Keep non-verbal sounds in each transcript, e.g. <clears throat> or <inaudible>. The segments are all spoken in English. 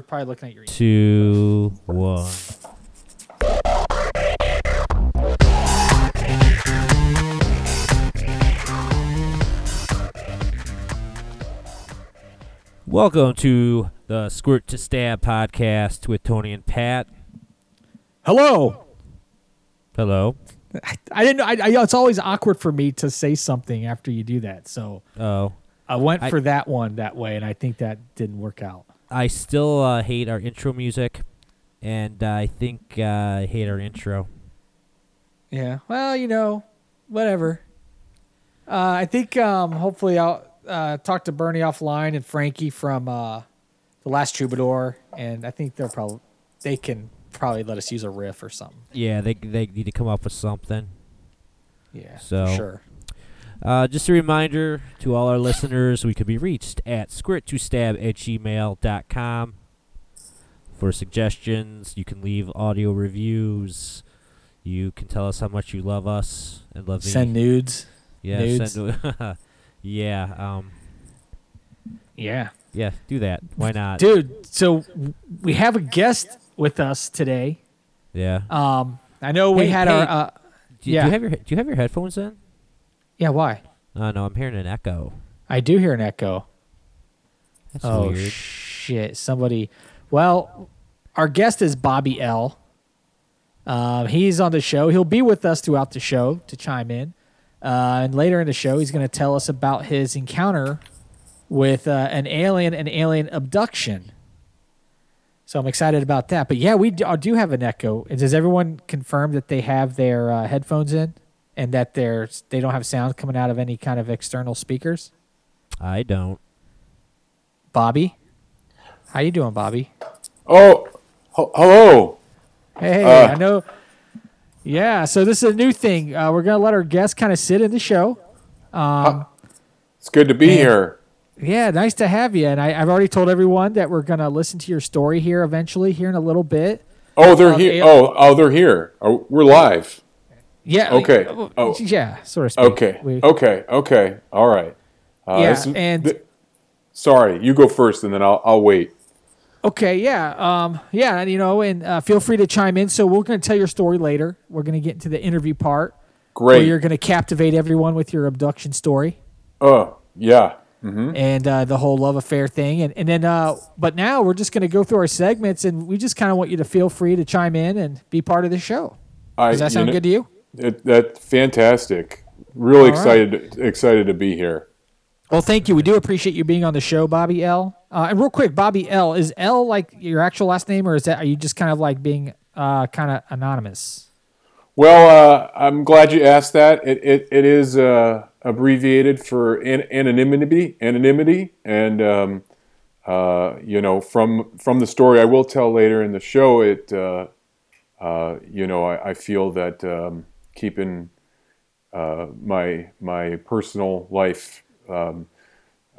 probably looking at your. two, one. Welcome to the Squirt to Stab podcast with Tony and Pat. Hello. Hello. I, I didn't. know. I, I, it's always awkward for me to say something after you do that, so Oh, I went I- for that one that way, and I think that didn't work out. I still uh, hate our intro music, and I think uh, I hate our intro. Yeah. Well, you know, whatever. Uh, I think um, hopefully I'll uh, talk to Bernie offline and Frankie from uh, the Last Troubadour, and I think they're probably they can probably let us use a riff or something. Yeah, they they need to come up with something. Yeah. So- sure. Uh, just a reminder to all our listeners, we could be reached at squirt2stab at gmail.com. For suggestions, you can leave audio reviews. You can tell us how much you love us and love me. Send nudes. yeah, nudes. send <laughs> yeah, um, Yeah. yeah, do that. Why not? Dude, so we have a guest with us today. Yeah. Um, I know we Hey, had hey. our. Uh, do, yeah. do you have your Do you have your headphones in? Yeah, why? Oh no, I'm hearing an echo. I do hear an echo. That's oh weird. shit! Somebody. Well, our guest is Bobby L. Um, he's on the show. He'll be with us throughout the show to chime in. Uh, and later in the show, he's going to tell us about his encounter with uh, an alien and alien abduction. So I'm excited about that. But yeah, we do, uh, do have an echo. Does everyone confirm that they have their uh, headphones in and that they're they don't have sound coming out of any kind of external speakers? I don't. Bobby, how you doing, Bobby? Oh, h- hello. Hey, Uh, I know. Yeah, so this is a new thing. Uh, we're gonna let our guests kind of sit in the show. Um, It's good to be Man. here. yeah, nice to have you. And I, I've already told everyone that we're gonna listen to your story here eventually, here in a little bit. Oh, they're Um, here. al- Oh, oh, they're here. Oh, we're live. Yeah. Okay. uh, Oh. Yeah, sort of. Okay. We- Okay. Okay. All right. Uh, Yeah, this and- th- sorry, you go first, and then I'll I'll wait. Okay, yeah, um, yeah, and you know, and uh, feel free to chime in. So we're going to tell your story later. We're going to get into the interview part where Great. you're going to captivate everyone with your abduction story. Oh, yeah. Mm-hmm. and uh, the whole love affair thing. And, and then, uh, but now we're just going to go through our segments, and we just kind of want you to feel free to chime in and be part of the show. I, Does that sound know, good to you? It, that's fantastic. Really All right. excited excited to be here. Well, thank you. We do appreciate you being on the show, Bobby L. Uh, and real quick, Bobby L. Is L like your actual last name, or is that are you just kind of like being uh, kind of anonymous? Well, uh, I'm glad you asked that. It it, it is uh, abbreviated for an- anonymity, anonymity, and um, uh, you know, from from the story I will tell later in the show, it uh, uh, you know, I, I feel that um, keeping uh, my my personal life um,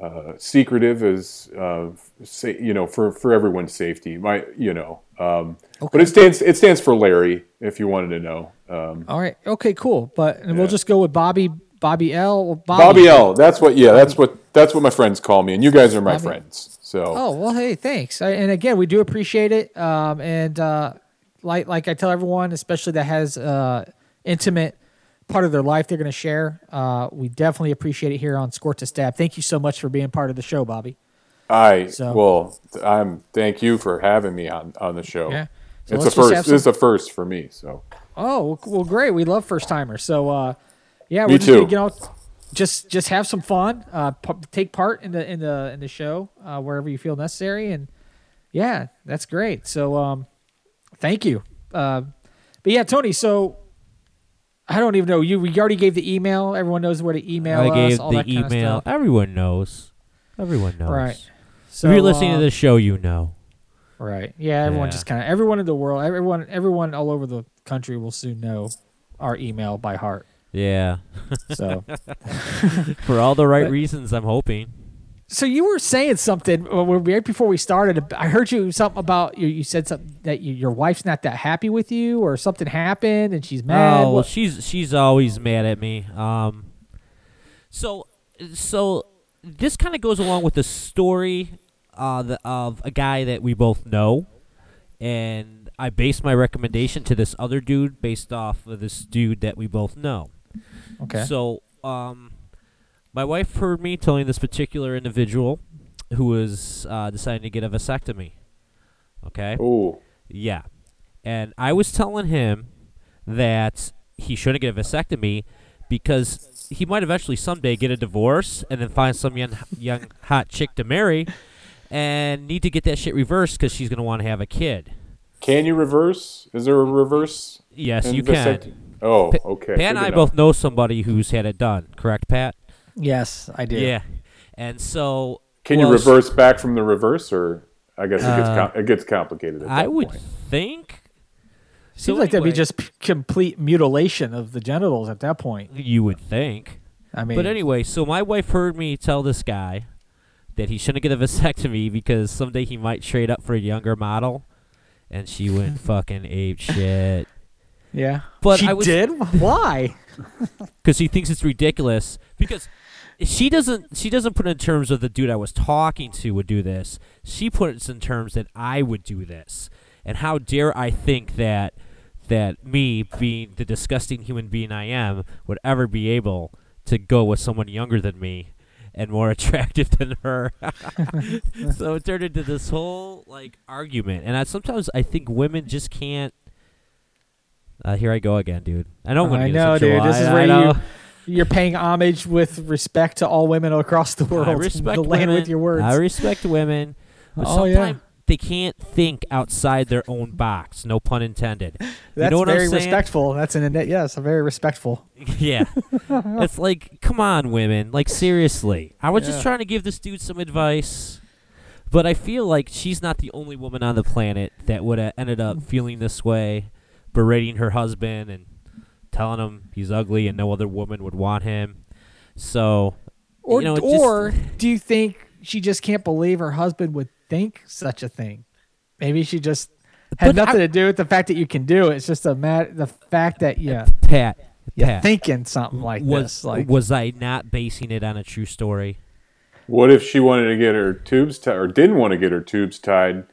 uh, secretive is uh, sa- you know for for everyone's safety. My you know. Um, But it stands it stands for Larry. If you wanted to know, um, All right. Okay. Cool. But and we'll just go with Bobby. Bobby L. Bobby, Bobby L. That's what. Yeah, that's what. That's what my friends call me, and you guys are my Bobby. friends. So Oh well, hey, thanks. I, and again, we do appreciate it. Um, and uh, like like I tell everyone, especially that has uh, intimate part of their life they're going to share. Uh, we definitely appreciate it here on Score to Stab. Thank you so much for being part of the show, Bobby. I So- well, I'm. Thank you for having me on on the show. Yeah. So it's a let's just have first. some- This is a first for me. So Oh well, great. We love first timers. So uh, yeah, we're just gonna, too. you know, just just have some fun. Uh, p- take part in the in the in the show uh, wherever you feel necessary, and yeah, that's great. So um, thank you. Uh, but yeah, Tony. So I don't even know you. We already gave the email. Everyone knows where to email I us. gave all the that kind of email. stuff. Everyone knows. Everyone knows. Right. So if you're listening uh, to this show, you know. Right. Yeah, everyone Yeah. just kind of everyone in the world, everyone everyone all over the country will soon know our email by heart. Yeah. So <laughs> For all the right But- reasons, I'm hoping. So you were saying something uh, right before we started. I heard you something about you. You said something that you, your wife's not that happy with you, or something happened and she's mad. Oh, well, she's she's always mad at me. Um, so so this kind of goes along with the story uh, the, of a guy that we both know, and I based my recommendation to this other dude based off of this dude that we both know. Okay. So, um, my wife heard me telling this particular individual who was uh, deciding to get a vasectomy. Okay. Oh, Yeah. And I was telling him that he shouldn't get a vasectomy because he might eventually someday get a divorce and then find some young, young <laughs> hot chick to marry and need to get that shit reversed because she's going to want to have a kid. can you reverse? Is there a reverse? Yes, you vasect- can. Oh, okay. Pat and I to both know somebody who's had it done, correct, Pat? Yes, I do. Yeah. And so. Can you reverse back from the reverse, or I guess it gets Uh, com- it gets complicated. At I would point. think. Seems So like that'd be just p- complete mutilation of the genitals at that point. You would think. I mean, But anyway, so my wife heard me tell this guy that he shouldn't get a <laughs> vasectomy because someday he might trade up for a younger model, and she went <laughs> fucking ape shit yeah. But she I was- did. Why? <laughs> because he thinks it's ridiculous because she doesn't she doesn't put it in terms of the dude I was talking to would do this. She puts it in terms that I would do this, and how dare I think that that me being the disgusting human being I am would ever be able to go with someone younger than me and more <laughs> attractive than her. <laughs> so it turned into this whole like argument, and I sometimes I think women just can't. Uh, here I go again, dude. I know. Gonna I know, dude. This is where you you're paying homage with respect to all women across the world. I respect the land women. with your words. I respect women, but Oh, yeah. sometimes they can't think outside their own box. No pun intended. That's know what I'm very respectful. That's an yes, a very respectful. <laughs> yeah, <laughs> it's like, come on, women. Like seriously, I was just trying to give this dude some advice, but I feel like she's not the only woman on the planet that would have ended up feeling this way, berating her husband and telling him he's ugly and no other woman would want him. So, Or you know, it just- or do you think she just can't believe her husband would think such a thing? Maybe she just had But I- nothing to do with the fact that you can do it. It's just a mat the fact that you Pat, you're Pat, thinking something like was this. Like was I not basing it on a true story? What if she wanted to get her tubes tied, or didn't want to get her tubes tied,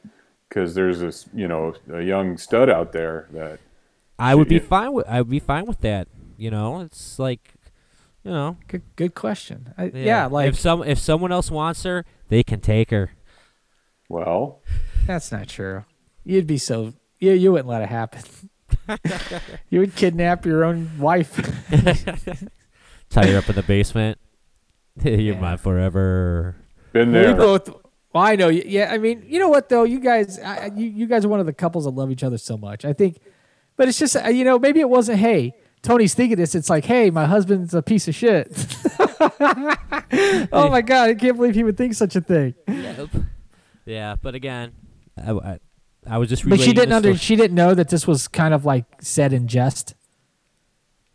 because there's this, you know, a young stud out there that I would be Yeah. fine with. I would be fine with that. You know, it's like, you know, good, good question. I, yeah. like if some if someone else wants her, they can take her. Well, that's not true. You'd be so you you wouldn't let it happen. <laughs> you would kidnap your own wife. <laughs> Tie her up in the basement. <laughs> You're Yeah. mine forever. been We there. both. Well, I know. Yeah, I mean, you know what though? You guys, I, I- you, you guys are one of the couples that love each other so much. I think, but it's just uh, you know maybe it wasn't. Hey, Tony's thinking this. It's like, hey, my husband's a piece of shit. <laughs> oh my god, I can't believe he would think such a thing. Yeah, but again, I, I, I was just. But she didn't the under. story. She didn't know that this was kind of like said in jest.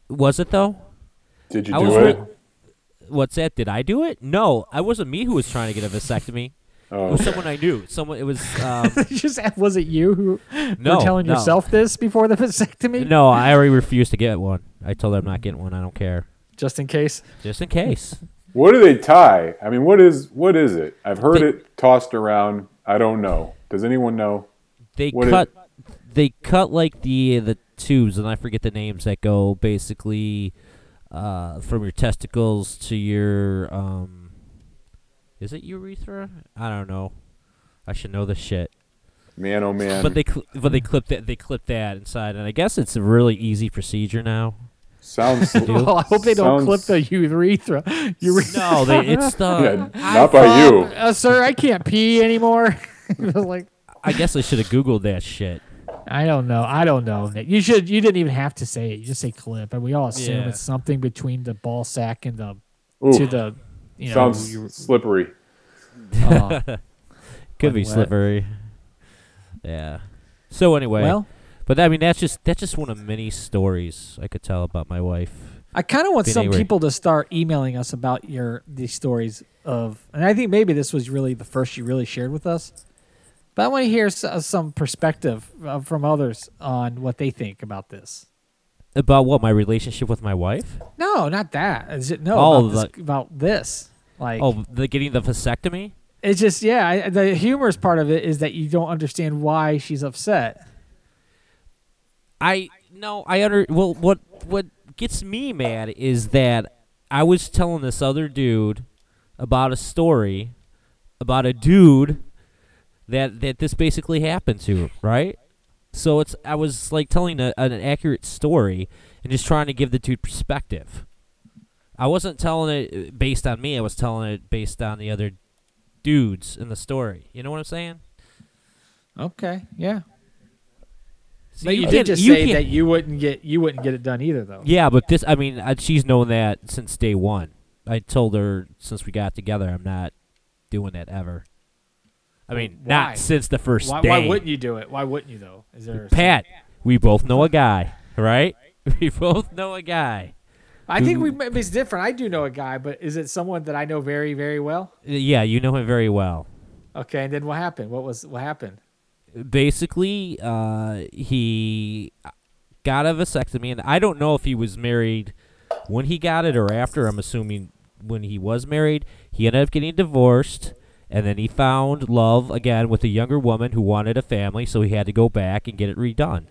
Was it though? Did you I do it? re- What's that? Did I do it? No, I wasn't me who was trying to get a vasectomy. It Oh, was someone I knew. Someone. It was. Um, <laughs> just was it you who no, were telling no. yourself this before the <laughs> vasectomy? No, I already refused to get one. I told her I'm not getting one. I don't care. Just in case. Just in case. what do they tie? I mean, what is what is it? I've heard They- it tossed around. I don't know. Does anyone know? They What is- cut. They cut like the the tubes, and I forget the names that go basically uh, from your testicles to your um. Is it urethra? I don't know. I should know this shit. Man, oh man. But they cl- but they clip that they clip that inside, and I guess it's a really easy procedure now. sounds. <laughs> Well, I hope they don't clip the urethra. urethra. No, they, it's <laughs> the. Yeah, I, not by you. uh, sir, I can't pee anymore. <laughs> Like I guess I should have googled that shit. I don't know. I don't know. You should. You didn't even have to say it. You just say clip, and we all assume Yeah. it's something between the ball sack and the Ooh, to the you know. sounds you- slippery. uh, <laughs> <laughs> Could be Wet, wet. slippery. Yeah. So anyway, well, but I mean that's just that's just one of many stories I could tell about my wife. I kind of want some anywhere. people to start emailing us about your these stories of, and I think maybe this was really the first you really shared with us. But I want to hear uh, some perspective uh, from others on what they think about this. About what my relationship with my wife? No, not that. Is it no Oh, about, this, about this? Like, Oh, the getting the vasectomy. It's just yeah. I, the humorous part of it is that you don't understand why she's upset. I no, I under well what what gets me mad is that I was telling this other dude about a story about a dude that that this basically happened to, right? So it's I was like telling a, an accurate story and just trying to give the dude perspective. I wasn't telling it based on me. I was telling it based on the other dudes in the story. You know what I'm saying? Okay, yeah. But you, did just you say that you wouldn't get you wouldn't get it done either, though. Yeah, but this, I mean, uh, she's known that since day one. I told her since we got together, I'm not doing that ever. I mean, Why? not since the first Why, day. why wouldn't you do it? Why wouldn't you though? Is there Pat, we both know a guy, <laughs> right? We both know a guy. I think we maybe it's different. I do know a guy, but is it someone that I know very very well? Yeah, you know him very well. Okay, and then what happened? What was what happened? Basically, uh, he got a vasectomy, and I don't know if he was married when he got it or after. I'm assuming when he was married. He ended up getting divorced, and then he found love again with a younger woman who wanted a family, so he had to go back and get it redone.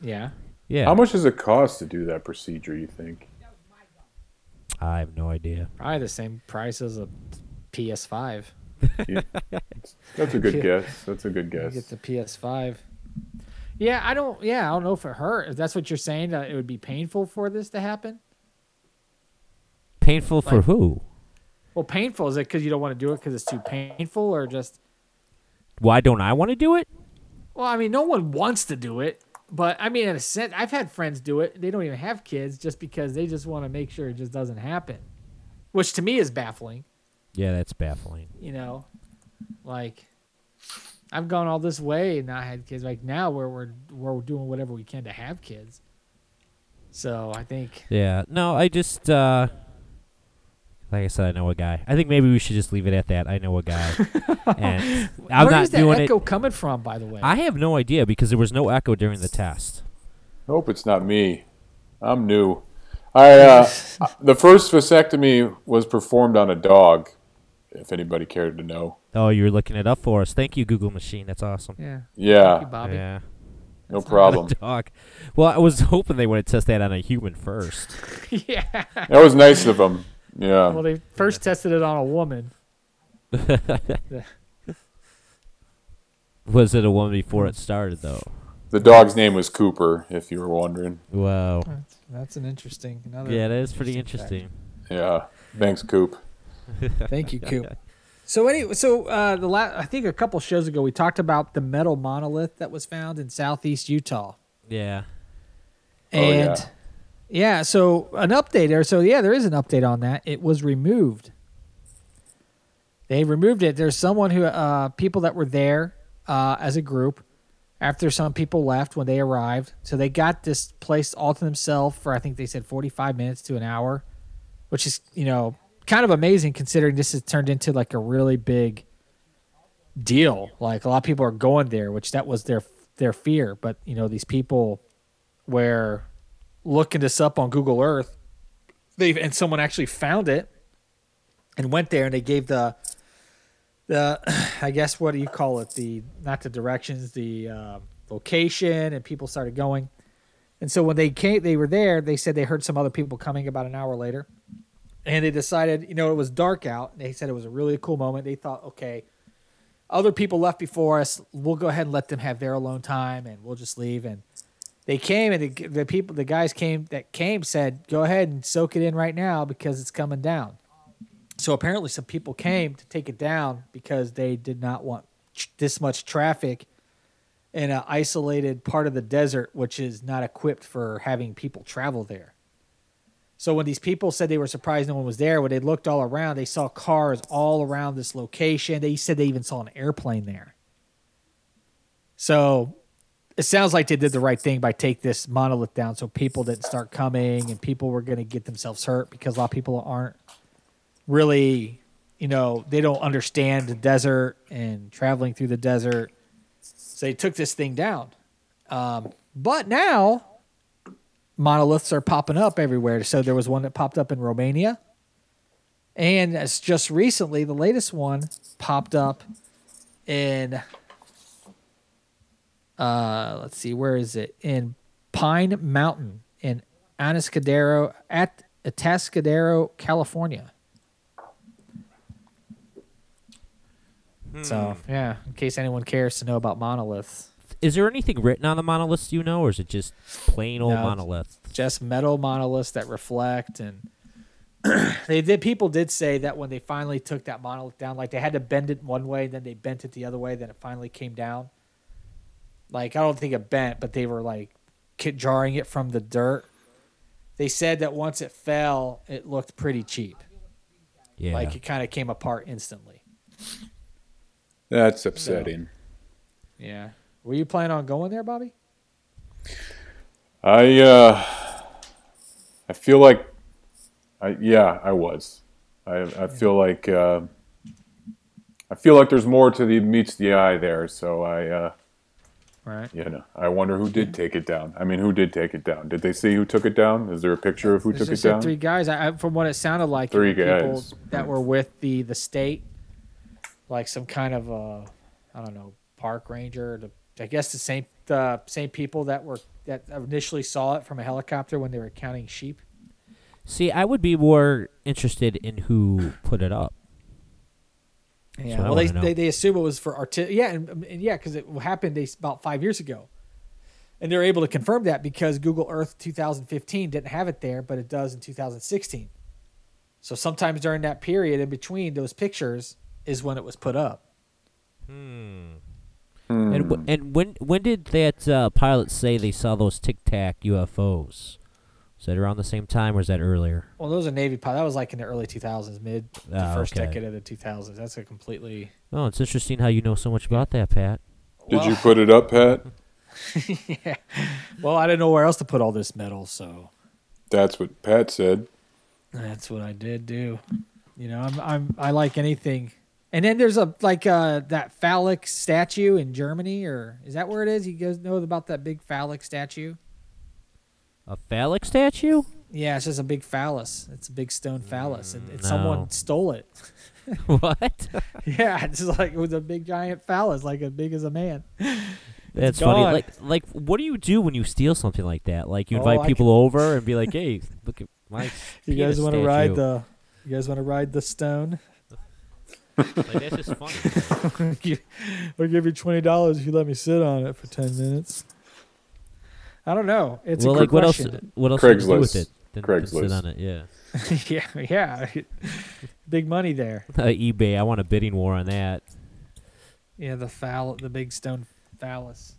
Yeah. Yeah, How much does it cost to do that procedure? You think? I have no idea. Probably the same price as a PS5. <laughs> That's a good guess. That's a good You guess. get the PS5. Yeah, I don't. Yeah, I don't know if it hurt. If that's what you're saying, that it would be painful for this to happen. Painful for who? Well, painful is it because you don't want to do it because it's too painful, or just? Why don't I want to do it? Well, I mean, no one wants to do it, but I mean, in a sense, I've had friends do it. They don't even have kids just because they just want to make sure it just doesn't happen, which to me is baffling. Yeah, that's baffling. You know, like I've gone all this way and not had kids. Like now, where we're we're doing whatever we can to have kids. So I think Yeah, no, I just uh like I said, I know a guy. I think maybe we should just leave it at that. I know a guy, <laughs> and I'm where not is that doing echo it. coming from? By the way, I have no idea because there was no echo during the test. Hope it's not me. I'm new. I uh, <laughs> the first vasectomy was performed on a dog. If anybody cared to know. Oh, you were looking it up for us. Thank you, Google machine. That's awesome. yeah, thank Yeah, you, Bobby. Yeah, no problem. <laughs> dog. Well, I was hoping they would test that on a human first. yeah. That was nice of them. Yeah. Well, they first tested it on a woman. <laughs> Was it a woman before it started though? The dog's name was Cooper, if you were wondering. Wow. That's, that's an interesting. Another Yeah, that is pretty interesting interesting. Yeah. Thanks, Coop. <laughs> Thank you, Coop. So anyway, so uh, the last, I think a couple shows ago we talked about the metal monolith that was found in southeast Utah, Yeah. Oh, and yeah. Yeah. so an update there. So yeah, there is an update on that. It was removed. They removed it. There's someone who uh, people that were there uh, as a group after some people left when they arrived. So they got this place all to themselves for I think they said 45 minutes to an hour, which is you know kind of amazing considering this has turned into like a really big deal. Like a lot of people are going there, which that was their their fear. But you know these people were looking this up on Google Earth. They and someone actually found it and went there and they gave the the <clears throat> I guess what do you call it? The not the directions the uh, location and people started going. And so when they came they were there they said they heard some other people coming about an hour later. And they decided you know it was dark out. They said it was a really cool moment. They thought okay other people left before us. We'll go ahead and let them have their alone time and we'll just leave. And they came and the, the people the guys came that came said go ahead and soak it in right now because it's coming down. So apparently some people came to take it down because they did not want this much traffic in an isolated part of the desert which is not equipped for having people travel there. So when these people said they were surprised no one was there when they looked all around they saw cars all around this location. They said they even saw an airplane there. So it sounds like they did the right thing by take this monolith down so people didn't start coming and people were going to get themselves hurt because a lot of people aren't really you know they don't understand the desert and traveling through the desert. So they took this thing down. Um, but now monoliths are popping up everywhere. So there was one that popped up in romania. And just recently the latest one popped up in uh let's see where is it in Pine Mountain in Atascadero at Atascadero, California. So yeah, in case anyone cares to know about monoliths, Is there anything written on the monoliths you know, or is it just plain old No, monolith? just metal monoliths that reflect and <clears throat> they did people did say that when they finally took that monolith down like they had to bend it one way then they bent it the other way then it finally came down like i don't think it bent but they were like jarring it from the dirt they said that once it fell it looked pretty cheap Yeah. like it kind of came apart instantly That's upsetting. yeah were you planning on going there bobby I uh, I feel like, I yeah, I was. I I feel like uh, I feel like there's more to the meets the eye there. So I uh, right you know I wonder who did take it down. I mean, who did take it down? Did they see who took it down? Is there a picture of who There's took it just said down? Three guys. I, I, from what it sounded like, Three were people guys. that were with the the state, like some kind of uh, I don't know, park ranger. The, I guess the same the same people that were that initially saw it from a helicopter when they were counting sheep. See, I would be more interested in who put it up. Yeah, well, they, they they assume it was for arti- Yeah, and, and yeah, because it happened about five years ago, and they're able to confirm that because Google Earth 2015 didn't have it there, but it does in 2016. So sometimes during that period in between those pictures is when it was put up. And Hmm. w- and when when did that uh, pilot say they saw those Tic Tac UFOs? Was that around the same time, or is that earlier? Well, those are Navy pilots. That was like in the early 2000s, mid the Ah, first okay. decade of the 2000s. That's a completely. Oh, it's interesting how you know so much about that, Pat. Did you put it up, Pat? <laughs> yeah. Well, I didn't know where else to put all this metal, so That's what Pat said. that's what I did do. You know, I'm I'm I like anything. And then there's a like uh that phallic statue in Germany, or is that where it is? You guys know about that big phallic statue? A phallic statue? Yeah, it's just a big phallus. It's a big stone phallus, and, and mm, no. someone stole it. <laughs> <laughs> what? yeah, it's just like it was a big giant phallus, like as big as a man. <laughs> That's funny. Like, like, what do you do when you steal something like that? Like, you Oh, invite I people over and be like, "Hey, look at my." You guys want to ride the? You guys want to ride the stone? Like, that's just funny. I'll give you twenty dollars if you let me sit on it for ten minutes. I don't know. It's well, a like, good what else? What else do you do with Craigslist. it? Than, than sit on it, yeah. <laughs> yeah, yeah. <laughs> Big money there. <laughs> Uh, eBay. I want a bidding war on that. Yeah, the phall, the big stone phallus.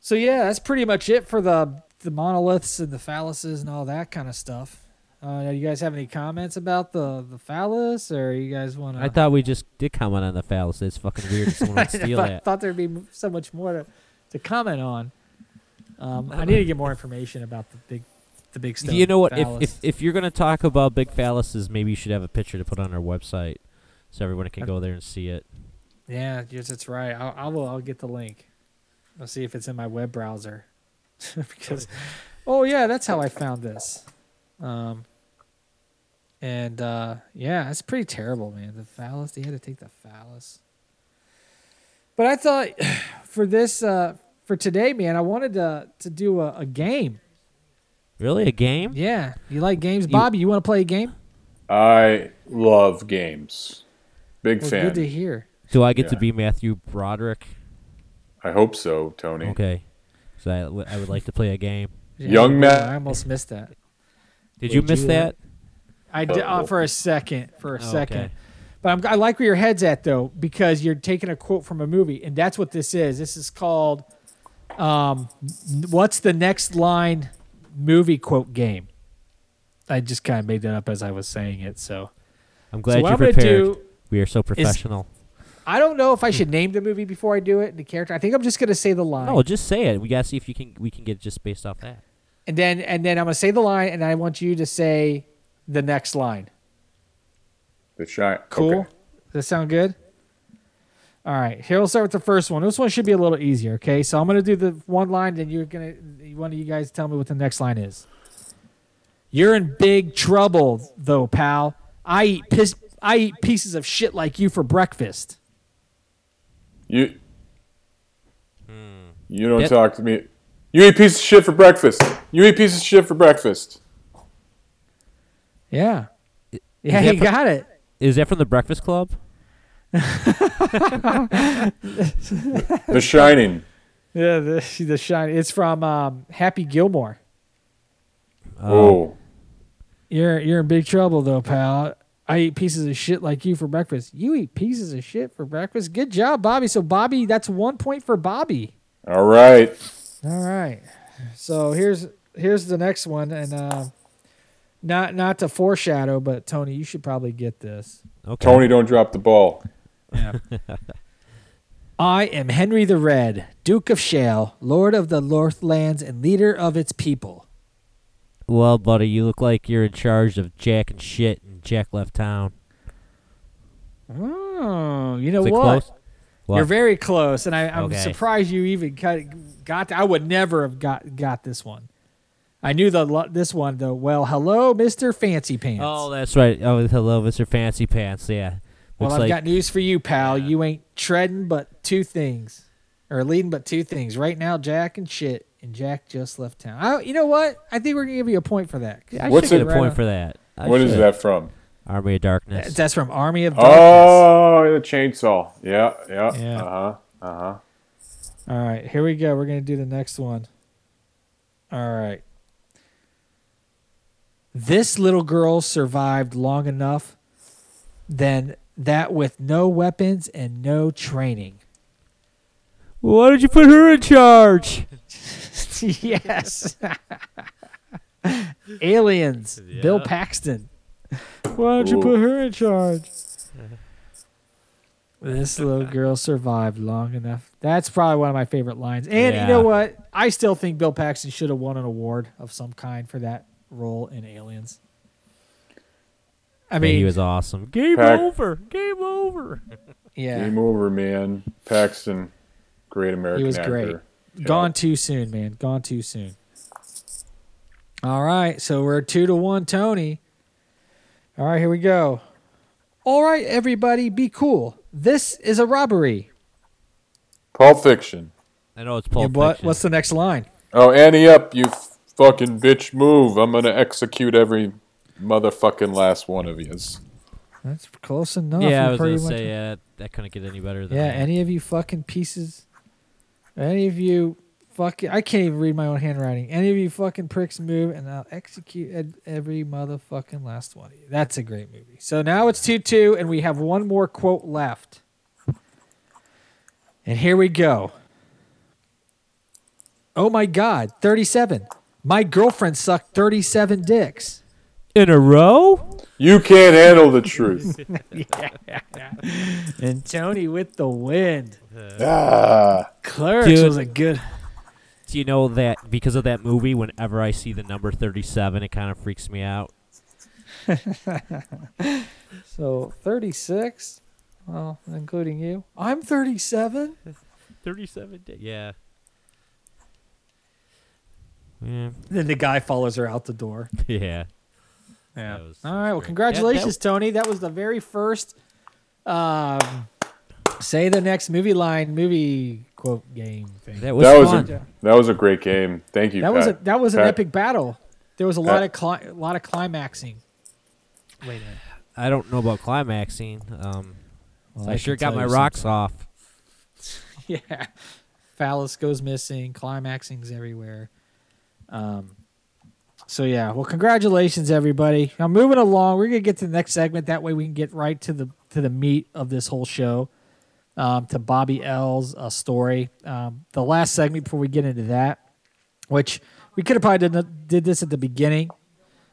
So yeah, that's pretty much it for the the monoliths and the phalluses and all that kind of stuff. Uh, you guys have any comments about the the phallus, or you guys want to? I thought we just did comment on the phallus. It's fucking weird someone would steal I that. thought there'd be so much more to, to comment on. Um, I need to get more information about the big, the big stone. You know what? If, if if you're gonna talk about big phalluses, maybe you should have a picture to put on our website, so everyone can go there and see it. yeah, yes, that's right. I'll, I will. I'll get the link. I'll see if it's in my web browser. <laughs> because, oh yeah, that's how I found this. Um, and uh, yeah, it's pretty terrible, man. The phallus. They had to take the phallus. But I thought <sighs> for this, uh, for today, man, I wanted to to do a, a game. Really, a game? Yeah, you like games, Bobby? You want to play a game? I love games. Big Well, fan. good to hear. Do I get to be Matthew Broderick? I hope so, Tony. Okay. So I, w- I would like to play a game. Yeah, Young man. I almost missed that. Did you miss you that? I did uh, Oh. for a second, for a Oh, second. okay. But I'm, I like where your head's at though, because you're taking a quote from a movie, and that's what this is. This is called, um, "What's the next line?" Movie quote game. I just kind of made that up as I was saying it. So, I'm glad what you're prepared. do. we are so professional. I don't know if I should name the movie before I do it. The character. I think I'm just gonna say the line. No, just say it. We gotta see if you can. We can get just based off that. And then and then I'm gonna say the line, and I want you to say the next line. The shine. Cool. Okay. Does that sound good? All right. Here we'll start with the first one. This one should be a little easier. Okay, so I'm gonna do the one line, then you're gonna one of you guys tell me what the next line is. You're in big trouble, though, pal. I eat piss. I eat pieces of shit like you for breakfast. You. Hmm. You don't Yep. talk to me. You eat piece of shit for breakfast. You eat piece of shit for breakfast. Yeah. Yeah, that you for- got it. Is that from the Breakfast Club? The Shining. Yeah, the the shine. It's from um, Happy Gilmore. Oh. You're you're in big trouble though, pal. I eat pieces of shit like you for breakfast. You eat pieces of shit for breakfast. Good job, Bobby. So Bobby, that's one point for Bobby. All right. All right. So here's here's the next one, and uh, not not to foreshadow, but Tony, you should probably get this. Okay. Tony, don't drop the ball. Yeah. <laughs> I am Henry the Red, Duke of Shale, Lord of the Northlands, and leader of its people. Well, buddy, you look like you're in charge of Jack and shit, and Jack left town. Oh, you know what? close? What? You're very close, and I, I'm Okay. surprised you even got, got. I would never have got got this one. I knew the this one though. Well, hello, Mister Fancy Pants. oh, that's right. Oh, hello, Mr. Fancy Pants. Yeah. Well, I've like got news for you, pal. You ain't treading but two things, or leading but two things right now. Jack and shit, and Jack just left town. I, you know what? I think we're gonna give you a point for that. I What's should get it- a point Right for that. I What is should. that from? Army of Darkness. That's from Army of Darkness. Oh, the chainsaw. Yeah, yeah. Yeah. Uh huh. Uh huh. All right, here we go. We're going to do the next one. All right. This little girl survived long enough then that with no weapons and no training. Why did you put her in charge? <laughs> yes. Aliens. Bill Paxton. Why don't you put her in charge? <laughs> This little girl survived long enough. That's probably one of my favorite lines. And you know what? I still think Bill Paxton should have won an award of some kind for that role in Aliens. I Yeah, mean, he was awesome. Game Pac- over. Game over. <laughs> yeah, Game over, man. Paxton, great American He was actor. great. Yeah. gone too soon, man. Gone too soon. All right, so we're two to one, Tony. All right, here we go. All right, everybody, be cool. This is a robbery. Pulp Fiction. I know it's Yeah, Pulp what, Fiction. what's the next line? Oh, Annie up, you fucking bitch! Move! I'm gonna execute every motherfucking last one of yous. That's close enough. yeah, You I was gonna say yeah, that couldn't get any better than Yeah, that. any of you fucking pieces, any of you fucking, I can't even read my own handwriting. Any of you fucking pricks move, and I'll execute ed- every motherfucking last one of you. That's a great movie. So now it's 2 2, and we have one more quote left. And here we go. Oh my God, 37. My girlfriend sucked 37 dicks. In a row. You can't handle the truth. <laughs> And Tony with the wind. ah, Clerks Dude. was a good. Do you know that because of that movie? Whenever I see the number thirty-seven, it kind of freaks me out. <laughs> So 36, well, including you. I'm 37. Thirty-seven. Di- yeah. Yeah. Then the guy follows her out the door. <laughs> Yeah. Yeah. Was- All that. Well, great. congratulations, Yeah, Tony. That was the very first. Um, say the next movie line, movie quote game thing. That was that was fun. a that was a great game. Thank you. that was a that was an Pat. epic battle. There was a lot of cli- a lot of climaxing. Wait a minute. I don't know about climaxing. Um, Well, I, can sure got my rocks something. off. <laughs> yeah. Phallus goes missing. Climaxing's everywhere. Um, so yeah, well, congratulations, everybody. I'm moving along. We're gonna get to the next segment. That way, we can get right to the to the meat of this whole show. Um, to Bobby L's uh, story. Um, the last segment before we get into that, which we could have probably did, did this at the beginning.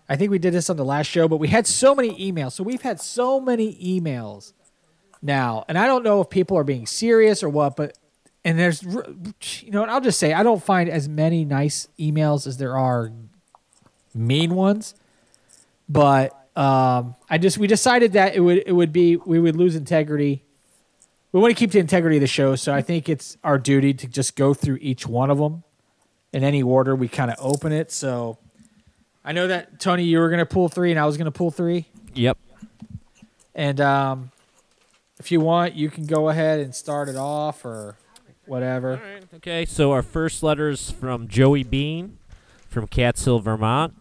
I think we did this on the last show, but we had so many emails. So we've had so many emails now, and I don't know if people are being serious or what, but and there's you know, I'll just say I don't find as many nice emails as there are mean ones, but um, I just we decided that it would it would be we would lose integrity. We want to keep the integrity of the show, so I think it's our duty to just go through each one of them in any order we kind of open it. So I know that Tony, you were gonna pull three, and I was gonna pull three. Yep. And um, if you want, you can go ahead and start it off or whatever. Right. Okay. So our first letter is from Joey Bean from Cat's Hill, Vermont.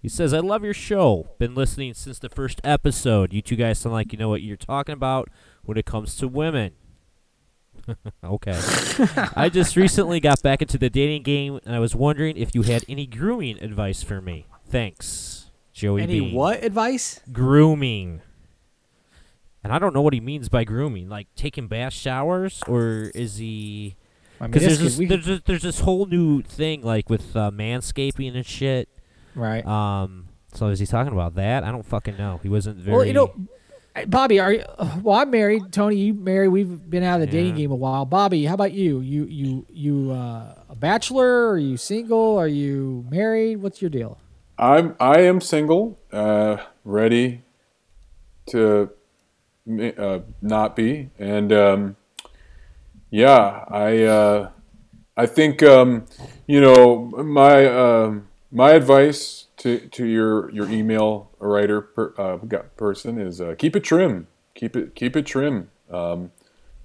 He says, I love your show. Been listening since the first episode. You two guys sound like you know what you're talking about when it comes to women. <laughs> okay. I just recently got back into the dating game, and I was wondering if you had any grooming advice for me. Thanks, Joey Any Bean. what advice? Grooming. And I don't know what he means by grooming. Like taking bath showers, or is he? I mean, Because there's this, there's, this- there's this whole new thing like with uh, manscaping and shit. Right. Um, so is he talking about that? I don't fucking know. He wasn't very. Well, you know, Bobby, are you? uh, Well, I'm married. Tony, you married. We've been out of the dating game a while. Bobby, how about you? You you you uh, a bachelor? Are you single? Are you married? What's your deal? I'm I am single, uh, ready to uh, not be, and um, yeah, I uh, I think um, you know my um, my advice to, to your your email writer per, uh, person is uh, keep it trim, keep it keep it trim. Um,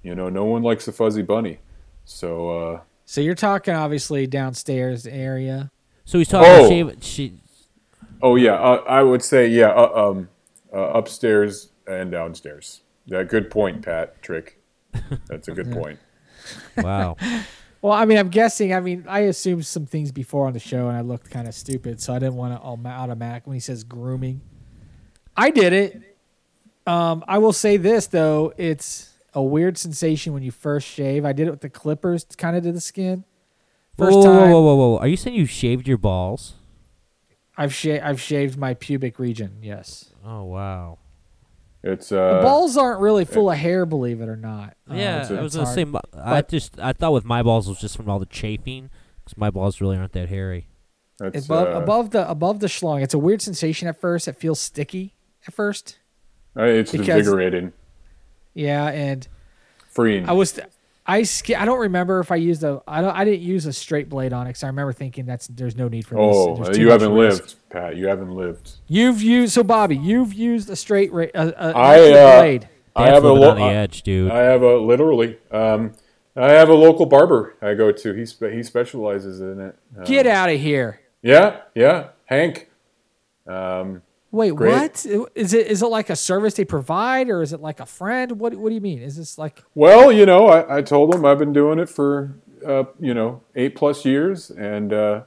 you know, no one likes a fuzzy bunny, so. Uh, So you're talking obviously downstairs area. so he's talking Oh. about shave. She, Oh yeah, uh, I would say yeah, uh, um, uh, upstairs and downstairs. Yeah, good point, Pat. Trick. <laughs> That's a good point. wow. <laughs> Well, I mean, I'm guessing. I mean, I assumed some things before on the show, and I looked kind of stupid, so I didn't want to automatic when he says grooming. I did it. Um, I will say this though, it's a weird sensation when you first shave. I did it with the clippers, kind of to the skin. First whoa, time whoa, whoa, whoa, whoa! Are you saying you shaved your balls? I've sha- I've shaved my pubic region. Yes, Oh wow. It's the uh, balls aren't really full of hair, believe it or not. Um, Yeah, it's a- I was gonna hard. say. my- I just I thought with my balls was just from all the chafing, because my balls really aren't that hairy. it's, above uh, above the above the schlong. It's a weird sensation at first. It feels sticky at first. uh, it's because- invigorating, Yeah, and freeing. I was I sk- I don't remember if I used a I don't I didn't use a straight blade on it because I remember thinking that's there's no need for this. oh, There's uh, you haven't risk. lived, Pat. You haven't lived. You've used so Bobby. You've used a straight ra- a, a, I, uh, blade. I have a lo- on the edge, dude. I have a literally. Um, I have a local barber I go to. He spe- he specializes in it. Um, Get out of here. Yeah, yeah, Hank. Um, Wait, Great. what is it? Is it like a service they provide, or is it like a friend? What What do you mean? Is this like Well, you know, I, I told them I've been doing it for, uh, you know, eight plus years, and uh,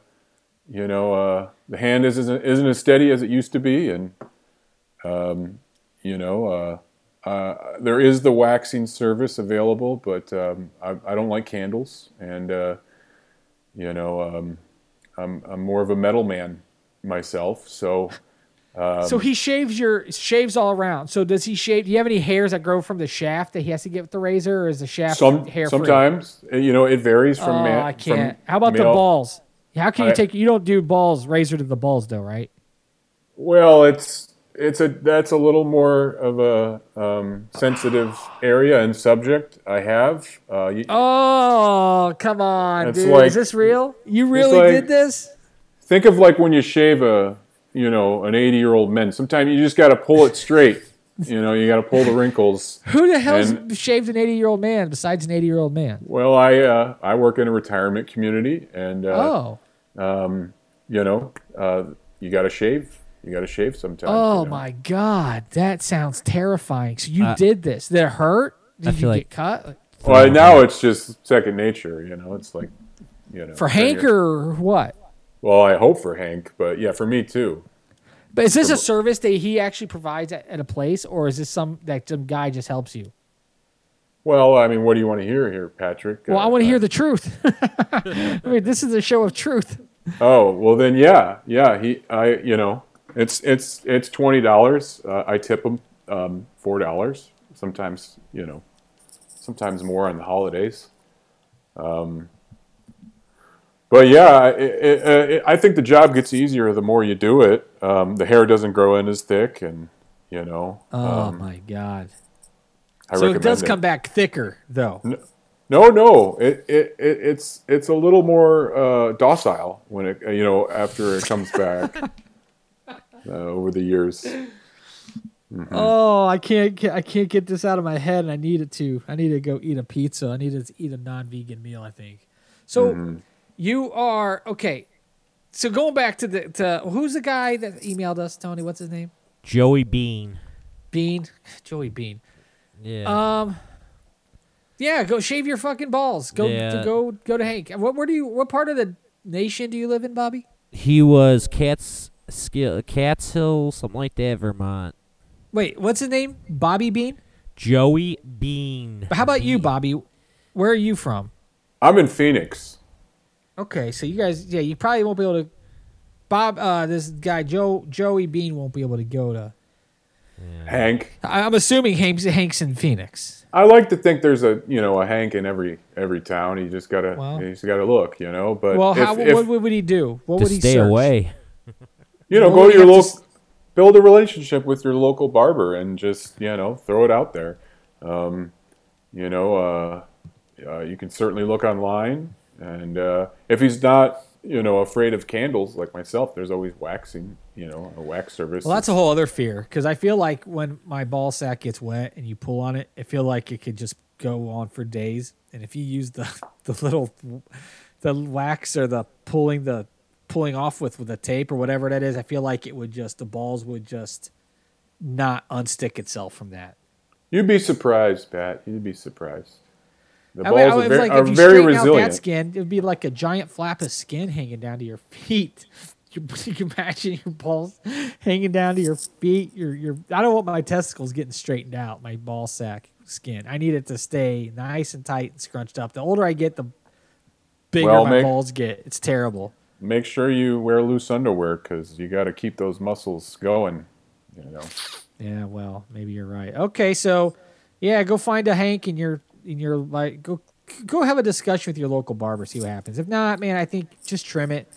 you know, uh, the hand isn't isn't as steady as it used to be, and um, you know, uh, uh, there is the waxing service available, but um, I, I don't like candles, and uh, you know, um, I'm I'm more of a metal man myself, so. Um, so? He shaves your shaves all around. So does he shave? Do you have any hairs that grow from the shaft that he has to get with the razor, or is the shaft Some hair free? sometimes uh, you know it varies Oh, from man. I can't. How about the balls? How can you I- take? You don't do balls razor to the balls though, right? Well, it's it's a that's a little more of a um, sensitive area and subject. I have. Uh, you, Oh, come on, dude! like- Is this real? You really like- did this? Think of like when you shave a you know an eighty year old man. Sometimes you just got to pull it straight. <laughs> You know, you got to pull the wrinkles. Who the hell's And- shaved an eighty-year-old man besides an eighty-year-old man? Well, I uh, I work in a retirement community, and uh, oh, you know, uh, you got to shave. You got to shave sometimes. oh you know. my God, that sounds terrifying. So you Uh, did this? Did it hurt? Did you feel get like- cut Well, now it's just second nature. You know, it's like you know for Hank or what? Well, I hope for Hank, but yeah, for me too. But is this a service that he actually provides at, at a place, or is this some that some guy just helps you? Well, I mean, what do you want to hear here, Patrick? Well, I Uh, want to hear the truth. <laughs> I mean, this is a show of truth. Oh, well then, yeah, yeah. He, I, you know, it's it's it's twenty dollars. Uh, I tip him um, four dollars. Sometimes, you know, sometimes more on the holidays. Um, but yeah, it, it, it, I think the job gets easier the more you do it. Um, the hair doesn't grow in as thick, and you know, Oh um, my God! I so it does come back thicker, though. No, no, it, it, it it's it's a little more uh, docile when it you know after it comes back <laughs> uh, over the years. Oh, I can't get I can't get this out of my head, and I need it to. I need to go eat a pizza. I need to eat a non-vegan meal. I think. So you are okay. So going back to the to who's the guy that emailed us, Tony? What's his name? Joey Bean. Bean, <laughs> Joey Bean. Yeah. Um, yeah, go shave your fucking balls. Go Yeah. to go go to Hank. What where do you? What part of the nation do you live in, Bobby? he was Cats Skill Cats Hill, something like that, Vermont. Wait, what's his name? Bobby Bean. Joey Bean. How about you, Bobby? Where are you from? I'm in Phoenix. Okay, so you guys, yeah, you probably won't be able to. Bob, uh, this guy Joe Joey Bean won't be able to go to. Hank. I- I'm assuming Hank's, Hank's in Phoenix. I like to think there's a you know a Hank in every every town. You just gotta Well- you just gotta look, you know. But Well, if, how if, what would he do? What would he stay search? away. you know go to your have to local, build a relationship with your local barber, and just you know throw it out there. Um, you know, uh, uh, you can certainly look online, and uh, if he's not you know afraid of candles like myself, there's always waxing. You know, a wax service. Well, that's a whole other fear because I feel like when my ball sack gets wet and you pull on it, I feel like it could just go on for days. And if you use the <laughs> the little the wax or the pulling the pulling off with with the tape or whatever that is, I feel like it would just the balls would just not unstick itself from that. You'd be surprised, Pat. You'd be surprised. The I balls mean, I are, very, like, are if you very straighten out that skin, it'd be like a giant flap of skin hanging down to your feet. <laughs> You, <laughs> you can imagine your balls hanging down to your feet. Your your. I don't want my testicles getting straightened out. My ball sack skin. I need it to stay nice and tight and scrunched up. The older I get, the bigger Well, my make- balls get. It's terrible. Make sure you wear loose underwear because you got to keep those muscles going. You know. Yeah, well, maybe you're right. Okay, so yeah, go find a Hank in your in your like go go have a discussion with your local barber, see what happens. If not, man, I think just trim it.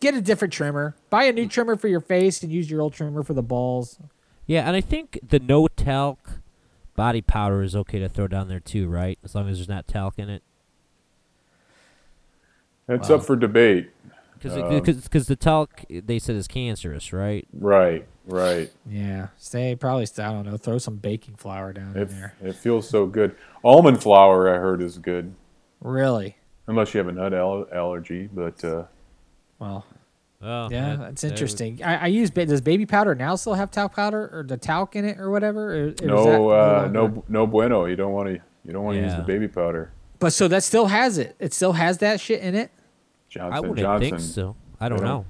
Get a different trimmer. Buy a new trimmer for your face and use your old trimmer for the balls. Yeah, and I think the no talc body powder is okay to throw down there too, right? As long as there's not talc in it. It's Wow. up for debate. Because Um, because the talc they said is cancerous, right? Right, right. Yeah, stay probably I don't know, throw some baking flour down in there. it feels so good. Almond flour, I heard, is good. Really? Unless you have a nut al- allergy, but uh, Well, Oh, yeah, that- that's that- interesting. I, I use does baby powder now still have talc powder or the talc in it or whatever? Or, or no, uh, no, no bueno. You don't want to. You don't want to use the baby powder. But so that still has it. It still has that shit in it. Johnson I wouldn't Johnson. think so. I don't They don't- know.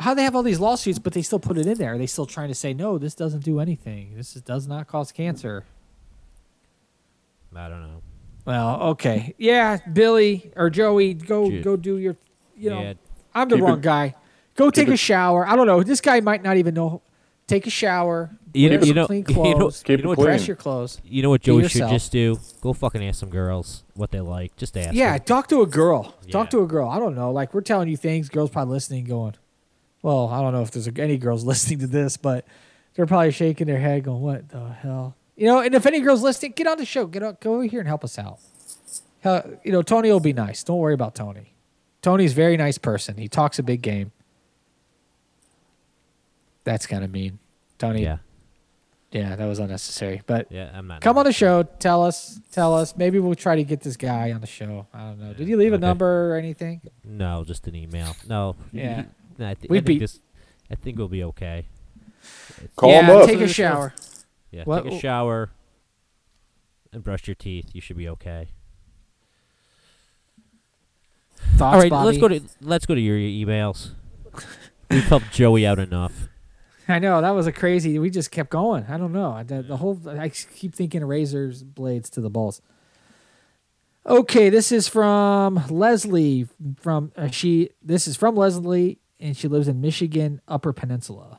How they have all these lawsuits, but they still put it in there? Are they still trying to say no? This doesn't do anything. This is, does not cause cancer. I don't know. Well, okay, yeah, Billy or Joey, go Ju- go do your. You know, yeah, I'm the Keep wrong it- guy. Go take it- a shower. I don't know. This guy might not even know. Take a shower. you know, you know, clean <laughs> you know. Keep you know it what, clean. Your clothes. you know what Joey should just do? Go fucking ask some girls what they like. Just ask. Yeah, them. talk to a girl. Talk to a girl. I don't know. Like we're telling you things, girls probably listening, going, "Well, I don't know if there's any girls <laughs> listening to this, but they're probably shaking their head, going, "What the hell?" You know. And if any girls listening, get on the show. Get up, go over here and help us out. Hell, you know, Tony will be nice. Don't worry about Tony. Tony's a very nice person. He talks a big game. That's kind of mean, Tony. yeah, yeah, that was unnecessary. But yeah. I'm not. Come on the show. Tell us. Tell us. Maybe we'll try to get this guy on the show. I don't know. Did you leave a number or anything? No, just an email. No. Yeah. No, I, th- We I think beat- this. I think we'll be okay. Call yeah, him up. take a shower. Yeah. What- Take a shower. And brush your teeth. You should be okay. Thoughts, All right, Bobby? let's go to let's go to your emails. We've helped Joey out enough. I know that was a crazy. We just kept going. I don't know. The, the whole. I keep thinking razors blades to the balls. Okay, this is from Leslie. From uh, she. This is from Leslie, and she lives in Michigan Upper Peninsula.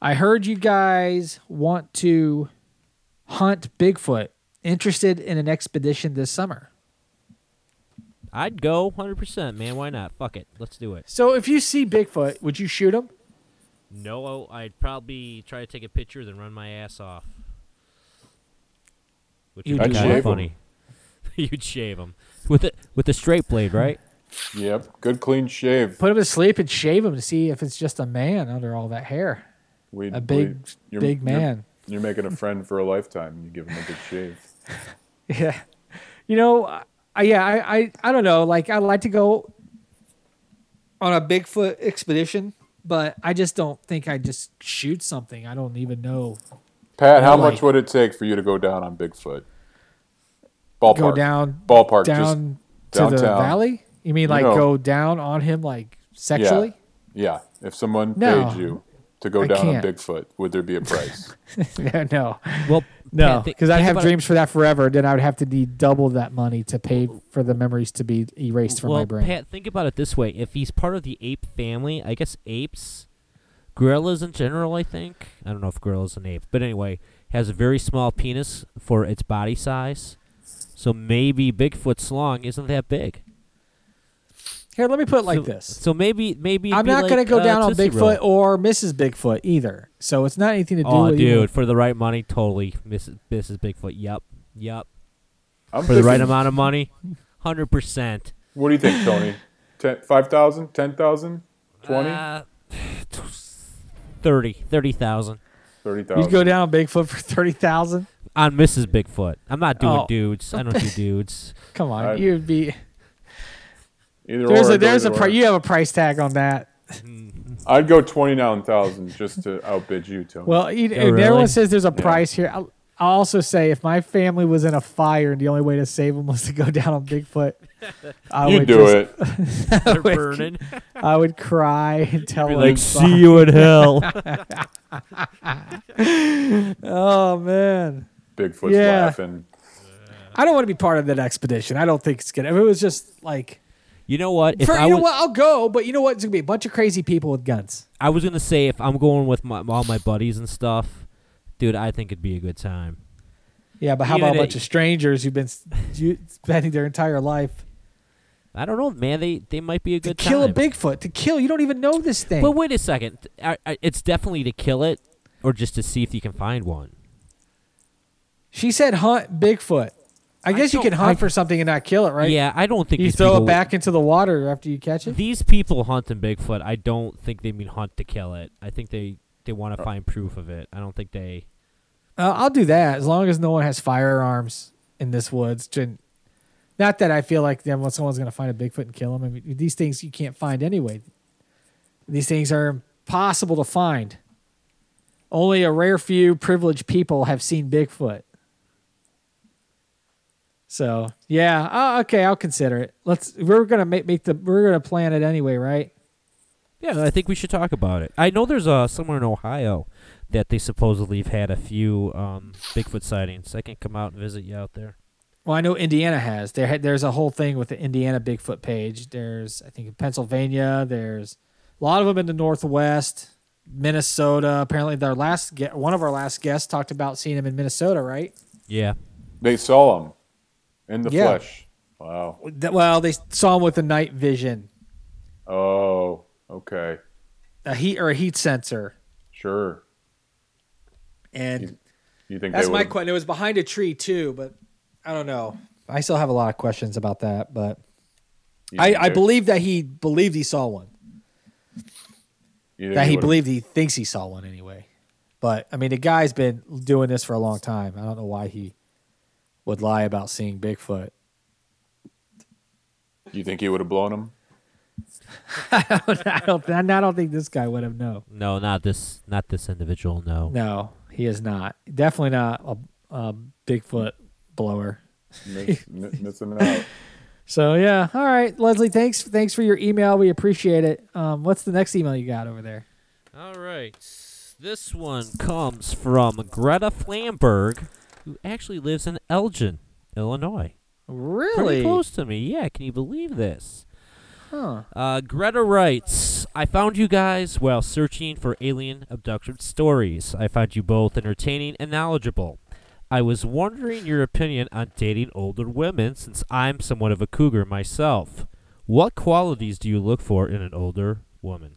I heard you guys want to hunt Bigfoot. Interested in an expedition this summer. I'd go 100%, man. Why not? Fuck it. Let's do it. So, if you see Bigfoot, would you shoot him? No, I'd probably try to take a picture, then run my ass off. Which You'd would be kind of funny. <laughs> You'd shave him with a with a straight blade, right? Yep, good clean shave. Put him to sleep and shave him to see if it's just a man under all that hair. We A big, you're, big you're- man. You're, making a friend for a lifetime. You give him a good shave. <laughs> Yeah. You know, I, yeah, I, I, I don't know. Like, I'd like to go on a Bigfoot expedition, but I just don't think I'd just shoot something. I don't even know. Pat, how much would it take for you to go down on Bigfoot? Ballpark. Go down, Ballpark. down just to the valley? You mean You like know. go down on him like sexually? yeah. yeah. If someone No. paid you to go I down on can't. Bigfoot, would there be a price? <laughs> Yeah, no. Well, No, because I'd have about it- dreams for that forever. Then I would have to need double that money to pay for the memories to be erased from well, my brain. Pat, think about it this way: if he's part of the ape family, I guess apes, gorillas in general, I think. I don't know if gorilla's an ape, but anyway, has a very small penis for its body size. So maybe Bigfoot's long isn't that big. Here, let me put it like so, this. So maybe maybe I'm not like, going to go uh, down on Tootsie Bigfoot Roll. or Mrs. Bigfoot either. So it's not anything to do Oh, with dude, either. for the right money, totally, Mrs. Mrs. Bigfoot. Yep, yep. I'm For the right amount of money, hundred percent. What do you think, Tony? Ten, 5,000? 10,000? 20? Uh, 30, 30,000 30,000? You'd go down on Bigfoot for thirty thousand. on Mrs. Bigfoot. I'm not doing Oh. dudes. I don't do dudes. <laughs> Come on, I- you'd be. Either There's or, a I'd go there's a pri- you have a price tag on that. <laughs> I'd go 29,000 just to outbid you, Tony. Well, you, Oh, and really? everyone says there's a Yeah. price here. I'll, I'll also say if my family was in a fire and the only way to save them was to go down on Bigfoot, <laughs> I you would do just, it. <laughs> They're would- burning. I would cry and tell Be them. like, see you in hell. Oh man, Bigfoot's Yeah. laughing. I don't want to be part of that expedition. I don't think it's gonna. If it was just like, you know what? If for, I you know was, what, I'll go. But you know what? It's gonna be a bunch of crazy people with guns. I was gonna say if I'm going with my, all my buddies and stuff, dude, I think it'd be a good time. Yeah, but how Even about a a- bunch of strangers who've been <laughs> spending their entire life I don't know, man. They they might be a good to kill time. a Bigfoot? To kill, you don't even know this thing. But wait a second. I, I, it's definitely to kill it, or just to see if you can find one. she said hunt Bigfoot. I guess you can hunt for something and not kill it, right? Yeah, I don't think You these throw people it back into the water after you catch it. These people hunting Bigfoot, I don't think they mean hunt to kill it. I think they they want to find proof of it. I don't think they. Uh, I'll do that as long as no one has firearms in this woods. Not that I feel like then someone's going to find a Bigfoot and kill him. I mean, these things you can't find anyway. These things are impossible to find. Only a rare few privileged people have seen Bigfoot. So yeah, oh, okay, I'll consider it. Let's. We're gonna make make the. We're gonna plan it anyway, right? Yeah, I think we should talk about it. I know there's uh somewhere in Ohio that they supposedly have had a few um, Bigfoot sightings. I can come out and visit you out there. Well, I know Indiana has. There, there's a whole thing with the Indiana Bigfoot page. There's, I think, in Pennsylvania. There's a lot of them in the Northwest, Minnesota. Apparently, their last ge- one of our last guests talked about seeing him in Minnesota, right? Yeah, They saw him in the Yeah. flesh. Wow. Well, they saw him with a night vision, Oh, okay. a heat or a heat sensor, Sure. and You think that's my question. It was behind a tree too, but I don't know. I still have a lot of questions about that, but I, I believe that he believed he saw one. that he would've- believed he thinks he saw one anyway. But I mean, the guy's been doing this for a long time. I don't know why he would lie about seeing Bigfoot. You think he would have blown him? <laughs> I don't. I don't think this guy would have. No, no, not this, not this individual. No. no, he is not. Definitely not a, a Bigfoot blower. Miss, missing out. <laughs> So yeah, all right, Leslie. Thanks. Thanks for your email. We appreciate it. Um, what's the next email you got over there? All right. This one comes from Greta Flamberg, who actually lives in Elgin, Illinois. Pretty Really? close to me. Yeah, can you believe this? Huh. Uh, Greta writes, I found you guys while searching for alien abduction stories. I found you both entertaining and knowledgeable. I was wondering your opinion on dating older women since I'm somewhat of a cougar myself. What qualities do you look for in an older woman?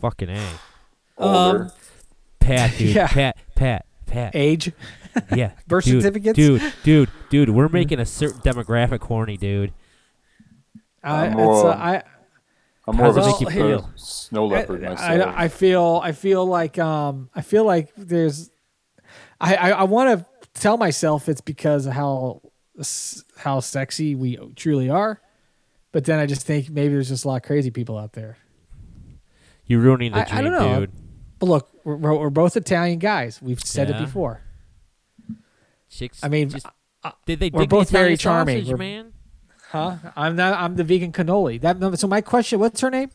Fucking A. Older. Um, Pat, dude. <laughs> Yeah. Pat, Pat, Pat. Age. Yeah. <laughs> Birth dude, certificates? Dude, dude, dude. We're making a certain demographic horny, dude. I, I'm it's, more- uh, I I'm more of a make you feel? snow leopard I, myself. I, I feel I feel like um I feel like there's I I, I want to tell myself it's because of how how sexy we truly are, but then I just think maybe there's just a lot of crazy people out there. You're ruining the I- I dream, don't know. dude. But look, we're, we're both Italian guys. We've said Yeah. it before. Chicks. I mean, just, uh, did they we're dig the both very charming. sausage, man? Huh? I'm not. I'm the vegan cannoli. That. So my question. What's her name?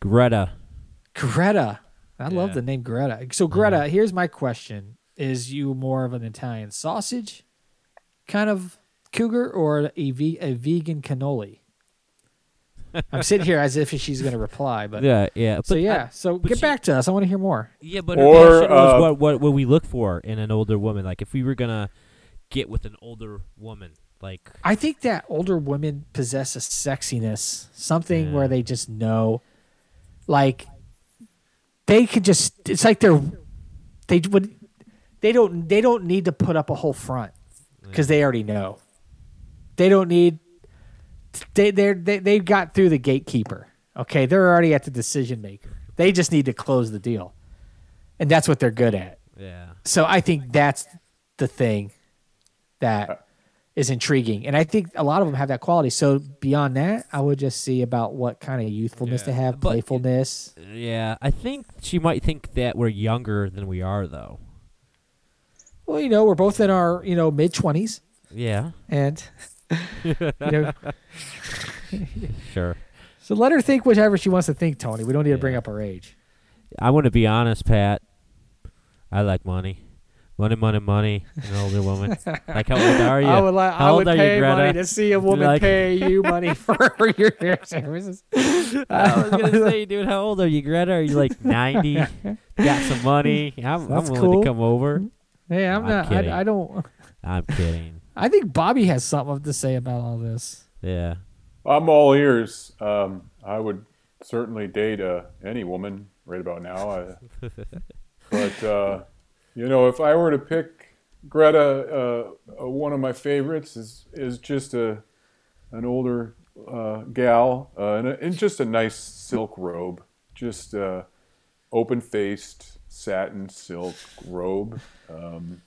Greta. Greta. I love the name Greta. So Greta, here's my question: Is you more of an Italian sausage kind of cougar or a, a vegan cannoli? I'm sitting here as if she's going to reply, but Yeah, yeah. But so I- yeah. so but get she- back to us. I want to hear more. yeah, but her Or, question was uh, what, what what we look for in an older woman. Like if we were gonna get with an older woman, like I think that older women possess a sexiness, something Yeah. where they just know, like, they could just. It's like they're, they would, they don't, they don't need to put up a whole front because they already know. They don't need. They they're, they they got through the gatekeeper. Okay, they're already at the decision maker. They just need to close the deal, and that's what they're good at. yeah, So I think that's the thing that uh, is intriguing, and I think a lot of them have that quality. So beyond that, I would just see about what kind of youthfulness they have, But- playfulness. yeah. I think she might think that we're younger than we are, though. Well, you know, we're both in our you know mid twenties, Yeah, and you know, <laughs> sure. so let her think whatever she wants to think. Tony, we don't need to bring up her age. I want to be honest, Pat. I like money, money, money, money. An older woman. like how old are <laughs> you? I would li- How I old would are you, pay money to see a woman Like- pay you money <laughs> for your hair services. I was gonna say, dude, how old are you, Greta? Are you like ninety? Got some money? I'm, I'm willing cool. to come over. Hey, I'm, I'm not. I, I don't. I'm kidding. I think Bobby has something to say about all this. Yeah. I'm all ears. Um, I would certainly date uh, any woman right about now. I, <laughs> but uh, you know, if I were to pick Greta, uh, uh, one of my favorites is is just a an older uh, gal uh, in, a, in just a nice silk robe, just uh, open faced satin silk robe, um,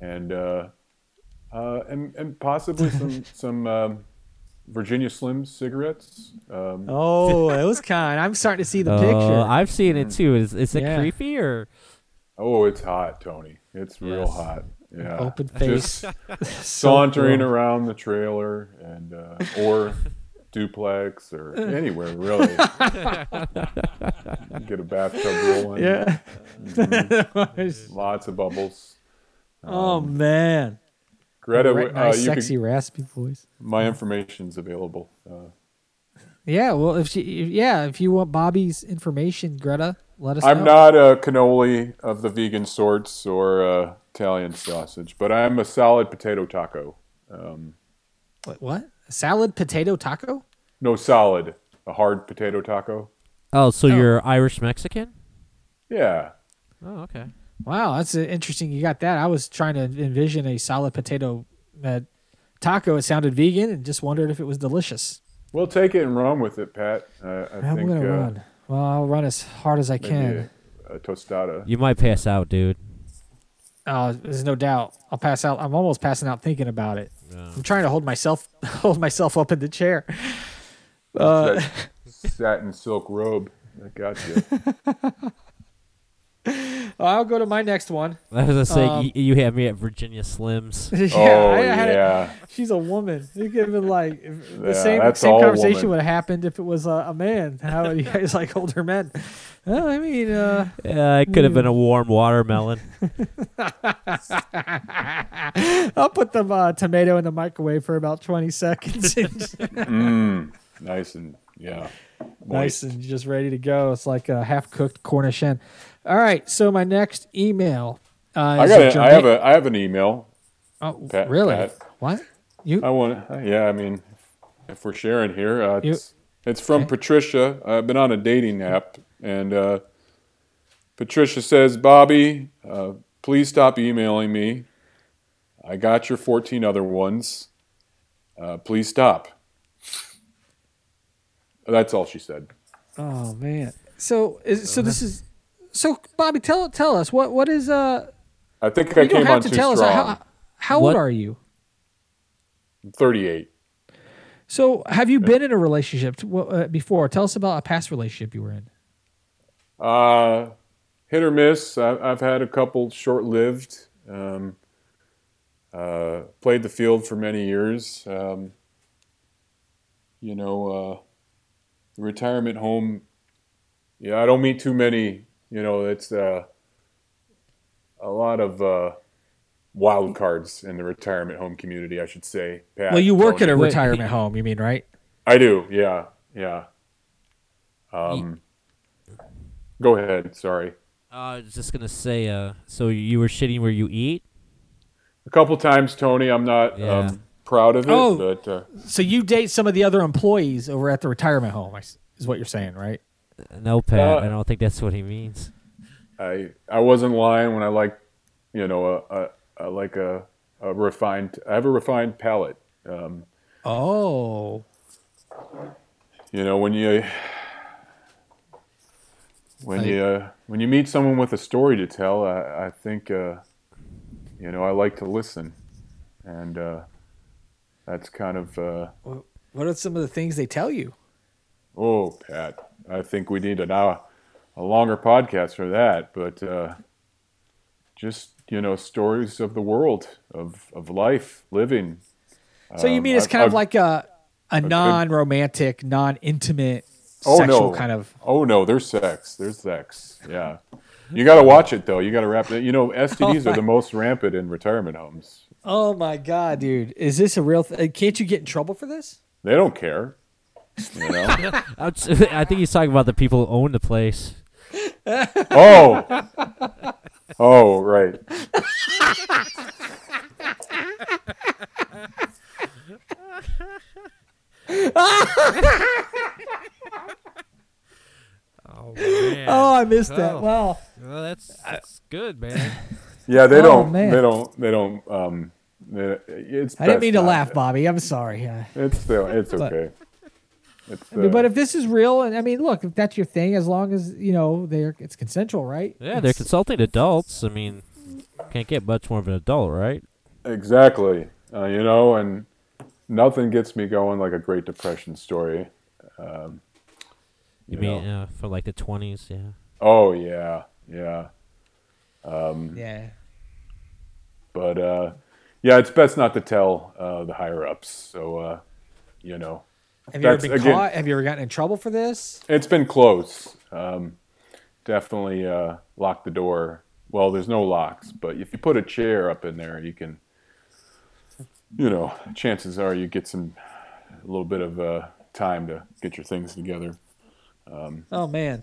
and uh, uh, and and possibly some <laughs> some. Um, Virginia Slim cigarettes. Um, Oh, that was kind. I'm starting to see the Oh, picture. I've seen it too. Is is it Yeah. creepy or? Oh, it's hot, Tony. It's real Yes. hot. Yeah. Open face. Just <laughs> So <laughs> sauntering cool. around the trailer and uh, or duplex or anywhere really. Get a bathtub rolling. Yeah. Lots of bubbles. oh man. Greta, Right, uh, nice, you sexy, could, raspy voice. my information's available. Uh, Yeah. Well, if she, yeah, if you want Bobby's information, Greta, let us know. I'm know. not a cannoli of the vegan sorts or uh, Italian sausage, but I'm a solid potato taco. Um, What? what? A salad potato taco? no solid, a hard potato taco. Oh, so Oh. you're Irish Mexican? Yeah. Oh, okay. Wow, that's uh, interesting. You got that. I was trying to envision a solid potato uh, taco. It sounded vegan, and just wondered if it was delicious. We'll take it and run with it, Pat. Uh, I I'm think gonna uh, run. Well, I'll run as hard as I can. a, a tostada. You might pass out, dude. Oh, there's no doubt. I'll pass out. I'm almost passing out thinking about it. Yeah. I'm trying to hold myself <laughs> hold myself up in the chair. Uh, that <laughs> satin silk robe. I got you. <laughs> <laughs> I'll go to my next one. I was gonna say Um, y- you had me at Virginia Slims. <laughs> yeah, oh I had it- she's a woman. You could have been like <laughs> the Yeah, same same conversation woman. would have happened if it was a, a man. How you guys like older men? Well, I mean, uh, Yeah, it could have been a warm watermelon. I'll put the uh, tomato in the microwave for about 20 seconds. Mm, nice and yeah. nice and just ready to go. It's like a half cooked Cornish hen. All right, so my next email. Uh, I got. a I have a. I have an email. Oh, Pat- really? Pat. What? You? I want. Yeah. I mean, if we're sharing here, uh, You- it's, it's from Okay. Patricia. I've been on a dating app, and uh, Patricia says, "Bobby, uh, please stop emailing me. I got your 14 other ones. Uh, please stop." That's all she said. Oh man. So is so this is so Bobby tell tell us what what is uh I think I you came have on to too tell strong. us how how What? old are you? 38. So have you been in a relationship t- wh- uh, before? Tell us about a past relationship you were in. Uh, hit or miss. I, I've had a couple short-lived. Um, uh, played the field for many years. Um, you know, uh, the retirement home. Yeah, I don't meet too many. You know, it's uh, a lot of uh, wild cards in the retirement home community. I should say. Pat, Well, you work at a retirement <laughs> home, you mean, right? I do. Yeah, yeah. Um, go ahead. Sorry. Uh, I was just gonna say, uh, so you were shitting where you eat? A couple times, Tony. I'm not Yeah. um, proud of it, Oh. but uh, So you date some of the other employees over at the retirement home, is what you're saying, right? No, Pat. Uh, I don't think that's what he means. I I wasn't lying when I like, you know, a, a, a like a, a refined. I have a refined palate. Um, Oh. you know, when you when I- you uh, when you meet someone with a story to tell, I, I think uh, you know I like to listen, and uh, that's kind of. Uh, What are some of the things they tell you? Oh, Pat, I think we need an hour, a longer podcast for that. But uh, just you know, stories of the world, of of life, living. So you Um, mean it's I've- kind of I've- like a a non-romantic, non-intimate, Oh, sexual no. kind of. Oh no, there's sex. There's sex. Yeah, you got to watch it though. You got to wrap it. You know, STDs <laughs> Oh, are the most rampant in retirement homes. Oh my god, dude! Is this a real? Th- can't you get in trouble for this? They don't care. You know. <laughs> I'm s- I think he's talking about the people who own the place. <laughs> oh. Oh right. Oh man. <laughs> Oh, I missed that. Oh. Wow. well, that's that's good, man. Yeah, they Oh, don't. man. They don't. They don't. Um, they- it's. I didn't mean to not laugh, Bobby. I'm sorry. It's still. It's okay. It's. I mean, uh, but if this is real, and I mean, look, if that's your thing, as long as you know they're it's consensual, right? Yeah, they're It's- consulting adults. I mean, can't get much more of an adult, right? Exactly. Uh, you know, and nothing gets me going like a Great Depression story. Um, You, you mean know. uh, for like the twenties? Yeah. Oh yeah, yeah. Um, Yeah. But uh, yeah, it's best not to tell uh, the higher ups. So uh, you know, Have you ever been again- caught? Have you ever gotten in trouble for this? it's been close. Um, definitely uh, lock the door. Well, there's no locks, but if you put a chair up in there, you can. You know, chances are you get some a little bit of uh, time to get your things together. Oh man.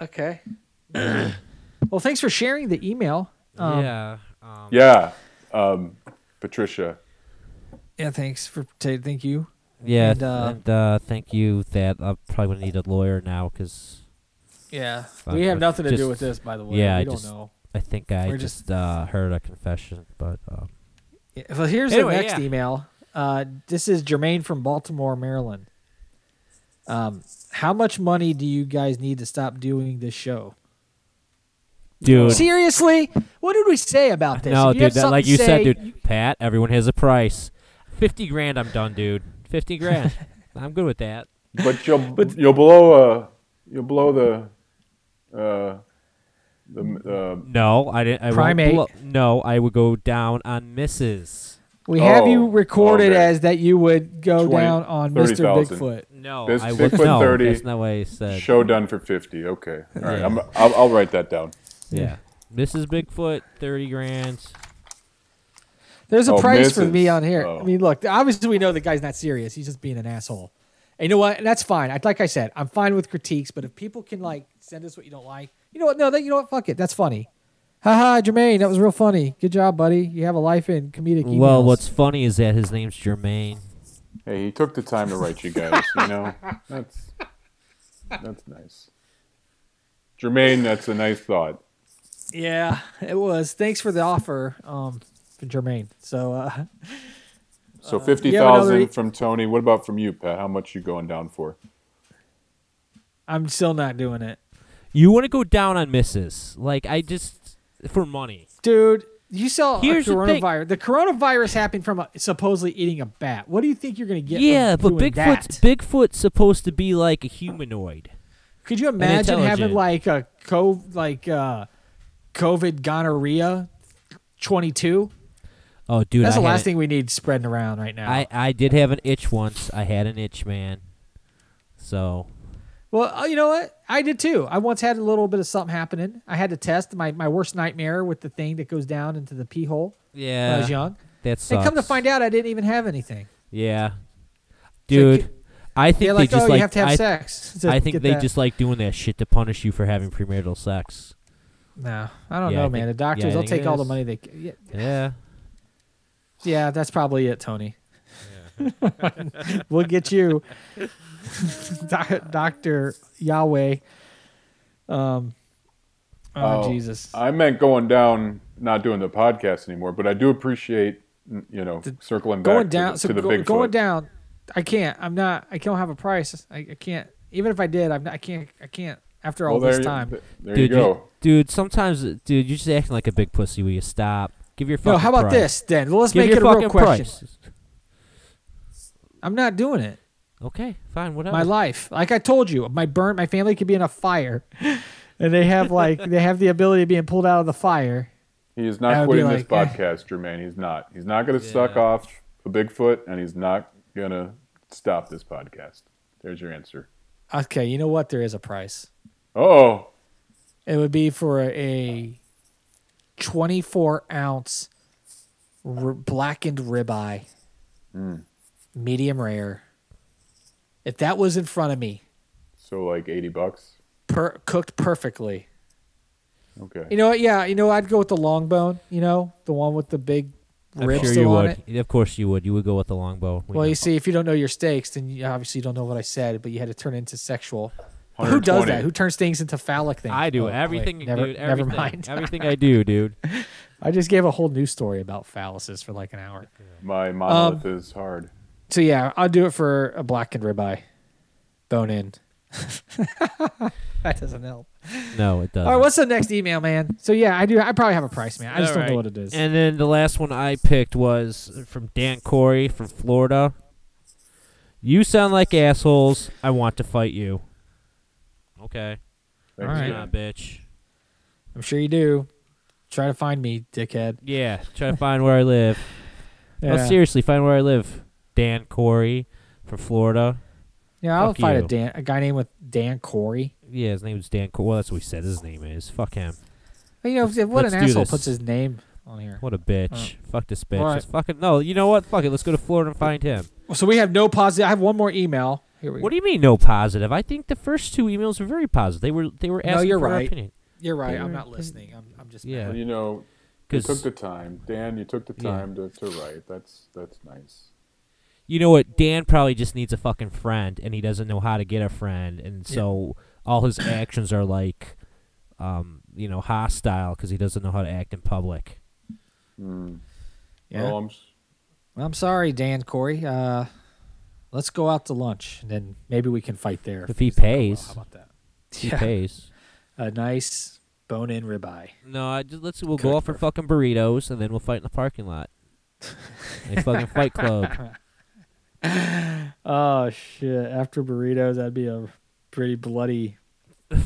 Okay. <clears throat> well, thanks for sharing the email. Um, yeah. Um, Yeah, um, Patricia. Yeah. Thanks for t- thank you. Yeah, And, and, uh, uh, thank you. That I probably gonna need a lawyer now because Yeah. We have but nothing to do with this, by the way. yeah, we I don't just- know. I think I We're just, just- uh, heard a confession. But um, Yeah, well, here's Anyway, the next yeah. email. Uh, this is Jermaine from Baltimore, Maryland. Um, how much money do you guys need to stop doing this show? dude, Seriously, what did we say about this? no, you dude, that, like to you said, say, dude. Pat, everyone has a price. Fifty grand, I'm done, dude. Fifty grand, <laughs> I'm good with that. But you'll <laughs> but, you'll blow uh you'll blow the uh the uh, No, I didn't. I won't Primate. blow- no, I would go down on Mrs. We have Oh, you recorded okay. as that you would go 20, down on Mr. 30,000. Bigfoot. No, This I would Bigfoot no. 30 That's not what I said. show done for fifty. Okay, all right. Yeah. I'm, I'll, I'll write that down. Yeah, Mrs. Bigfoot, thirty grand. There's a Oh, price for me on here. Oh. I mean, look, obviously we know the guy's not serious. He's just being an asshole. And you know what? And that's fine. I, like I said, I'm fine with critiques, but if people can like send us what you don't like, you know what? No, that you know what? Fuck it. That's funny. Haha, Jermaine, that was real funny. Good job, buddy. You have a life in comedic emails. Well, what's funny is that his name's Jermaine. Hey, he took the time to write you guys. You know, <laughs> that's that's nice. Jermaine, that's a nice thought. Yeah, it was. Thanks for the offer, um, for Jermaine. So, uh, <laughs> So fifty you another from Tony. What about from you, Pat? How much you going down for? I'm still not doing it, You want to go down on misses? Like I just for money. dude. You saw Here's a the coronavirus. The, coronavirus happened from a, supposedly eating a bat. What do you think you're going to get? yeah, from but doing Bigfoot's that? Bigfoot's supposed to be like a humanoid. Could you imagine having like a co like uh, COVID gonorrhea twenty two? Oh, dude, That's I the last thing we need spreading around right now. I I did have an itch once. I had an itch, man. So well, uh, you know what? I did too. I once had a little bit of something happening. I had to test my, my worst nightmare with the thing that goes down into the pee hole when I yeah, was young. that sucks. And come to find out, I didn't even have anything. yeah, dude, get- I think They're they like, just oh, like you have to have I, I think they that." just like doing that shit to punish you for having premarital sex. No, I don't Yeah, I know, think- man. The doctors, I they'll take all the money they. Yeah, Yeah, yeah, that's probably it, Tony. <laughs> we'll get you, <laughs> Doctor Yahweh. Um, oh, Oh, Jesus! I meant going down, not doing the podcast anymore, but I do appreciate, you know, circling back going to down. the, so to the go, Bigfoot. going down. I can't. I'm not. I don't have a price. I, I can't. Even if I did, I'm not, I can't. I can't. After all Well, there, this you- time. th- there dude, you go. dude. Sometimes, dude, you're just acting like a big pussy. Will you stop? Give your fucking No, how about price. this then? Well, let's Give make it a real question. price. I'm not doing it. Okay, fine, whatever. my life. Like I told you, my burn, my family could be in a fire, <laughs> and they have like they have the ability of being pulled out of the fire. He is not quitting this like, eh. podcast, Jermaine. He's not. He's not going to suck off a Bigfoot, and he's not going to stop this podcast. There's your answer. Okay, you know what? There is a price. Oh, It would be for a 24 ounce r- blackened ribeye, Mm. medium rare. If that was in front of me, so like eighty bucks. per- cooked perfectly. Okay. You know what? Yeah, you know I'd go with the long bone. You know the one with the big I'm ribs sure still you on would. it. Of course you would. You would go with the longbow. We Well, know. you see, if you don't know your steaks, then you obviously don't know what I said, but you had to turn into sexual. But who does that? Who turns things into phallic things? I do Oh, wait, everything, never, dude. never mind. <laughs> everything I do, dude. <laughs> I just gave a whole new story about phalluses for like an hour. My Um, monolith is hard. So yeah, I'll do it for a blackened ribeye, bone in. <laughs> that doesn't help. No, it doesn't. All right, what's the next email, man? So yeah, I do. I probably have a price, man. I just All don't right. know what it is. And then the last one I picked was from Dan Corey from Florida. You sound like assholes. I want to fight you. Okay. Thanks, all right. Dan. Nah, bitch. I'm sure you do. Try to find me, dickhead. Yeah, try to find where I live. <laughs> Yeah, No, seriously, find where I live. Dan Corey from Florida. yeah. I'll Fuck fight a. Dan, a guy named with Dan Corey. Yeah, his name was Dan Corey. Well, that's what he said his name is. Fuck him. Well, you know, if- what Let's an asshole this. puts his name on here. What a bitch. Uh, Fuck this bitch. All right. Just fucking no. You know what? Fuck it. Let's go to Florida and find him. So we have no positive. I have one more email. Here we What go. do you mean no positive? I think the first two emails were very positive. They were they were No, asking you're for our right. opinion. You're right. They I'm not listening. I'm, I'm just Yeah. Well, you know, you took the time, Dan. You took the Yeah. time to, to write. That's that's nice. You know what? Dan probably just needs a fucking friend, and he doesn't know how to get a friend, and Yeah. so all his actions are like, um, you know, hostile because he doesn't know how to act in public. Hmm. Yeah. Well, I'm, s- I'm sorry, Dan Corey. Uh, let's go out to lunch, and then maybe we can fight there. If he things well. pays. How about that? He Yeah. pays. <laughs> A nice bone-in ribeye. No, I just let's we'll Cooked go out for fucking burritos, and then we'll fight in the parking lot. <laughs> a fucking fight club. <laughs> Oh shit! After burritos, that'd be a pretty bloody.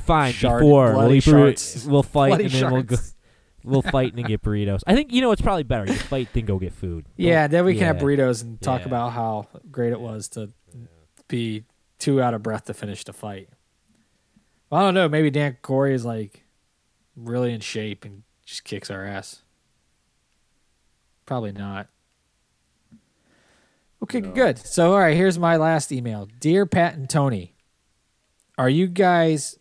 Fine. Shard- before we'll, eat shards. we'll fight, Bloody and then we'll go. Shards. We'll fight and then get burritos. I think you know it's probably better. You fight then go get food. <laughs> Yeah, then we can have burritos and talk Yeah. about how great it was to be too out of breath to finish the fight. Well, I don't know. Maybe Dan Corey is like really in shape and just kicks our ass. Probably not. Okay, No. good. So, all right, here's my last email. Dear Pat and Tony, are you guys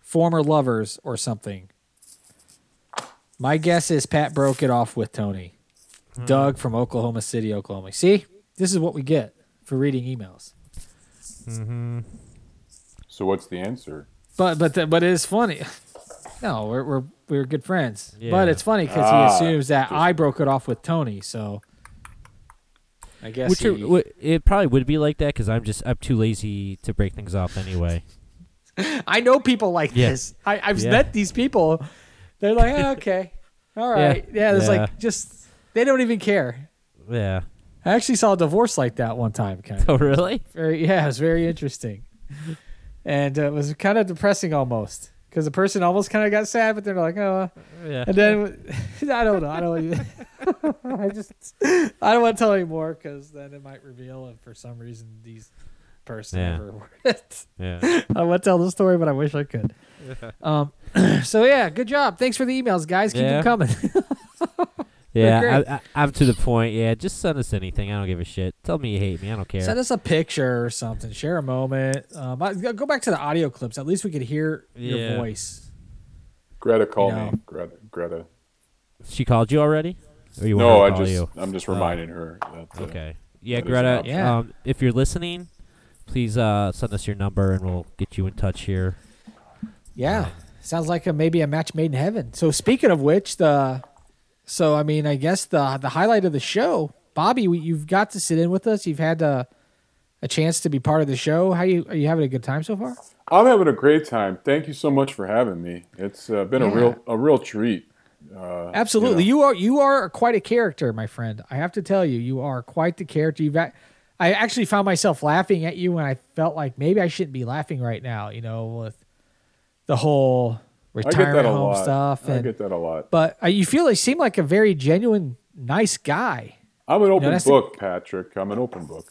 former lovers or something? My guess is Pat broke it off with Tony. Doug from Oklahoma City, Oklahoma. See, this is what we get for reading emails. Mm-hmm. so what's the answer? But but the, but it is funny. <laughs> No, we're we're we're good friends. But it's funny because Ah, he assumes that just- I broke it off with Tony. So I guess Which he, are, wh- it probably would be like that because I'm just I'm too lazy to break things off anyway. <laughs> I know people like Yeah. this. I, I've Yeah. met these people. They're like, "Oh, okay, <laughs> all right, yeah. It's Yeah. like just they don't even care. Yeah. I actually saw a divorce like that one time. Kind of Oh, really? very, yeah, it was very interesting, and uh, it was kind of depressing almost because the person almost kind of got sad, but they're like, "Oh," Yeah. and then <laughs> I don't know. I don't. Even, <laughs> I just I don't want to tell anymore because then it might reveal if for some reason these person Yeah. ever. worked. Yeah. I want to tell the story, but I wish I could. Um, <clears throat> so yeah, good job. Thanks for the emails, guys. Keep Yeah. them coming. <laughs> Yeah. I, I, I'm to the point. Yeah, just send us anything. I don't give a shit. Tell me you hate me. I don't care. Send us a picture or something. Share a moment. Um, I- go back to the audio clips. At least we could hear your Yeah. voice. Greta called No. me. Greta. Greta. she called you already? Or you want No, her I to call just you? I'm just Oh. reminding her that. Uh, Okay. Yeah, that is an Greta. option. Yeah. Um, if you're listening, please uh, send us your number and we'll get you in touch here. Yeah, sounds like a, maybe a match made in heaven. So speaking of which, the so I mean, I guess the the highlight of the show, Bobby, we, you've got to sit in with us. You've had uh, a chance to be part of the show. How you are you having a good time so far? I'm having a great time. Thank you so much for having me. It's uh, been Yeah. a real a real treat. Uh, Absolutely, you know. you are you are quite a character, my friend. I have to tell you, you are quite the character. You've I actually found myself laughing at you when I felt like maybe I shouldn't be laughing right now. You know, with the whole retirement home lot. stuff, I get that a lot. but uh, you feel like seem like a very genuine, nice guy. I'm an open that's the- book, Patrick. I'm an open book.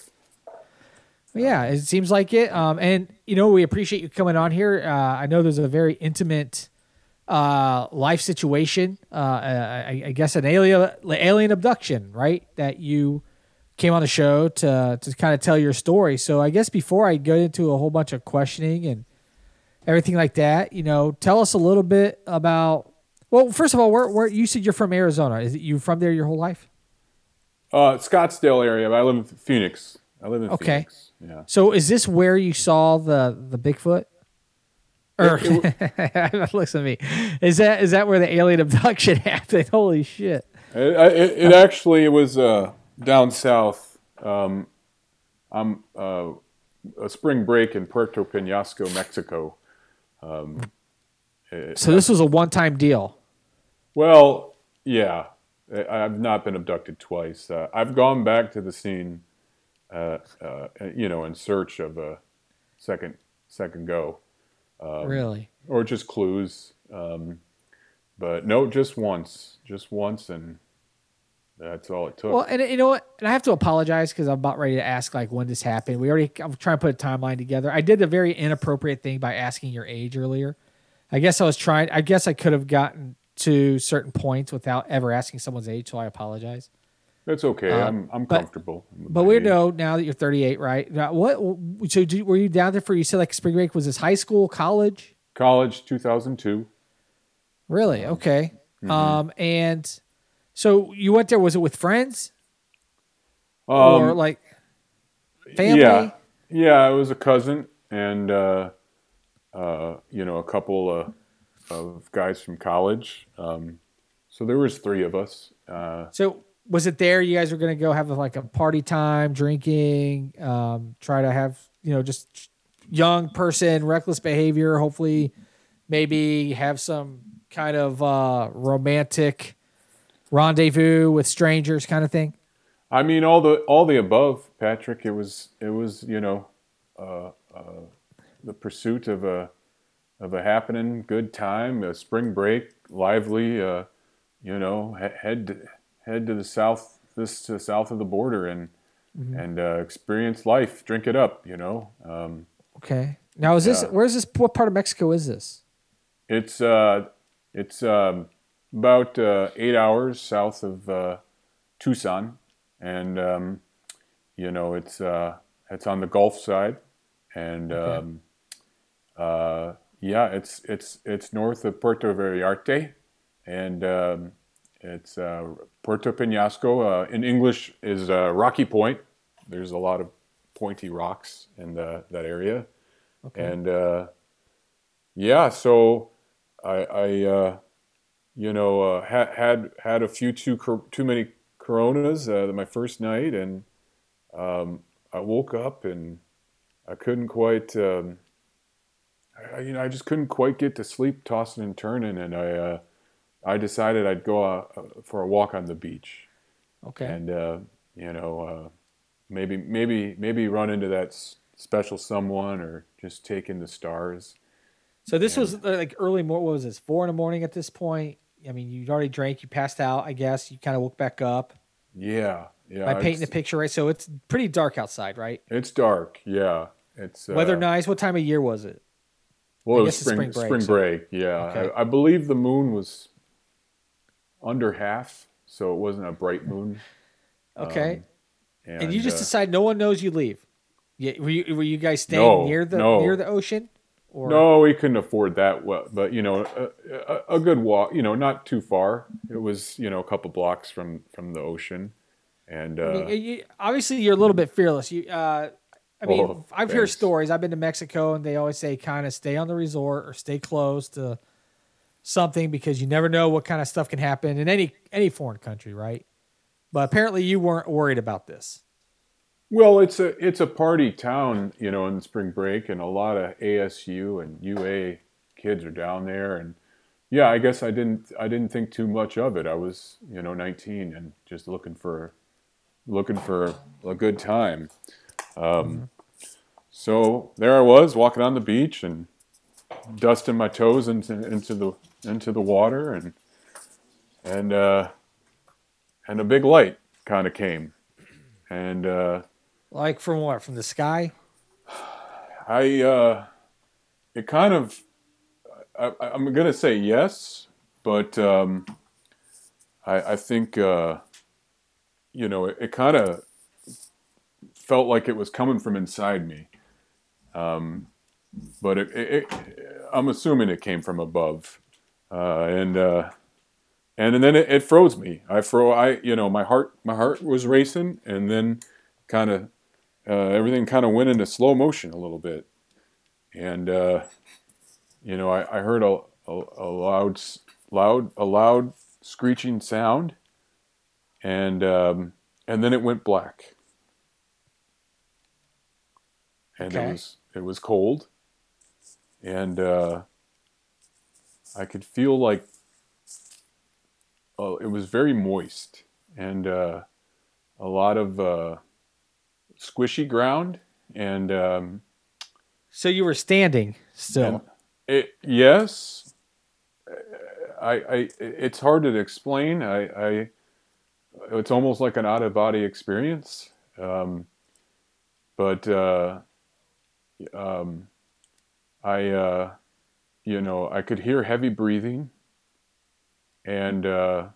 Yeah, it seems like it. Um, and you know, we appreciate you coming on here. Uh, I know there's a very intimate uh, life situation. Uh, I, I guess an alien alien abduction, right? That you came on the show to to kind of tell your story. So I guess before I go into a whole bunch of questioning and everything like that, you know, tell us a little bit about. Well, first of all, where, where you said you're from Arizona? Is it you from there your whole life? Uh, Scottsdale area. but I live in Phoenix. I live in Okay. Phoenix. Yeah. So is this where you saw the the Bigfoot? Or <laughs> listen to me. Is that is that where the alien abduction <laughs> happened? Holy shit! It, I- it, it actually was uh, down south. Um, I'm uh, a spring break in Puerto Penasco, Mexico. Um, So this was a one time deal. well, yeah, I- I've not been abducted twice. Uh, I've gone back to the scene, uh, uh, you know, in search of a second second go. Um, really? or just clues. Um, but no, just once, just once, and that's all it took. Well, and you know what? And I have to apologize because I'm about ready to ask like when this happened. We already I'm trying to put a timeline together. I did a very inappropriate thing by asking your age earlier. I guess I was trying. I guess I could have gotten to certain points without ever asking someone's age. So I apologize. That's okay. uh, I'm I'm but- comfortable. But we age. know now that you're 38, right? Now, what? So did, were you down there for? You said like spring break. Was this high school, college? college 2002. Really? Okay. Mm-hmm. Um, and so you went there. Was it with friends Um, or like family? Yeah, yeah. It was a cousin and uh, uh, you know a couple uh, of guys from college. Um, so there was three of us. Uh, So was it there? You guys were gonna go have like a party time, drinking, um, try to have you know just young person, reckless behavior. Hopefully, maybe have some kind of uh, romantic rendezvous with strangers, kind of thing. I mean, all the all the above, Patrick. It was it was you know, uh, uh, the pursuit of a of a happening good time, a spring break, lively. Uh, you know, he- head head to the south, this to the south of the border, and and uh, experience life. Drink it up. You know, um, Okay. Now is this where's this? What part of Mexico is this? it's uh, it's um, about uh, eight hours south of uh, Tucson, and um, you know it's uh, it's on the Gulf side, and Okay. um, uh, yeah, it's it's it's north of Puerto Vallarta, and um, it's uh, Puerto Penasco. Uh, in English, is uh, Rocky Point. There's a lot of pointy rocks in the, that area, Okay. and uh, yeah, so I, I uh, you know, uh, had had had a few too too many Coronas uh, my first night, and um, I woke up and I couldn't quite. Um, I, you know, I just couldn't quite get to sleep, tossing and turning, and I, uh, I decided I'd go uh, for a walk on the beach, Okay. and uh, you know, uh, maybe, maybe, maybe run into that special someone, or just take in the stars. So this yeah. was uh, like early morning. What was this? Four in the morning at this point. I mean, you'd already drank. You passed out. I guess you kind of woke back up. Yeah, yeah. I painting the picture right? So it's pretty dark outside, right? it's dark. Yeah, it's uh, Weather nice. What time of year was it? Well, it was spring spring spring break, break. so- Yeah, Okay. I, I believe the moon was under half, so it wasn't a bright moon. Okay. Um, and, you just uh, decide no one knows you leave. Yeah, were you were you guys staying No, near the no. near the ocean? Or no, we couldn't afford that. Well, but you know, a, a, a good walk. You know, not too far. It was you know a couple blocks from from the ocean, and uh, I mean, you, obviously you're a little bit fearless. You, uh, I mean, Oh, I've heard stories. I've been to Mexico, and they always say kind of stay on the resort or stay close to something because you never know what kind of stuff can happen in any any foreign country, right? But apparently, you weren't worried about this. Well, it's a it's a party town. You know, in spring break, and a lot of ASU and UA kids are down there, and yeah, I guess I didn't I didn't think too much of it. I was you know 19 and just looking for looking for a good time. Um, so there I was walking on the beach and dusting my toes into into the into the water and and uh, and a big light kind of came and uh, Like from what? From the sky? I uh, it kind of I, I'm gonna say yes, but um, I, I think uh, you know it, it kind of felt like it was coming from inside me, um, but it, it, it, I'm assuming it came from above, uh, and uh, and and then it, it froze me. I fro I you know my heart my heart was racing, and then kind of uh, everything kind of went into slow motion a little bit, and uh, you know I, I heard a, a, a loud loud a loud screeching sound, and um, and then it went black, and Okay. it was it was cold, and uh, I could feel like uh, it was very moist. And uh, a lot of uh, squishy ground and um, So you were standing still. it yes. I, I it's hard to explain. I, I it's almost like an out of body experience. Um, but uh, um, I uh, you know I could hear heavy breathing and uh,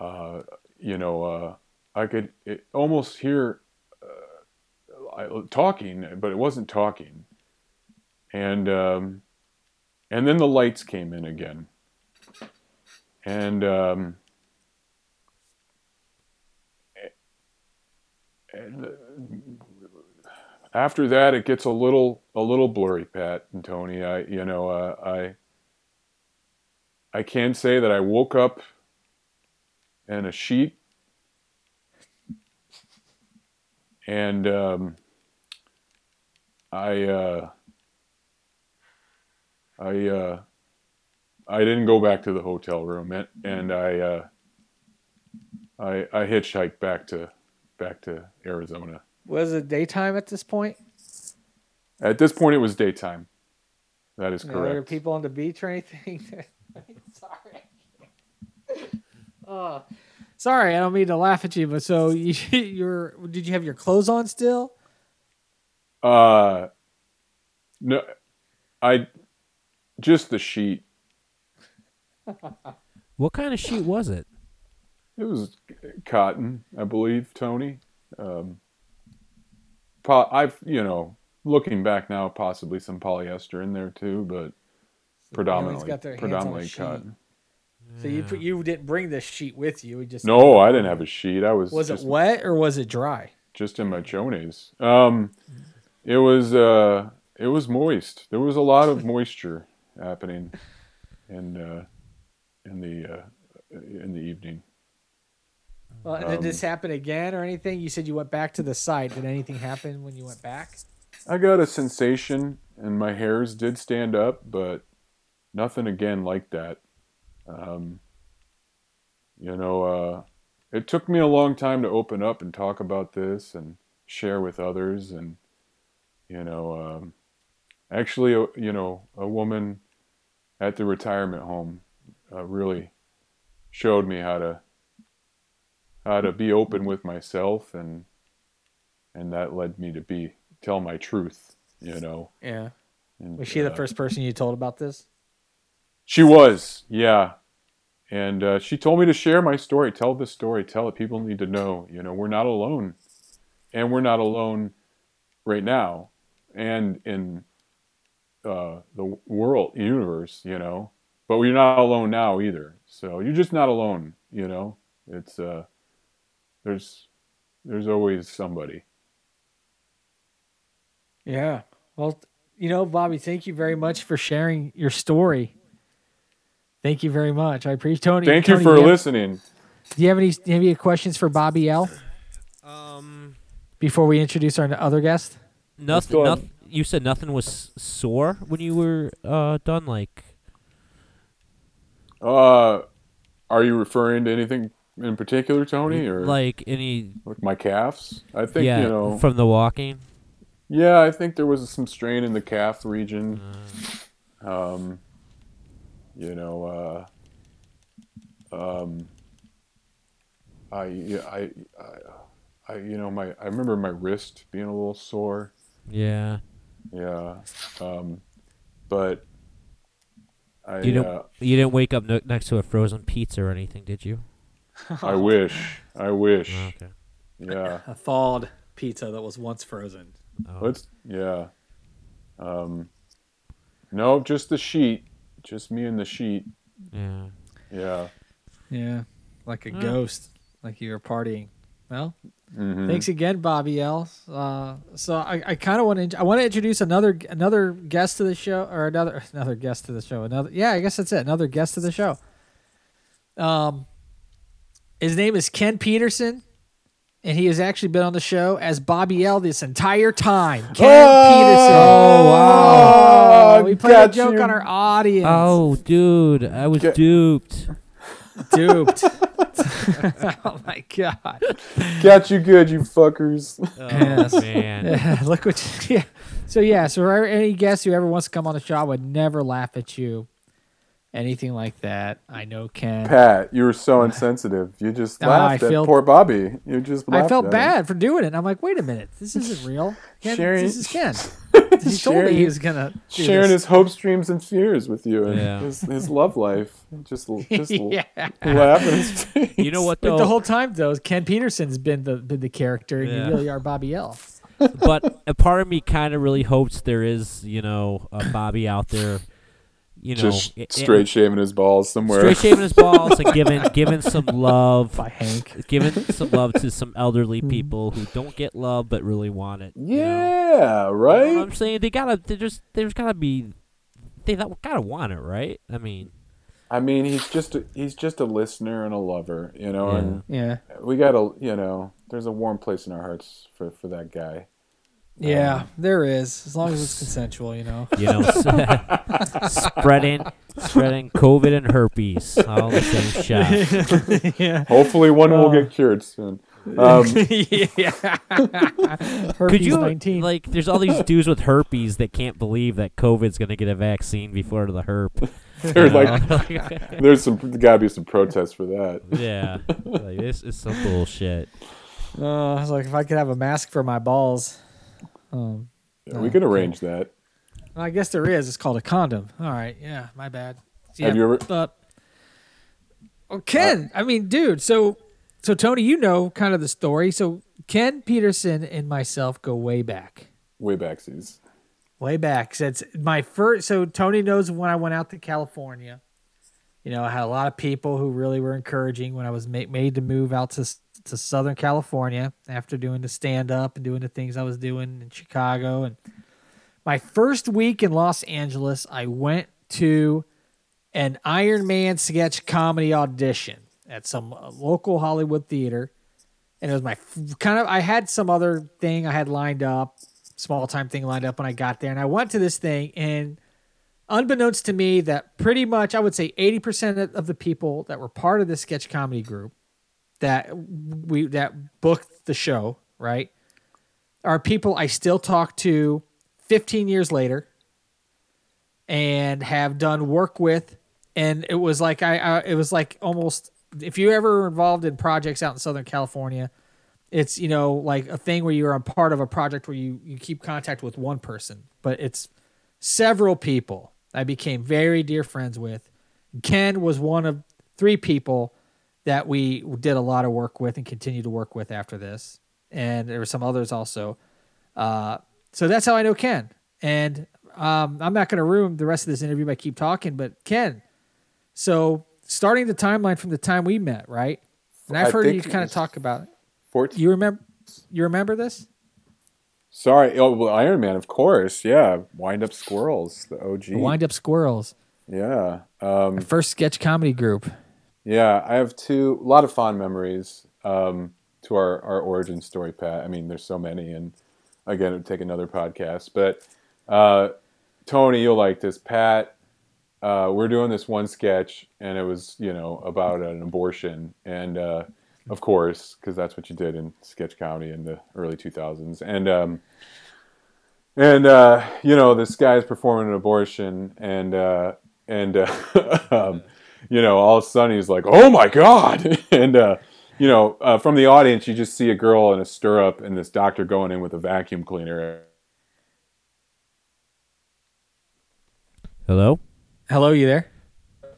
uh, you know uh, I could almost hear talking but it wasn't talking. And um, and then the lights came in again, and um, and uh, after that it gets a little a little blurry, Pat and Tony. I you know uh, I I can say that I woke up in a sheet. And um, I. Uh, I uh, I didn't go back to the hotel room, and, and I, uh, I I hitchhiked back to back to Arizona. Was it daytime at this point? At this point, it was daytime. That is correct. were there people on the beach or anything? <laughs> sorry. Oh, sorry, I don't mean to laugh at you, but so <laughs> you, you're did you have your clothes on still? Uh, no, I just the sheet. <laughs> What kind of sheet was it? It was cotton, I believe, Tony. Um, po- I've you know looking back now, possibly some polyester in there too, but predominantly got their hands on a predominantly sheet. cotton. So you put- you didn't bring this sheet with you. We just No, I didn't have a sheet. I was Was just, it wet or was it dry? just in my chones. Um, it was uh, it was moist. There was a lot of <laughs> moisture happening in uh, in the uh, in the evening. Well, did Um, this happen again or anything? You said you went back to the site. Did anything happen when you went back? I got a sensation and my hairs did stand up, but nothing again like that. Um, you know, uh, it took me a long time to open up and talk about this and share with others, and you know, um, actually, uh, you know, a woman at the retirement home uh, really showed me how to how to be open with myself and and that led me to be tell my truth you know? Yeah. and, Was she the uh, first person you told about this? she was yeah. And uh, she told me to share my story tell the story tell it. People need to know you know we're not alone. And we're not alone right now and in uh, the world universe you know but we're not alone now either so you're just not alone you know it's uh there's there's always somebody Yeah. Well, you know, Bobby, thank you very much for sharing your story. Thank you very much. I appreciate Tony. thank you for do you have- listening Do you have any? Do you have any questions for Bobby L Um, before we introduce our other guest? Nothing. go nothing you said nothing was sore when you were uh, done. Like, uh are you referring to anything in particular tony or like any like my calves i think yeah you know from the walking. Yeah, I think there was some strain in the calf region. Um, you know, uh, um, I, I, I, I, you know, my, I remember my wrist being a little sore. Yeah. Yeah, um, but I, You don't- uh, You didn't wake up no- next to a frozen pizza or anything, did you? I wish, I wish. Oh, okay. Yeah, A thawed pizza that was once frozen. Oh. let's, yeah. Um, no, just the sheet, just me and the sheet. Yeah. Yeah. Yeah, like a ghost, like you were partying. Well, Mhm. thanks again, Bobby L. Uh, so I, I kind of want to I want to introduce another another guest to the show or another <laughs> another guest to the show. Another yeah, I guess that's it. Another guest to the show. Um, his name is Ken Peterson, and he has actually been on the show as Bobby L. this entire time. Ken Peterson. Oh, wow. we played a joke you. on our audience. Oh, dude, I was Get- duped. duped. <laughs> oh my god. Got you good, you fuckers. Oh Yes. man. Yeah, <laughs> look what. Yeah. So yeah. So for any guest who ever wants to come on the show, I would never laugh at you, anything like that. I know Ken. Pat, you were so insensitive. You just I laughed at feel- poor Bobby. You just I felt at him. bad for doing it. I'm like, wait a minute, this isn't real. Ken, Sharing- this is Ken. <laughs> He told me Sharing- he was gonna Sharing this. his hopes, dreams, and fears with you, and Yeah. his, his love life. Just, <laughs> just yeah. laugh his face. You know what But though? the whole time though, Ken Peterson's been the been the character, and Yeah. you really are Bobby L. but a part of me kind of really hopes there is, you know, a Bobby out there, you know, Just i- i- straight shaving his balls somewhere. straight shaving his balls and <laughs> giving giving some love, by Hank. giving some love to some elderly hmm. people who don't get love but really want it. you know? yeah, You know what right. I'm saying they gotta. They just. There's gotta be. They gotta want it, right? I mean, I mean, he's just a, he's just a listener and a lover, you know, Yeah. and Yeah. we gotta, you know, there's a warm place in our hearts for for that guy. Yeah, there is. As long as it's consensual, you know. you know, <laughs> spreading spreading COVID and herpes all the same <laughs> shot. yeah. Hopefully, one will Oh. get cured soon. <laughs> Um, yeah. Herpes Could you 19. like? There's all these dudes with herpes that can't believe that COVID's gonna get a vaccine before the herp. There's you like there's some gotta be some protests for that. yeah, like this is some bullshit. Uh, I was like, if I could have a mask for my balls. Um, Yeah, we Oh, can okay. arrange that. I guess there is. It's called a condom. All right. Yeah, my bad. Yeah, Have you ever? But, well, Ken, I mean, dude. So, so Tony, you know kind of the story. So Ken Peterson and myself go way back. Way backsies. way back. So it's my first. So Tony knows when I went out to California. You know, I had a lot of people who really were encouraging when I was ma- made to move out to to Southern California after doing the stand up and doing the things I was doing in Chicago. And my first week in Los Angeles, I went to an Iron Man sketch comedy audition at some local Hollywood theater. And it was my f- kind of, I had some other thing I had lined up small time thing lined up when I got there, and I went to this thing, and unbeknownst to me, that pretty much I would say eighty percent of the people that were part of this sketch comedy group that we that booked the show, right, are people I still talk to fifteen years later, and have done work with, and it was like I, I it was like almost if you ever were involved in projects out in Southern California it's you know like a thing where you're a part of a project where you you keep contact with one person but it's several people i became very dear friends with. Ken was one of three people that we did a lot of work with and continue to work with after this and there were some others also uh, so that's how i know ken and um, i'm not going to ruin the rest of this interview by keep talking but ken so starting the timeline from the time we met right and i've heard you kind of talk about it 14. you remember? You remember this? Sorry. Oh, well, Iron Man, of course. Yeah. Wind Up Squirrels, the OG. The Wind Up Squirrels, Yeah. Um, first sketch comedy group. Yeah. I have two, a lot of fond memories um, to our, our origin story, Pat. I mean, there's so many. And again, it would take another podcast. But uh, Tony, you'll like this. Pat, uh, we're doing this one sketch, and it was, you know, about an abortion. And uh, of course, because that's what you did in sketch comedy in the early 2000s. And, um, and uh, you know this guy's performing an abortion and uh, and uh, <laughs> um, you know all of a sudden he's like oh my god <laughs> and uh, you know uh, from the audience you just see a girl in a stirrup and this doctor going in with a vacuum cleaner Hello. Hello, you there?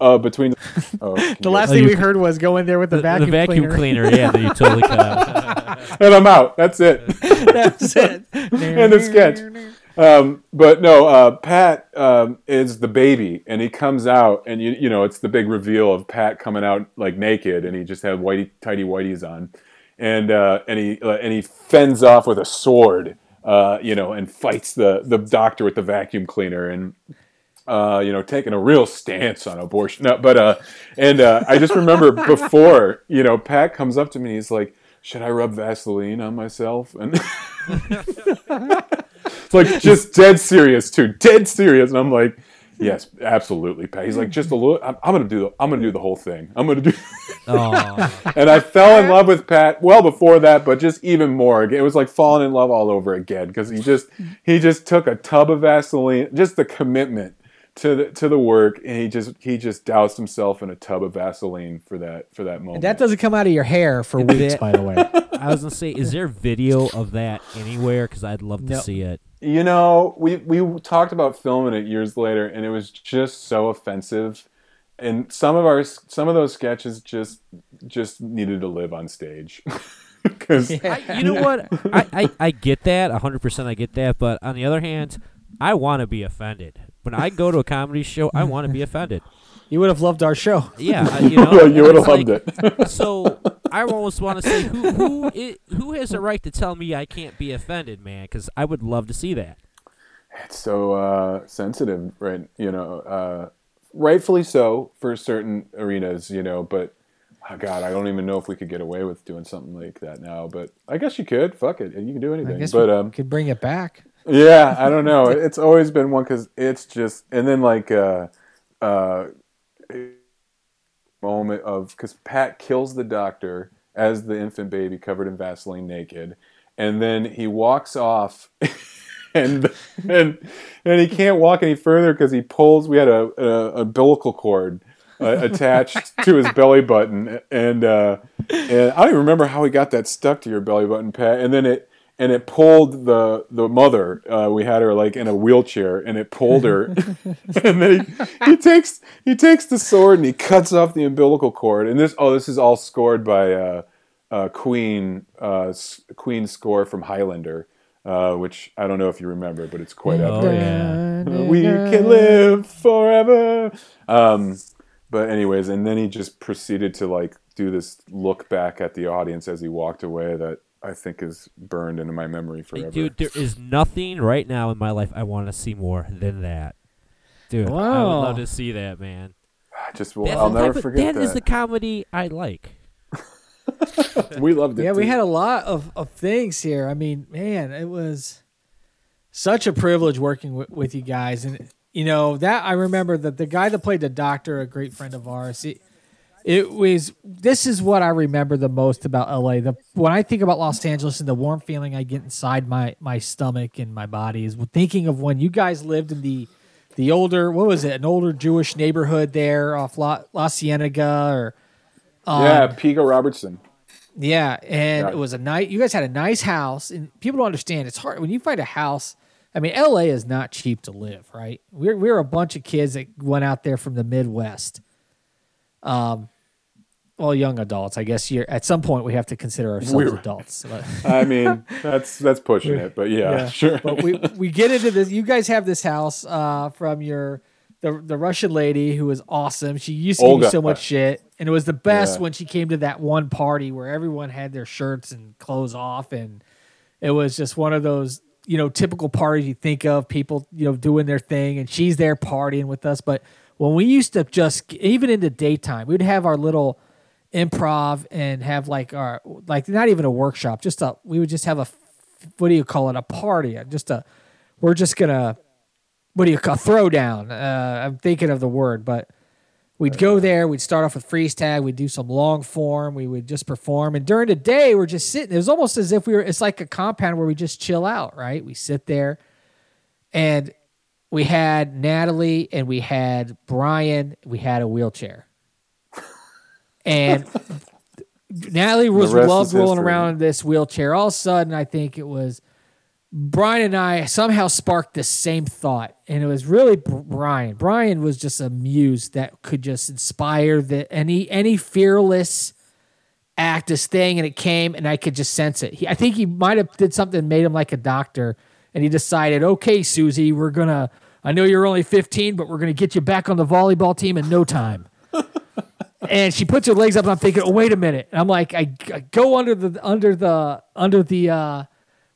uh, between <laughs> oh, The last Oh, thing you- we heard was go in there with the, vacuum, cleaner. cleaner. Yeah, that you totally cut out. <laughs> and I'm out that's it That's it. and the sketch. Um, but no, uh, Pat um, is the baby, and he comes out, and you you know it's the big reveal of Pat coming out like naked, and he just had whitey tighty whiteys on, and uh, and he uh, and he fends off with a sword, uh, you know, and fights the the doctor with the vacuum cleaner, and uh, you know, taking a real stance on abortion. No, but uh, and uh, I just remember <laughs> before, you know, Pat comes up to me, he's like, "Should I rub Vaseline on myself?" And it's <laughs> like just dead serious too, dead serious, and I'm like. Yes, absolutely, Pat. He's like, just a little. I'm, I'm gonna do. The, I'm gonna do the whole thing. I'm gonna do. <laughs> Oh, and I fell in love with Pat well before that, but just even more. It was like falling in love all over again because he just he just took a tub of Vaseline, just the commitment to the to the work, and he just he just doused himself in a tub of Vaseline for that for that moment. That doesn't come out of your hair for weeks, by the way. <laughs> I was gonna say, is there video of that anywhere? Because I'd love to No. see it. You know, we we talked about filming it years later, and it was just so offensive. And some of our some of those sketches just just needed to live on stage <laughs> because I, you know what? I, I, I get that, 100% I get that. But on the other hand, I want to be offended. When I go to a comedy show, I want to be offended. <laughs> You would have loved our show. Yeah, I- <laughs> you know. you would have loved like- it. <laughs> So I almost want to say, who who i who has the right to tell me I can't be offended, man? Because I would love to see that. it's so uh, sensitive, right? You know, uh, rightfully so for certain arenas, you know. But oh God, I don't even know if we could get away with doing something like that now. But I guess you could. Fuck it, you can do I anything. guess But we um, could bring it back. Yeah, I don't know. It's always been one because it's just, and then like uh, uh, moment of because Pat kills the doctor as the infant baby covered in Vaseline naked, and then he walks off. <laughs> And, and and he can't walk any further because he pulls. We had a, a umbilical cord uh, <laughs> attached to his belly button, and uh, and I don't even remember how he got that stuck to your belly button, Pat. And then it and it pulled the the mother. Uh, we had her like in a wheelchair, and it pulled her. <laughs> <laughs> and then he, he takes he takes the sword and he cuts off the umbilical cord. And this oh, this is all scored by uh, uh, Queen uh, Queen's score from Highlander, uh, which I don't know if you remember, but it's quite Oh, epic. yeah. We can live forever. Um, but anyways, and then he just proceeded to like do this look back at the audience as he walked away that I think is burned into my memory forever. Dude, there is nothing right now in my life I want to see more than that. Dude, wow. I would love to see that, man. I just will. I'll never type of- forget That is the comedy I like. <laughs> we loved it. Yeah, we had a lot of, of things here. I mean, man, it was such a privilege working with, with you guys, and you know that I remember that the guy that played the doctor, a great friend of ours. It, it was this is what I remember the most about LA. The when I think about Los Angeles and the warm feeling I get inside my my stomach and my body is thinking of when you guys lived in the the older what was it an older Jewish neighborhood there off La, La Cienega or um, yeah, Pico Robertson. yeah, and Yeah. it was a night. You guys had a nice house, and people don't understand. It's hard when you find a house. I mean, LA is not cheap to live, right? We're we're a bunch of kids that went out there from the Midwest. Um, well, young adults, I guess. You're at some point we have to consider ourselves We're- adults. But, <laughs> I mean, that's that's pushing it, but yeah, Yeah. sure. but we we get into this. You guys have this house uh, from your the the Russian lady who was awesome. She used to give you so much shit, and it was the best Yeah. when she came to that one party where everyone had their shirts and clothes off, and it was just one of those you know typical parties you think of people you know doing their thing, and she's there partying with us. But when we used to just even in the daytime, we'd have our little improv and have like our like not even a workshop, just a we would just have a what do you call it a party, just a we're just gonna what do you call throwdown? Uh, I'm thinking of the word, but we'd go there. We'd start off with freeze tag. We'd do some long form. We would just perform, and during the day, we're just sitting. It was almost as if we were. It's like a compound where we just chill out, right? We sit there, and we had Natalie and we had Brian. We had a wheelchair, and <laughs> Natalie was loved rolling around in this wheelchair. All of a sudden, I think it was Brian and I somehow sparked the same thought, and it was really Brian. Brian was just a muse that could just inspire the any any fearless act, this thing, and it came, and I could just sense it. He, I think he might have did something made him like a doctor, and he decided, okay, Susie, we're gonna. I know you're only 15, but we're gonna get you back on the volleyball team in no time. And she puts her legs up, and I'm thinking, oh wait a minute. And I'm like, I, I go under the under the under the uh,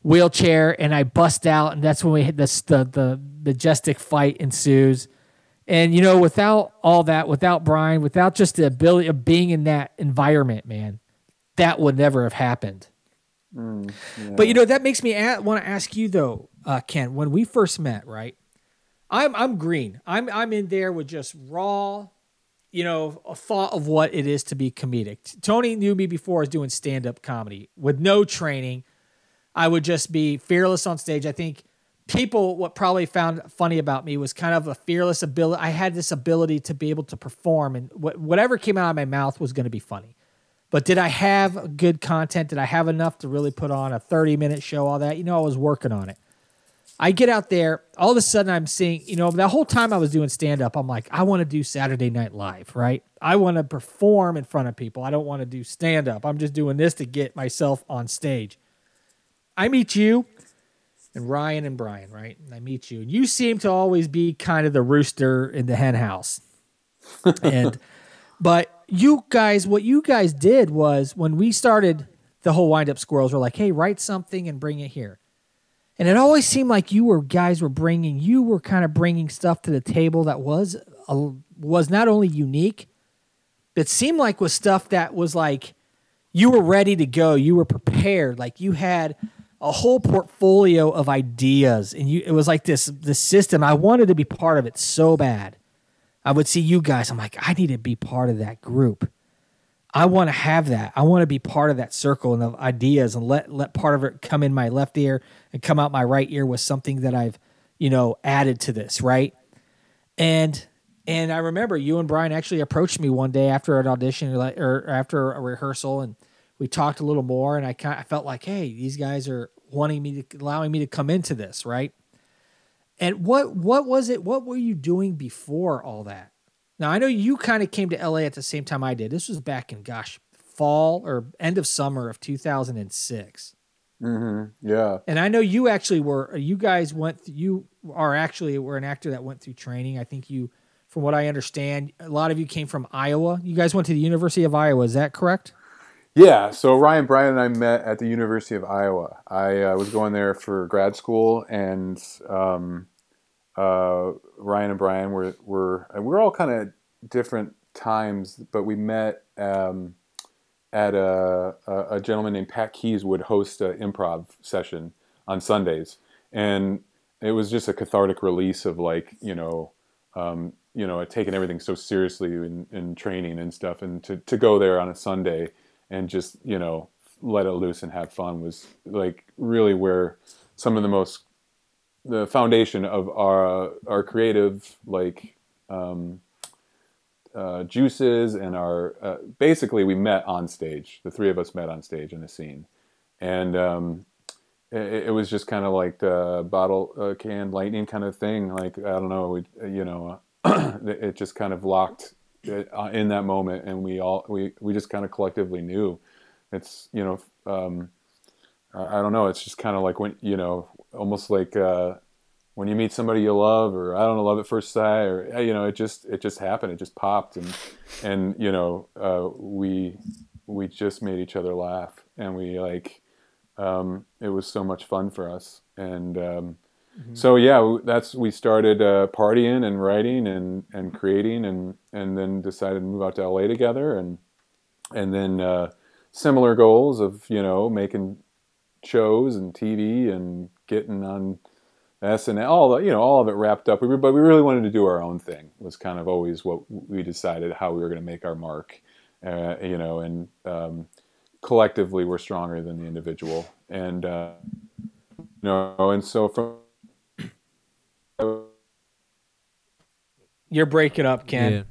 wheelchair, and I bust out, and that's when we hit this the the majestic fight ensues. And you know, without all that, without Brian, without just the ability of being in that environment, man, that would never have happened. But you know, that makes me a- want to ask you though, uh, Ken. When we first met, right? I'm I'm green. I'm I'm in there with just raw, you know, a thought of what it is to be comedic. Tony knew me before I was doing stand up comedy with no training. I would just be fearless on stage. I think people what probably found funny about me was kind of a fearless ability. I had this ability to be able to perform, and wh- whatever came out of my mouth was going to be funny. But did I have good content? Did I have enough to really put on a 30 minute show? All that, you know, I was working on it. I get out there, all of a sudden I'm seeing, you know, the whole time I was doing stand up, I'm like, I want to do Saturday Night Live, right? I want to perform in front of people. I don't want to do stand up. I'm just doing this to get myself on stage. I meet you and Ryan and Brian, right? And I meet you, and you seem to always be kind of the rooster in the hen house. <laughs> and, but you guys, what you guys did was when we started the whole wind up squirrels, we're like, hey, write something and bring it here. And it always seemed like you were guys were bringing, you were kind of bringing stuff to the table that was a, was not only unique, but seemed like was stuff that was like you were ready to go, you were prepared, like you had a whole portfolio of ideas, and you it was like this this system. I wanted to be part of it so bad. I would see you guys. I'm like, I need to be part of that group. I want to have that. I want to be part of that circle and of ideas and let let part of it come in my left ear and come out my right ear with something that I've, you know, added to this, right? And and I remember you and Brian actually approached me one day after an audition or after a rehearsal and we talked a little more and I kind I felt like, hey, these guys are wanting me to allowing me to come into this, right? And what what was it? What were you doing before all that? Now I know you kind of came to LA at the same time I did. This was back in gosh, fall or end of summer of 2006. Mm-hmm. Yeah. And I know you actually were you guys went th- you are actually were an actor that went through training. I think you from what I understand, a lot of you came from Iowa. You guys went to the University of Iowa, is that correct? Yeah, so Ryan Bryan and I met at the University of Iowa. I uh, was going there for grad school, and um, uh, Ryan and Brian were were and we're all kind of different times, but we met um, at a, a, a gentleman named Pat Keys would host an improv session on Sundays, and it was just a cathartic release of like you know um, you know taking everything so seriously in, in training and stuff. And to, to go there on a sunday and just you know let it loose and have fun was like really where some of the most the foundation of our our creative like um, uh, juices and our uh, basically we met on stage. The three of us met on stage in a scene. And um, it, it, was just kind of like the bottle uh, can lightning kind of thing. Like i don't know we, you know <clears throat> it just kind of locked uh, in that moment. And we all we, we just kind of collectively knew. It's you know um, I don't know. It's just kind of like when you know almost like uh, when you meet somebody you love or I don't know love at first sight or you know it just it just happened it just popped and and you know uh, we we just made each other laugh and we like um, it was so much fun for us and um, mm-hmm. so yeah that's we started uh, partying and writing and and creating and and then decided to move out to LA together and and then uh, similar goals of you know making shows and TV and getting on and all the, you know all of it wrapped up. We were, but we really wanted to do our own thing. Was kind of always what we decided how we were going to make our mark. Uh, you know, and um, collectively we're stronger than the individual. And uh, you know, and so from you're breaking up, Ken.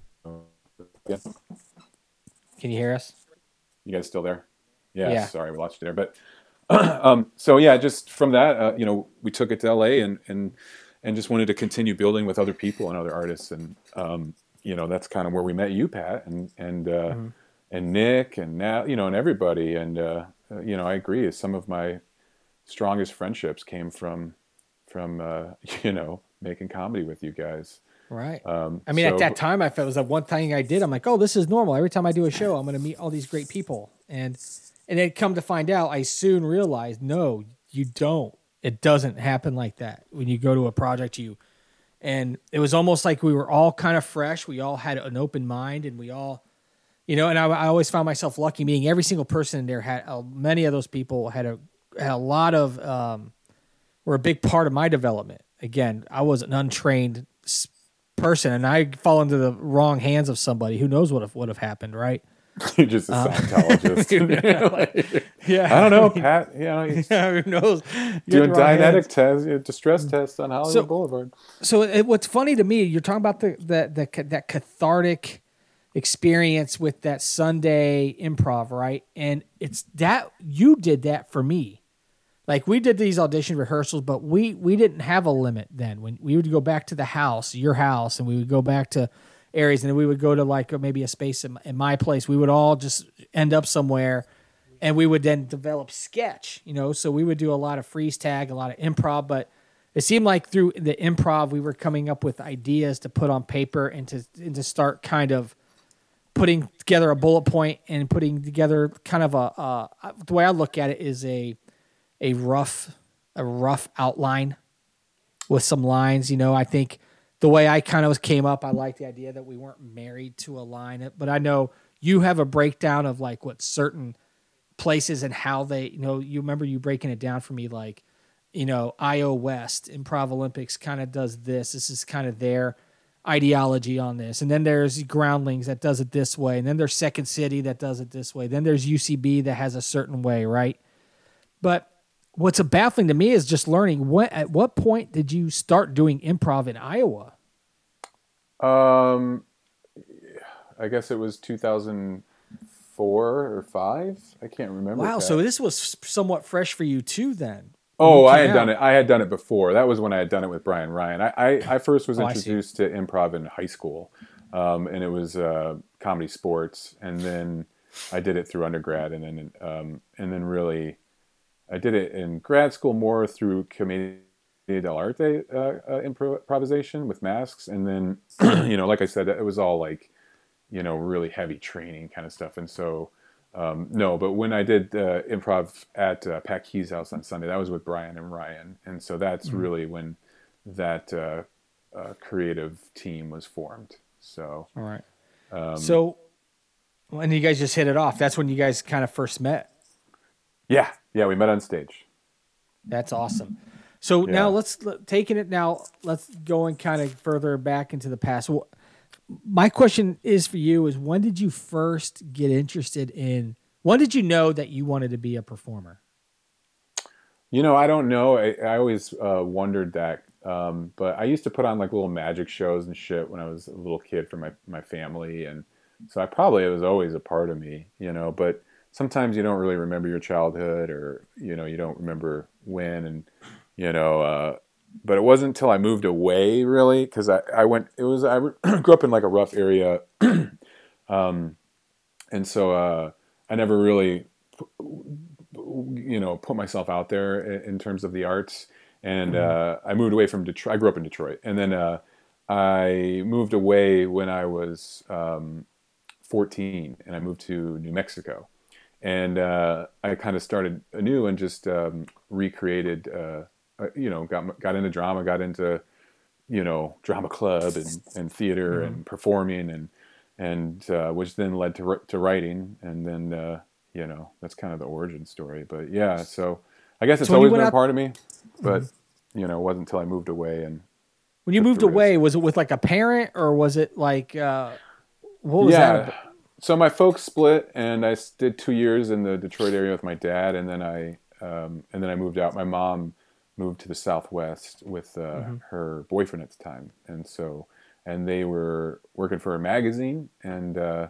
Yeah. Can you hear us? You guys still there? Yeah. yeah. Sorry, we lost you there, but <clears throat> um, so yeah, just from that, uh, you know, we took it to LA and and and just wanted to continue building with other people and other artists, and um, you know, that's kind of where we met you, Pat, and and uh, mm-hmm. and Nick, and now you know, and everybody, and uh, uh you know, I agree. Some of my strongest friendships came from from uh, <laughs> you know making comedy with you guys. Right. Um, I mean, so, at that time, I felt it was the one thing I did. I'm like, oh, this is normal. Every time I do a show, I'm going to meet all these great people, and and then come to find out, I soon realized, no, you don't. It doesn't happen like that. When you go to a project, you and it was almost like we were all kind of fresh. We all had an open mind, and we all, you know. And I, I always found myself lucky, meaning every single person in there had uh, many of those people had a had a lot of um, were a big part of my development. Again, I was an untrained person, and I fall into the wrong hands of somebody who knows what would have happened, right? <laughs> You're just a um, Scientologist. <laughs> <laughs> yeah, I don't know, Pat. You know, yeah, who knows? You're doing Dianetic tests, distress tests on Hollywood so, Boulevard. So, it, what's funny to me, you're talking about the, the the that cathartic experience with that Sunday improv, right? And it's that you did that for me. Like we did these audition rehearsals, but we we didn't have a limit then. When we would go back to the house, your house, and we would go back to areas, and we would go to like maybe a space in, in my place. We would all just end up somewhere, and we would then develop sketch. You know, so we would do a lot of freeze tag, a lot of improv, but it seemed like through the improv we were coming up with ideas to put on paper and to and to start kind of putting together a bullet point and putting together kind of a uh, the way I look at it is a a rough a rough outline with some lines. You know, I think the way I kind of came up, I like the idea that we weren't married to a line. But I know you have a breakdown of like what certain places and how they, you know, you remember you breaking it down for me, like, you know, IO West, Improv Olympics kind of does this. This is kind of their ideology on this. And then there's Groundlings that does it this way. And then there's Second City that does it this way. Then there's UCB that has a certain way, right? But what's baffling to me is just learning what at what point did you start doing improv in Iowa? Um, I guess it was 2004 or five. I can't remember. Wow, so this was somewhat fresh for you too, then. Oh, I had out. done it. I had done it before. That was when I had done it with Brian Ryan. I, I, I first was oh, introduced to improv in high school, um, and it was uh, comedy sports, and then I did it through undergrad, and then um, and then really I did it in grad school more through Commedia dell'arte uh, uh, improvisation with masks, and then <clears throat> you know, like I said, it was all like you know really heavy training kind of stuff, and so. Um, no, but when I did uh, improv at uh, Pat Key's house on Sunday, that was with Brian and Ryan, and so that's mm-hmm. really when that uh, uh, creative team was formed. So, all right. Um, so, when you guys just hit it off, that's when you guys kind of first met. Yeah, yeah, we met on stage. That's awesome. So Yeah. now let's let- taking it now. Let's going kind of further back into the past. Well, my question is for you: Is when did you first get interested in? When did you know that you wanted to be a performer? You know, I don't know. I, I always uh, wondered that. Um, but I used to put on like little magic shows and shit when I was a little kid for my, my family. And so I probably, it was always a part of me, you know, but sometimes you don't really remember your childhood or, you know, you don't remember when and, you know, uh, but it wasn't until I moved away really. Cause I, I went, it was, I <clears throat> grew up in like a rough area. <clears throat> um, and so, uh, I never really you know put myself out there in, terms of the arts and uh, i moved away from detroit i grew up in detroit and then uh, i moved away when i was um, 14 and i moved to new mexico and uh, i kind of started anew and just um, recreated uh, uh, you know got, got into drama got into you know drama club and, and theater and performing and and uh, which then led to, to writing. And then uh, you know that's kind of the origin story. But yeah so i guess it's So always been a out- part of me but you know it wasn't until i moved away and When you moved away, was it with like a parent or was it like uh, what was yeah. that? about? So my folks split and I did two years in the detroit area with my dad and then i um, and then i moved out my mom moved to the southwest with uh, Mm-hmm. her boyfriend at the time and so and they were working for a magazine and uh,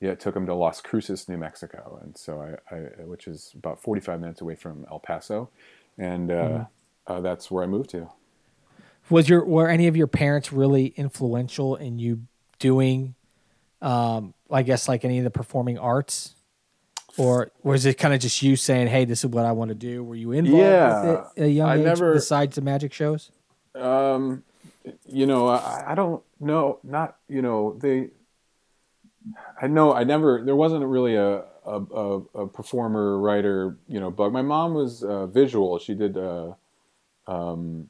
yeah, it took them to Las Cruces, New Mexico, and so I, I which is about 45 minutes away from El Paso, and uh, Mm-hmm. uh, that's where I moved to. Was your were any of your parents really influential in you doing, um, I guess like any of the performing arts, or was it kind of just you saying, "Hey, this is what I want to do"? Were you involved Yeah, with it at a young I age never- besides the magic shows? Um, you know, I, I don't know, not you know they. I know I never. There wasn't really a a, a, a performer writer, you know, bug. My mom was uh, visual. She did uh, um,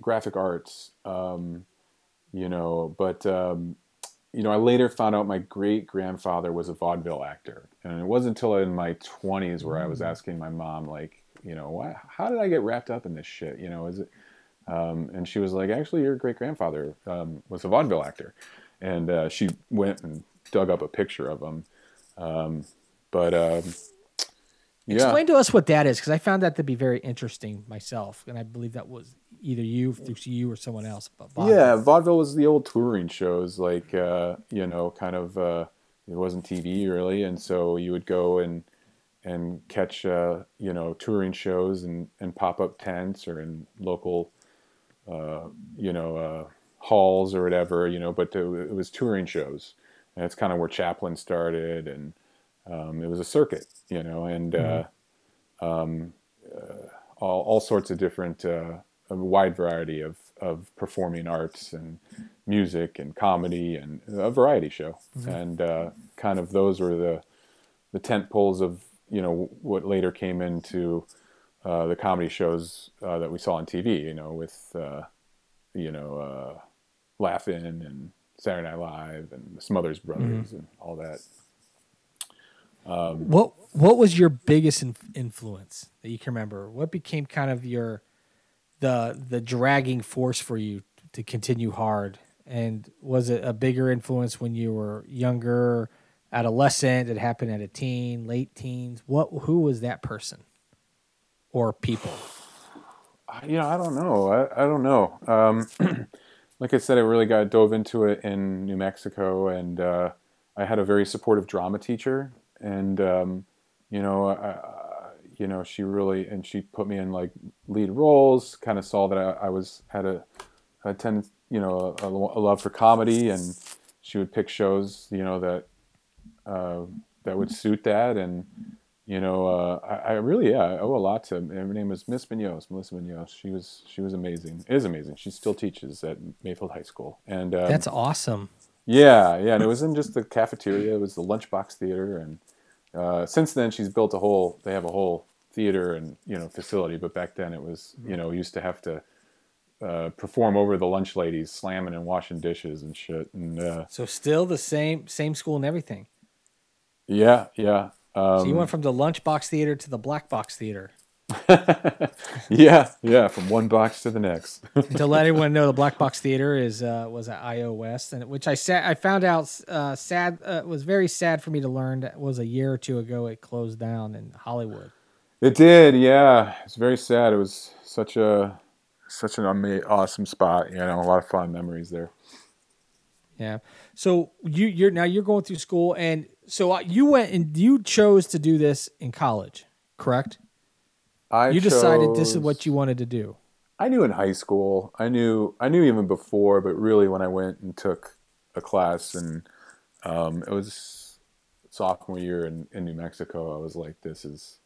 graphic arts, um, you know, but um, you know, I later found out my great grandfather was a vaudeville actor, and it wasn't until in my twenties where I was asking my mom, like, you know, why, how did I get wrapped up in this shit? You know, is it? Um, and she was like, actually, your great grandfather um, was a vaudeville actor, and uh, she went and dug up a picture of him. Um, but yeah, Explain to us what that is, because I found that to be very interesting myself, and I believe that was either you through you or someone else. But Bob- Yeah, vaudeville was the old touring shows, like uh, you know, kind of. Uh, it wasn't TV really, and so you would go and and catch uh, you know touring shows and and pop up tents or in local, uh, you know, uh, halls or whatever, you know. But it, it was touring shows, and that's kind of where Chaplin started, and um, it was a circuit, you know, and. Uh, um, uh, all, all sorts of different, uh, a wide variety of, of performing arts and music and comedy and a variety show. And uh, kind of those were the, the tent poles of, you know, what later came into uh, the comedy shows uh, that we saw on TV, you know, with, uh, you know, uh, Laugh-In and Saturday Night Live and the Smothers Brothers and all that. What What was your biggest in- influence that you can remember? What became kind of your the the dragging force for you to continue hard? And was it a bigger influence when you were younger, adolescent? It happened at a teen, late teens. What who was that person or people? I- you know, I don't know. I, I don't know. Um, <clears throat> like I said, I really got dove into it in New Mexico, and uh, I had a very supportive drama teacher, and um, you know, you know, she really and she put me in like lead roles. Kind of saw that I, I was had a, a ten, you know, a, a love for comedy, and she would pick shows, you know, that uh, that would suit that, and you know, uh, I, I really, yeah, I owe a lot to. Her name was Miss Munoz, Melissa Munoz. She was, she was amazing. Is amazing. She still teaches at Mayfield High School, and um, That's awesome. yeah, yeah. And it wasn't just the cafeteria; it was the lunchbox theater. And uh, since then, she's built a whole. They have a whole theater and you know facility. But back then, it was you know used to have to uh, perform over the lunch ladies, slamming and washing dishes and shit. And uh, So still the same same school and everything. yeah, yeah. Um, So you went from the lunchbox theater to the black box theater. <laughs> yeah, yeah, from one box to the next. <laughs> to let everyone know, the Black Box Theater is uh, was at IO West, and which I sa- I found out uh, sad uh, was very sad for me to learn that was a year or two ago it closed down in Hollywood. It did, yeah. It's very sad. It was such a such an ama- awesome spot. You know, a lot of fun memories there. Yeah. So you you're now you're going through school, and so uh, you went and you chose to do this in college, correct? I you decided this is what you wanted to do. I knew in high school. I knew I knew even before, but really when I went and took a class and um, it was sophomore year in, in New Mexico, I was like, this is.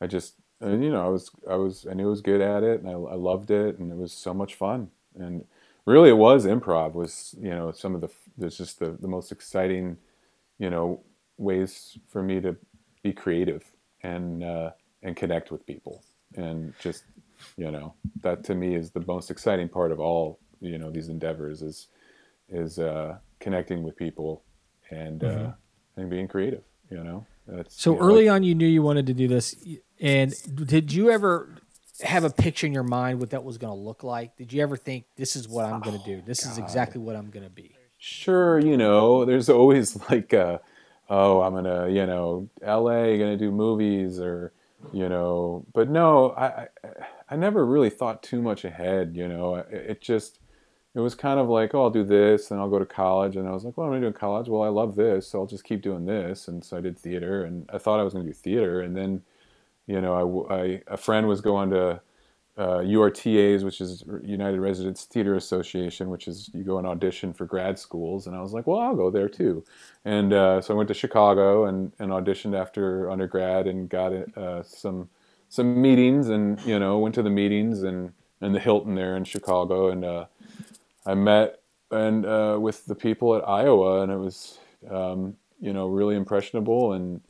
I just and you know I was I was I knew I was good at it and I, I loved it and it was so much fun and really it was improv was you know some of the there's just the, the most exciting you know ways for me to be creative and uh, and connect with people and just you know that to me is the most exciting part of all you know these endeavors is is uh, connecting with people and uh, and being creative you know that's So you know, early like- on, you knew you wanted to do this, and did you ever have a picture in your mind what that was going to look like? Did you ever think this is what I'm going to do? This is exactly what I'm going to be. sure you know there's always <laughs> like uh oh i'm gonna you know la gonna do movies or you know but no i i, never really thought too much ahead you know it, it just it was kind of like oh i'll do this and i'll go to college and i was like well i'm gonna do in college. Well i love this so i'll just keep doing this and so i did theater and i thought i was gonna do theater and then you know i, I- a friend was going to uh, URTAs, which is United Residents Theater Association, which is you go and audition for grad schools, and I was like, well, I'll go there too, and uh, so I went to Chicago and, and auditioned after undergrad and got uh, some some meetings, and you know went to the meetings and and the Hilton there in Chicago, and uh, I met and uh, with the people at Iowa, and it was um, you know really impressionable. And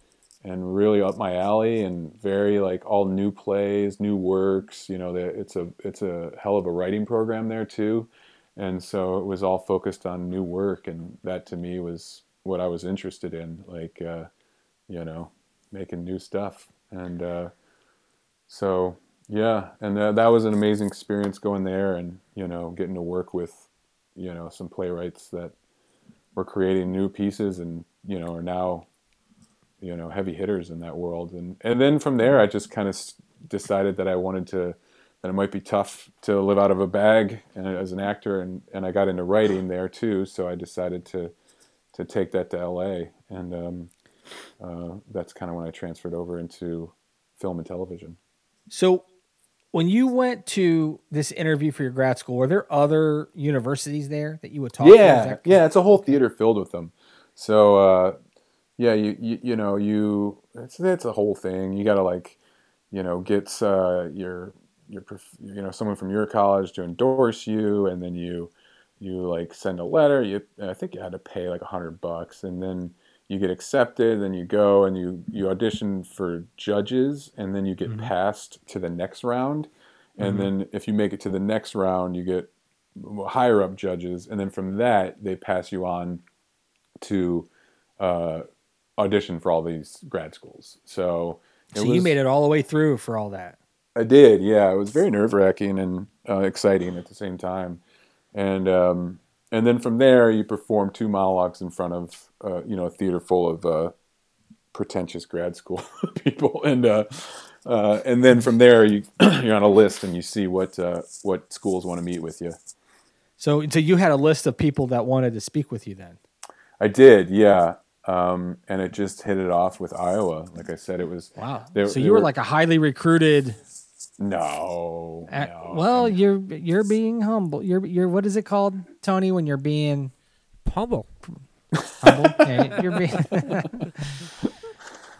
and really up my alley and very like all new plays, new works. You know, it's a it's a hell of a writing program there too, and so it was all focused on new work, and that to me was what I was interested in, like uh, you know, making new stuff, and uh, so yeah, and that that was an amazing experience going there, and you know, getting to work with you know some playwrights that were creating new pieces, and you know are now you know heavy hitters in that world. And and then from there I just kind of decided that I wanted to that it might be tough to live out of a bag and, as an actor. And and I got into writing there too so I decided to to take that to LA and um, uh, that's kind of when I transferred over into film and television. So when you went to this interview for your grad school, were there other universities there that you would talk yeah yeah it's a whole theater filled with them. So uh, yeah you, you you know you it's it's a whole thing. You got to like you know get uh, your your you know someone from your college to endorse you and then you you like send a letter. You i think you had to pay like a hundred bucks and then you get accepted then you go and you you audition for judges and then you get passed to the next round. And then if you make it to the next round you get higher up judges and then from that they pass you on to uh, audition for all these grad schools so So you made it all the way through for all that. I did, yeah. It was very nerve wracking and uh, exciting at the same time, and um, and then from there you perform two monologues in front of uh, you know a theater full of uh, pretentious grad school <laughs> people, and uh, uh, and then from there you <clears throat> you're on a list and you see what uh, what schools want to meet with you. So so you had a list of people that wanted to speak with you then. I did, yeah. Um, and it just hit it off with Iowa. Like I said, it was Wow. There- so there you were were- like a highly recruited. no, ac- no. well, you're you're being humble. You're you're what is it called, Tony? When you're being Humble. humble, <laughs> Yeah, you're being. <laughs>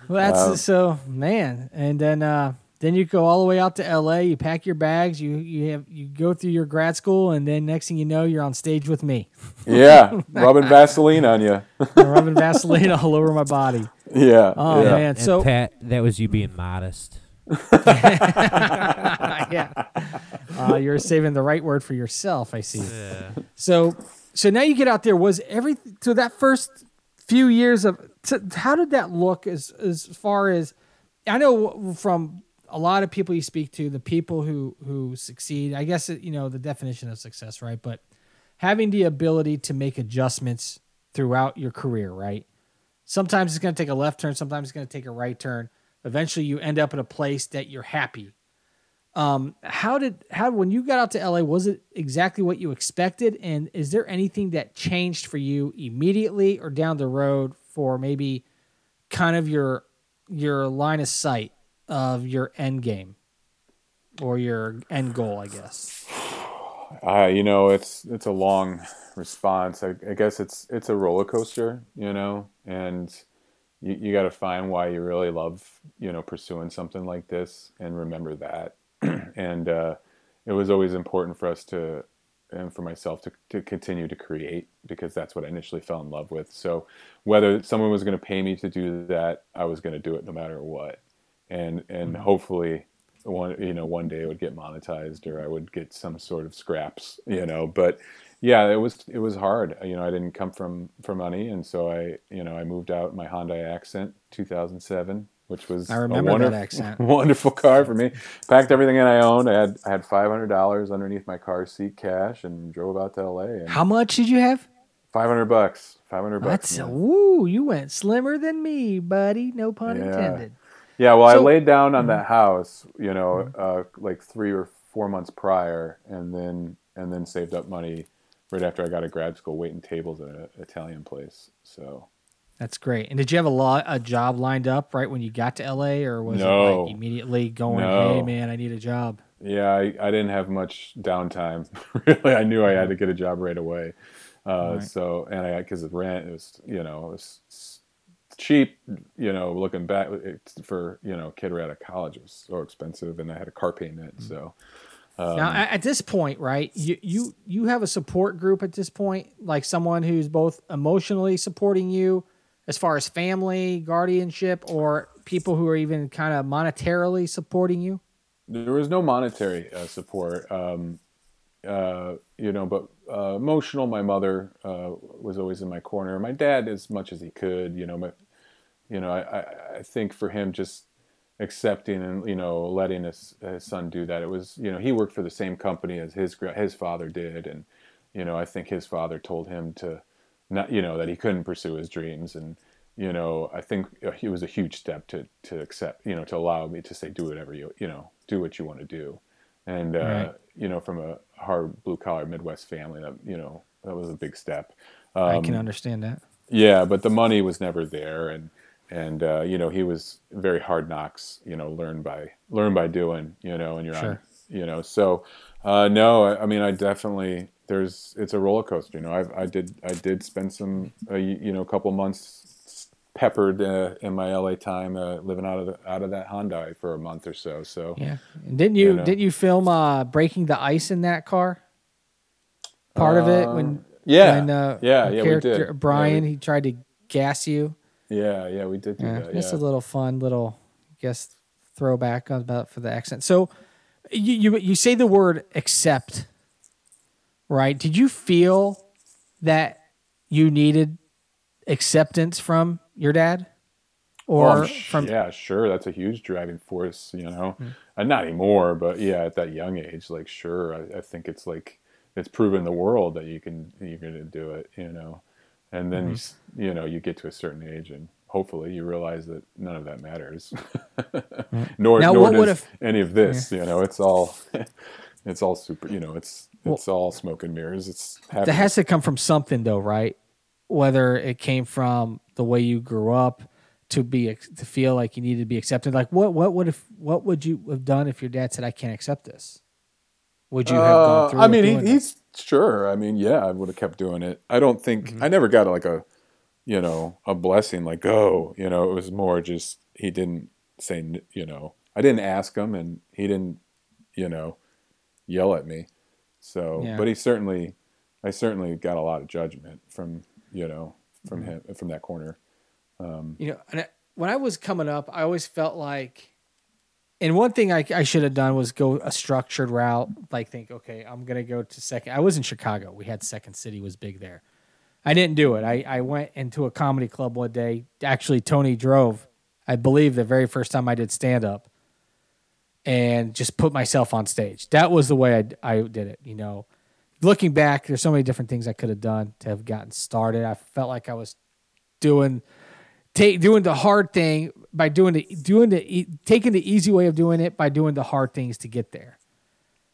well, that's Um, so man, and then uh, then you go all the way out to L.A. You pack your bags. You you have you go through your grad school, and then next thing you know, you're on stage with me, <laughs> yeah, rubbing Vaseline on you. <laughs> rubbing Vaseline all over my body. <laughs> Yeah. Oh yeah. man, And so Pat, that was you being modest. yeah. Uh, you're saving the right word for yourself, I see. Yeah. So, so now you get out there. Was every so that first few years of so how did that look as as far as I know from a lot of people you speak to, the people who who succeed, I guess you know the definition of success, right? But having the ability to make adjustments throughout your career, right? Sometimes it's going to take a left turn, sometimes it's going to take a right turn. Eventually, you end up in a place that you're happy. Um, how did how when you got out to LA was it exactly what you expected? And is there anything that changed for you immediately or down the road for maybe kind of your your line of sight of your end game or your end goal, I guess? <sighs> Uh, you know, it's it's a long response. I, I guess it's it's a roller coaster, you know, and you, you got to find why you really love, you know, pursuing something like this and remember that. <clears throat> and uh, it was always important for us to, and for myself to, to continue to create because that's what I initially fell in love with. So whether someone was going to pay me to do that, I was going to do it no matter what. And, and mm-hmm. hopefully one, you know, one day it would get monetized or I would get some sort of scraps, you know, but yeah, it was, it was hard. You know, I didn't come from, from money. And so I, you know, I moved out my Hyundai Accent 2007 which was I remember wonder- that accent. <laughs> wonderful car for me. Packed everything that I owned. I had I had five hundred dollars underneath my car seat cash and drove out to L.A. And How much did you have? Five hundred bucks. Five hundred bucks. That's man. woo! You went slimmer than me, buddy. No pun Yeah. intended. Yeah, well, So- I laid down on that house, you know, uh, like three or four months prior, and then and then saved up money right after I got to grad school, waiting tables at an Italian place. So That's great. And did you have a lot a job lined up right when you got to LA, or was it like immediately going, No. "Hey, man, I need a job"? yeah, I, I didn't have much downtime. <laughs> really, I knew I had to get a job right away. Uh, Right. So and I because of rent it was you know it was cheap. You know, looking back for you know a kid right out of college it was so expensive, and I had a car payment. So um, now, at this point, right, you you you have a support group at this point, like someone who's both emotionally supporting you, as far as family, guardianship, or people who are even kind of monetarily supporting you. there was no monetary uh, support. Um, uh, you know, but uh, emotional. My mother uh, was always in my corner. My dad, as much as he could. You know, my, you know, I, I, think for him just accepting and you know letting his, his son do that. It was you know he worked for the same company as his his father did, and you know I think his father told him to not you know that he couldn't pursue his dreams and you know I think it was a huge step to to accept you know to allow me to say do whatever you you know do what you want to do and uh, Right. you know from a hard blue collar Midwest family that you know that was a big step I can Um, understand that. yeah, but the money was never there, and and uh, you know he was very hard knocks. You know, learn by learn by doing. You know, and you're on. You know, so uh, no, I, I mean I definitely there's it's a roller coaster. You know, I've, I did I did spend some uh, you know a couple months peppered uh, in my LA time uh, living out of the, out of that Hyundai for a month or so. So Yeah. And didn't you You know. didn't you film uh breaking the ice in that car? Part of it when yeah, when uh, yeah, yeah, we character did. Yeah, Brian we- he tried to gas you. Yeah, yeah, we did do Yeah, that. just yeah. a little fun little I guess throwback about for the accent. So you you you say the word accept, right? Did you feel that you needed acceptance from your dad, or sh- from yeah, sure. That's a huge driving force, you know. Hmm. Uh, not anymore, but yeah, at that young age, like sure, I, I think it's like it's proven the world that you can you're to do it, you know. And then you, s- you know you get to a certain age, and hopefully you realize that none of that matters. <laughs> nor Now, nor does have- any of this, you know. It's all <laughs> it's all super, you know. It's Well- it's all smoke and mirrors. It's that has to come from something though, right? Whether it came from the way you grew up to be to feel like you needed to be accepted. Like what what would if what would you have done if your dad said I can't accept this? Would you have Uh, gone through? I mean, he, he's sure. I mean, yeah, I would have kept doing it. I don't think Mm-hmm. I never got like a, you know, a blessing like go. You know, it was more just he didn't say, you know, I didn't ask him, and he didn't, you know, yell at me. So, Yeah. but he certainly, I certainly got a lot of judgment from you know from Mm-hmm. him from that corner. Um, You know, and I, when I was coming up, I always felt like, and one thing I, I should have done was go a structured route. Like think, okay, I'm gonna go to second. I was in Chicago. We had Second City was big there. I didn't do it. I, I went into a comedy club one day. Actually, Tony drove. I believe the very first time I did stand up. and just put myself on stage. That was the way I, I did it. You know, looking back, there's so many different things I could have done to have gotten started. I felt like I was doing take doing the hard thing by doing the doing the taking the easy way of doing it by doing the hard things to get there.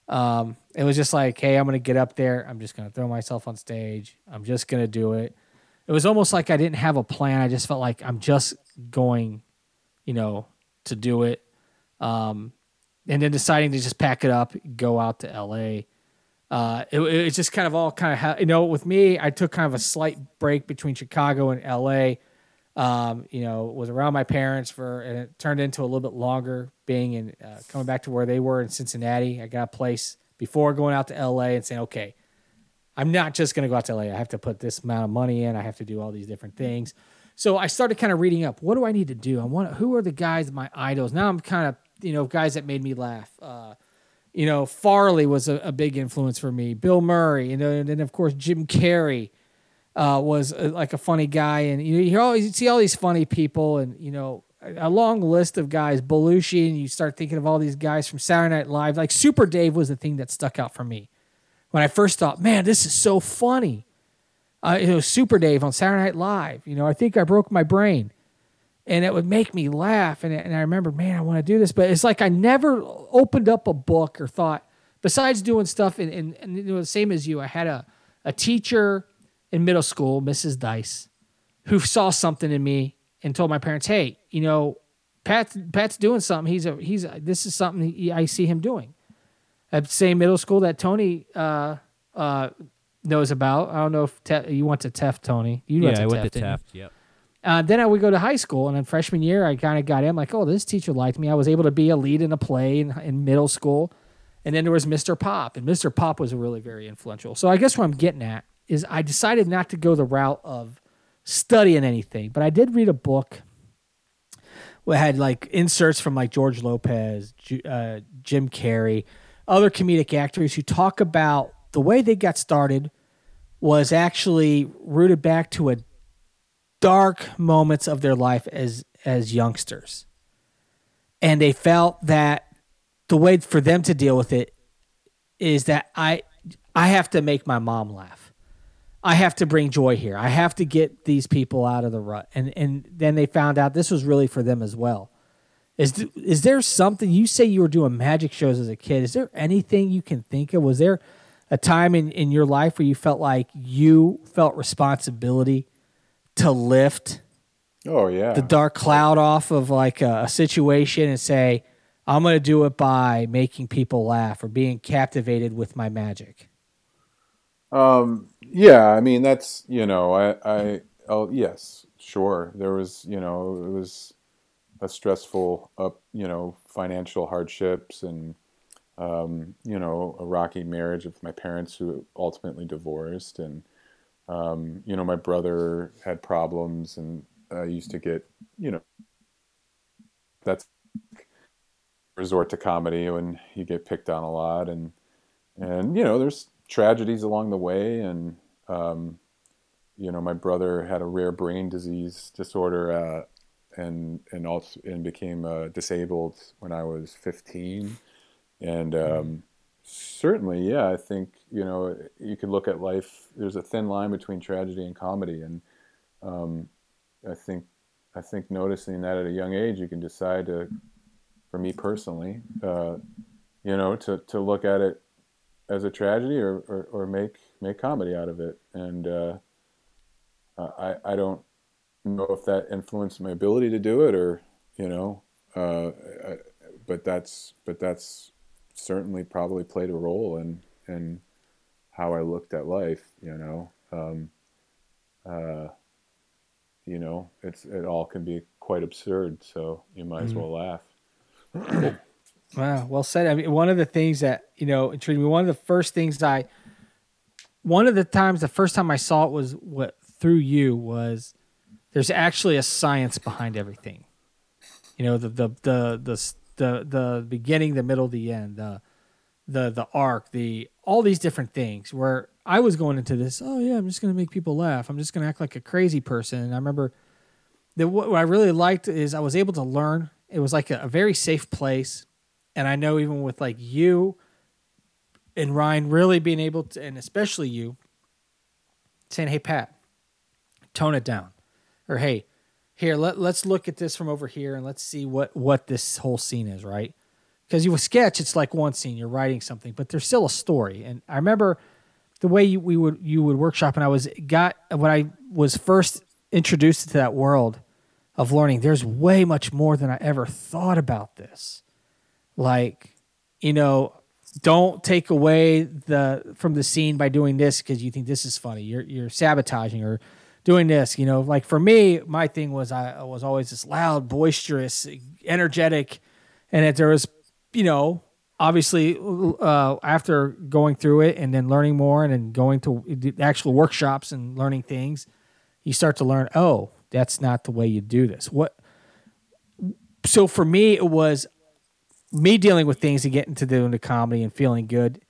Um, it was just like, hey, I'm gonna get up there. I'm just gonna throw myself on stage. I'm just gonna do it. It was almost like I didn't have a plan. I just felt like I'm just going, you know, to do it. Um, and then deciding to just pack it up, go out to LA. Uh, it, it's just kind of all kind of, ha- you know, with me, I took kind of a slight break between Chicago and LA. Um, you know, was around my parents for, and it turned into a little bit longer being in, uh, coming back to where they were in Cincinnati. I got a place before going out to LA and saying, okay, I'm not just going to go out to LA. I have to put this amount of money in. I have to do all these different things. So I started kind of reading up. What do I need to do? I want who are the guys, my idols? Now I'm kind of you know guys that made me laugh. Uh, you know, Farley was a, a, big influence for me. Bill Murray, you know, and then of course Jim Carrey uh, was uh, like a funny guy, and you you always see all these funny people, and you know, a, a long list of guys. Belushi, and you start thinking of all these guys from Saturday Night Live. Like Super Dave was the thing that stuck out for me when I first thought, man, this is so funny. Uh, you know, Super Dave on Saturday Night Live. You know, I think I broke my brain and it would make me laugh. And, and I remember, man, I want to do this, but it's like I never opened up a book or thought. Besides doing stuff, and, and, and you know, the same as you, I had a a teacher in middle school, Mrs. Dice, who saw something in me and told my parents, "Hey, you know, Pat Pat's doing something. He's a he's a, this is something he, I see him doing." At the same middle school that Tony uh, uh, knows about. I don't know if te- you went to Teft, Tony. You yeah, went to I Teft, went to Teft. Yep. Uh, then I would go to high school, and in freshman year, I kind of got in like, oh, this teacher liked me. I was able to be a lead in a play in, in middle school, and then there was Mr. Pop, and Mr. Pop was really very influential. So I guess what I'm getting at is I decided not to go the route of studying anything, but I did read a book. that had like inserts from like George Lopez, uh, Jim Carrey, other comedic actors who talk about the way they got started was actually rooted back to a dark moments of their life as as youngsters. And they felt that the way for them to deal with it is that I I have to make my mom laugh. I have to bring joy here. I have to get these people out of the rut. And and then they found out this was really for them as well. Is is there something you say you were doing magic shows as a kid? Is there anything you can think of? Was there a time in, in your life where you felt like you felt responsibility to lift oh yeah the dark cloud off of like a, a situation and say i'm going to do it by making people laugh or being captivated with my magic um yeah i mean that's you know i i oh yes sure. There was you know it was a stressful up you know financial hardships and um, you know a rocky marriage of my parents who ultimately divorced and um, you know, my brother had problems, and I used to get, you know, that's resort to comedy when you get picked on a lot, and and you know, there's tragedies along the way, and um, you know, my brother had a rare brain disease disorder, uh, and and also and became uh, disabled when I was 15, and um, certainly, yeah, I think you know, you could look at life. There's a thin line between tragedy and comedy, and um, I think I think noticing that at a young age, you can decide to, for me personally, uh, you know, to, to look at it as a tragedy or, or, or make make comedy out of it. And uh, I I don't know if that influenced my ability to do it or you know, uh, I, but that's but that's certainly probably played a role in in how I looked at life. You know, um, uh, you know, it's it all can be quite absurd. So you might mm-hmm. as well laugh. <clears throat> wow, well said. I mean, one of the things that you know intrigued me. One of the first things I, one of the times, the first time I saw it was what through you was. There's actually a science behind everything. You know, the the the the the, the beginning, the middle, the end. The the the arc, the all these different things. Where I was going into this, oh yeah, I'm just gonna make people laugh. I'm just gonna act like a crazy person. And I remember that what I really liked is I was able to learn. It was like a, a very safe place. And I know even with like you and Ryan really being able to, and especially you, saying, "Hey Pat, tone it down," or "Hey, here let let's look at this from over here and let's see what what this whole scene is." Right? Because you sketch, it's like one scene you're writing something, but there's still a story. And I remember the way you, we would you would workshop, and I was got when I was first introduced to that world of learning. There's way much more than I ever thought about this. Like, you know, don't take away the from the scene by doing this because you think this is funny. You're you're sabotaging or doing this. You know, like for me, my thing was I, was always this loud, boisterous, energetic, and that there was, you know, obviously uh, after going through it and then learning more and then going to actual workshops and learning things, you start to learn. Oh, that's not the way you do this. What? So for me, it was me dealing with things and getting to doing the comedy and feeling good.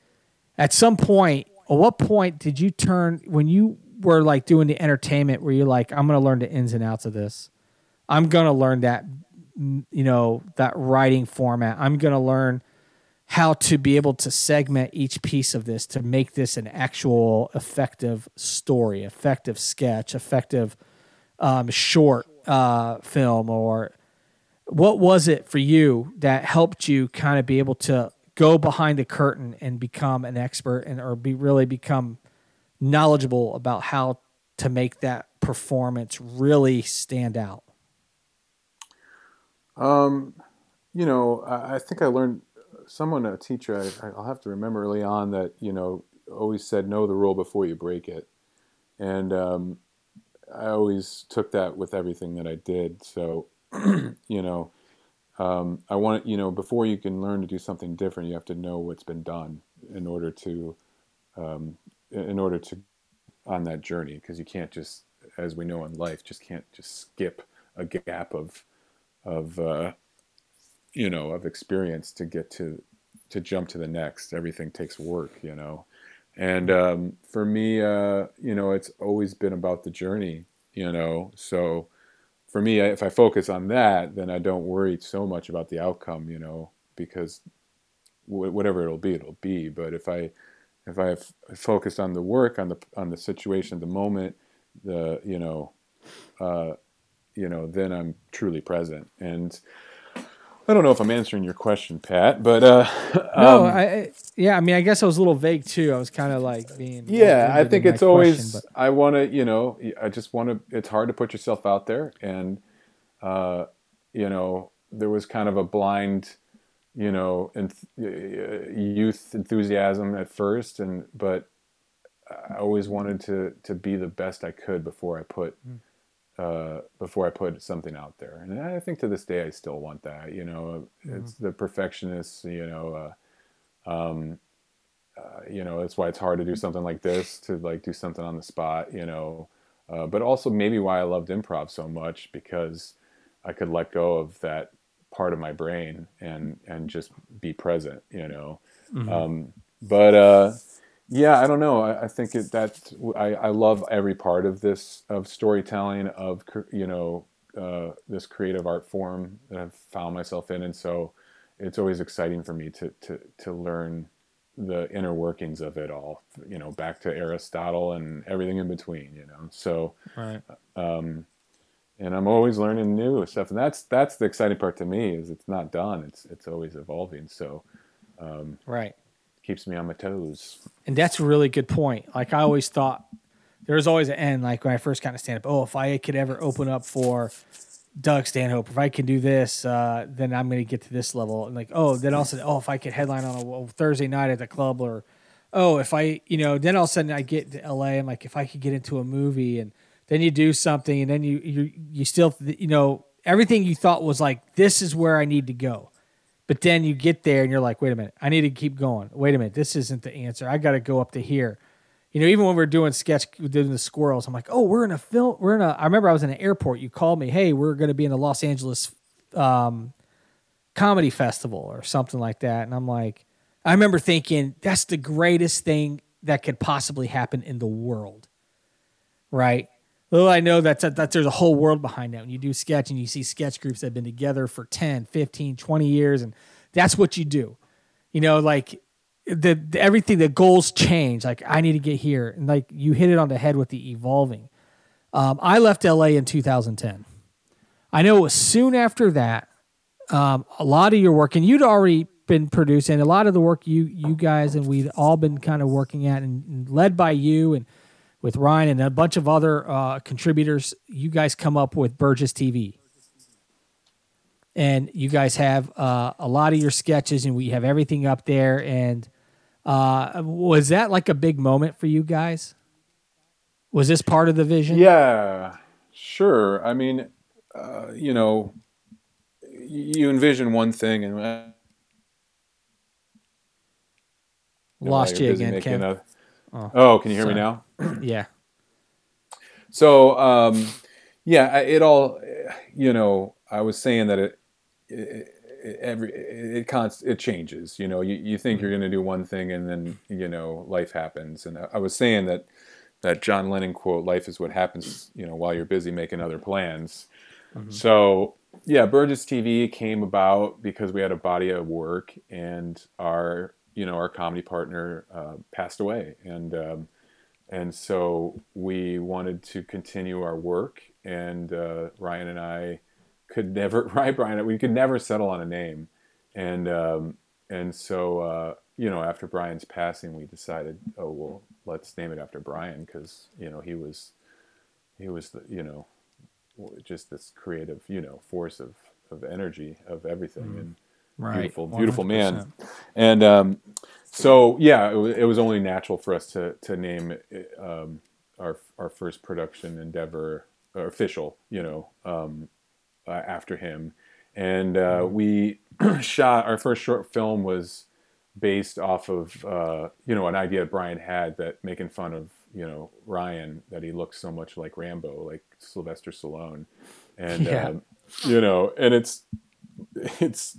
At some point, at what point did you turn when you were like doing the entertainment where you're like, I'm going to learn the ins and outs of this. I'm going to learn that, you know, that writing format. I'm going to learn how to be able to segment each piece of this to make this an actual effective story, effective sketch, effective um, short uh, film or what was it for you that helped you kind of be able to go behind the curtain and become an expert and or be really become knowledgeable about how to make that performance really stand out? Um you know i, I think i learned someone a teacher I, i'll have to remember early on that you know always said know the rule before you break it. And um, i always took that with everything that i did. So <clears throat> you know, um, I want you know before you can learn to do something different, you have to know what's been done in order to um, in order to on that journey because you can't just as we know in life just can't just skip a gap of of uh, you know of experience to get to to jump to the next. Everything takes work you know? And um, for me uh, you know it's always been about the journey you know? So for me, if I focus on that, then I don't worry so much about the outcome, you know, because whatever it'll be, it'll be. But if I if I focused on the work, on the on the situation, the moment, the you know, uh, you know, then I'm truly present. And I don't know if I'm answering your question, Pat, but uh, <laughs> no, um, I yeah, I mean, I guess I was a little vague too. I was kind of like being yeah. I think it's always question, I want to, you know, I just want to. It's hard to put yourself out there, and uh, you know, there was kind of a blind, you know, enth- youth enthusiasm at first, and but I always wanted to to be the best I could before I put. Mm uh, before I put something out there. And I think to this day I still want that. You know, mm-hmm. it's the perfectionist. You know, uh, um, uh, you know that's why it's hard to do something like this to like do something on the spot. You know, uh, but also maybe why I loved improv so much because I could let go of that part of my brain and and just be present. You know, mm-hmm. um, but uh, yeah, I don't know. I, I think it, that I, I love every part of this of storytelling of you know uh, this creative art form that I've found myself in, and so it's always exciting for me to to to learn the inner workings of it all. You know, back to Aristotle and everything in between. You know, so right. Um, and I'm always learning new stuff, and that's that's the exciting part to me is it's not done. It's it's always evolving. So um, right keeps me on my toes. And that's a really good point. Like I always thought there was always an end. Like when I first kind of stand up, oh, if I could ever open up for Doug Stanhope, if I can do this, uh, then I'm going to get to this level. And like, oh, then also, oh, if I could headline on a, a, Thursday night at the club, or oh, if I, you know, then all of a sudden I get to LA, I'm like, if I could get into a movie, and then you do something, and then you you you still, you know, everything you thought was like, this is where I need to go. But then you get there and you're like, wait a minute, I need to keep going. Wait a minute, this isn't the answer. I got to go up to here. You know, even when we are doing sketch, doing the squirrels, I'm like, oh, we're in a film. We're in a. I remember I was in an airport. You called me, hey, we're going to be in the Los Angeles um, comedy festival or something like that, and I'm like, I remember thinking that's the greatest thing that could possibly happen in the world, right? Little I know that, that there's a whole world behind that. When you do sketch and you see sketch groups that have been together for 10, 15, 20 years and that's what you do. You know, like the, the everything the goals change. Like I need to get here, and like you hit it on the head with the evolving. Um, I left LA in 2010. I know it was soon after that. Um, a lot of your work, and you'd already been producing a lot of the work you you guys and we'd all been kind of working at, and, and led by you and with Ryan and a bunch of other uh, contributors. You guys come up with Burgess TV, and you guys have uh, a lot of your sketches, and we have everything up there. And uh, was that like a big moment for you guys? Was this part of the vision? Yeah, sure. I mean, uh, you know, you envision one thing and uh, Lost you again, Ken. another- Oh, Oh, can you hear sorry. me now? <clears throat> Yeah. So, um, yeah, it all, you know, I was saying that it, it, it every it, const it changes. You know, you, you think you're going to do one thing and then you know life happens. And I, I was saying that that John Lennon quote, "Life is what happens," you know, while you're busy making other plans. So yeah, Burgess TV came about because we had a body of work, and our you know our comedy partner uh, passed away, and um, and so we wanted to continue our work. And uh, Ryan and I could never, <laughs> right, Brian? We could never settle on a name, and um, and so uh, you know after Brian's passing, we decided, oh well, let's name it after Brian because you know he was he was the you know just this creative you know force of of energy of everything and Right. beautiful beautiful man 100%. and um, so yeah it, it was only natural for us to to name it, um, our our first production endeavor or official you know um, uh, after him and uh, we <clears throat> shot our first short film was based off of uh, you know an idea Brian had that making fun of you know Ryan that he looks so much like Rambo like Sylvester Stallone and <laughs> Yeah. um, you know and it's it's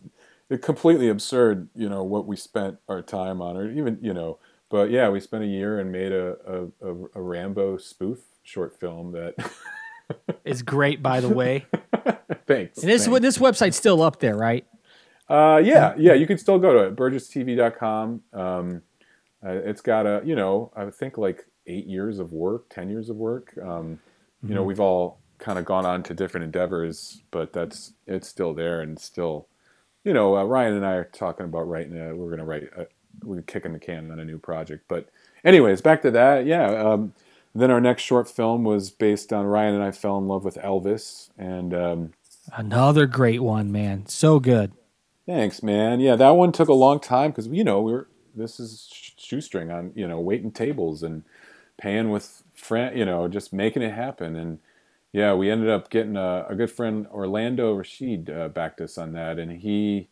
completely absurd you know what we spent our time on or even you know but yeah we spent a year and made a a, a, a Rambo spoof short film that <laughs> is great, by the way. <laughs> thanks And this thanks. this website's still up there, right? Uh, yeah, yeah, you can still go to it, burgesstv.com. Um, uh, it's got a, you know, I think like eight years of work, 10 years of work. Um, You know, we've all kind of gone on to different endeavors, but that's, it's still there and still, you know, uh, Ryan and I are talking about writing, a, we're going to write, a, we're kicking the can on a new project. But, anyways, back to that. Yeah. Um, then our next short film was based on Ryan and I fell in love with Elvis. And, um, Another great one, man. So good. Thanks, man. Yeah, that one took a long time because you know we are this is shoestring on you know waiting tables and paying with friend you know just making it happen and yeah we ended up getting a, a good friend Orlando Rashid uh, backed us on that and he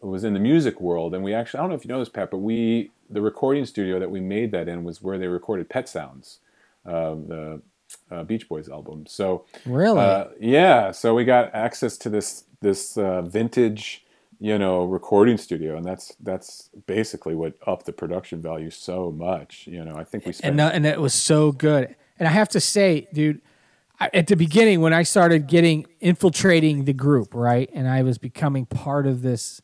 was in the music world and we actually I don't know if you know this Pat but we the recording studio that we made that in was where they recorded Pet Sounds uh, the uh, Beach Boys album so Really? uh, yeah, so we got access to this this uh, vintage, you know, recording studio, and that's that's basically what upped the production value so much. You know, I think we spent. and and it was so good. And I have to say, dude, At the beginning when I started getting infiltrating the group, right, and I was becoming part of this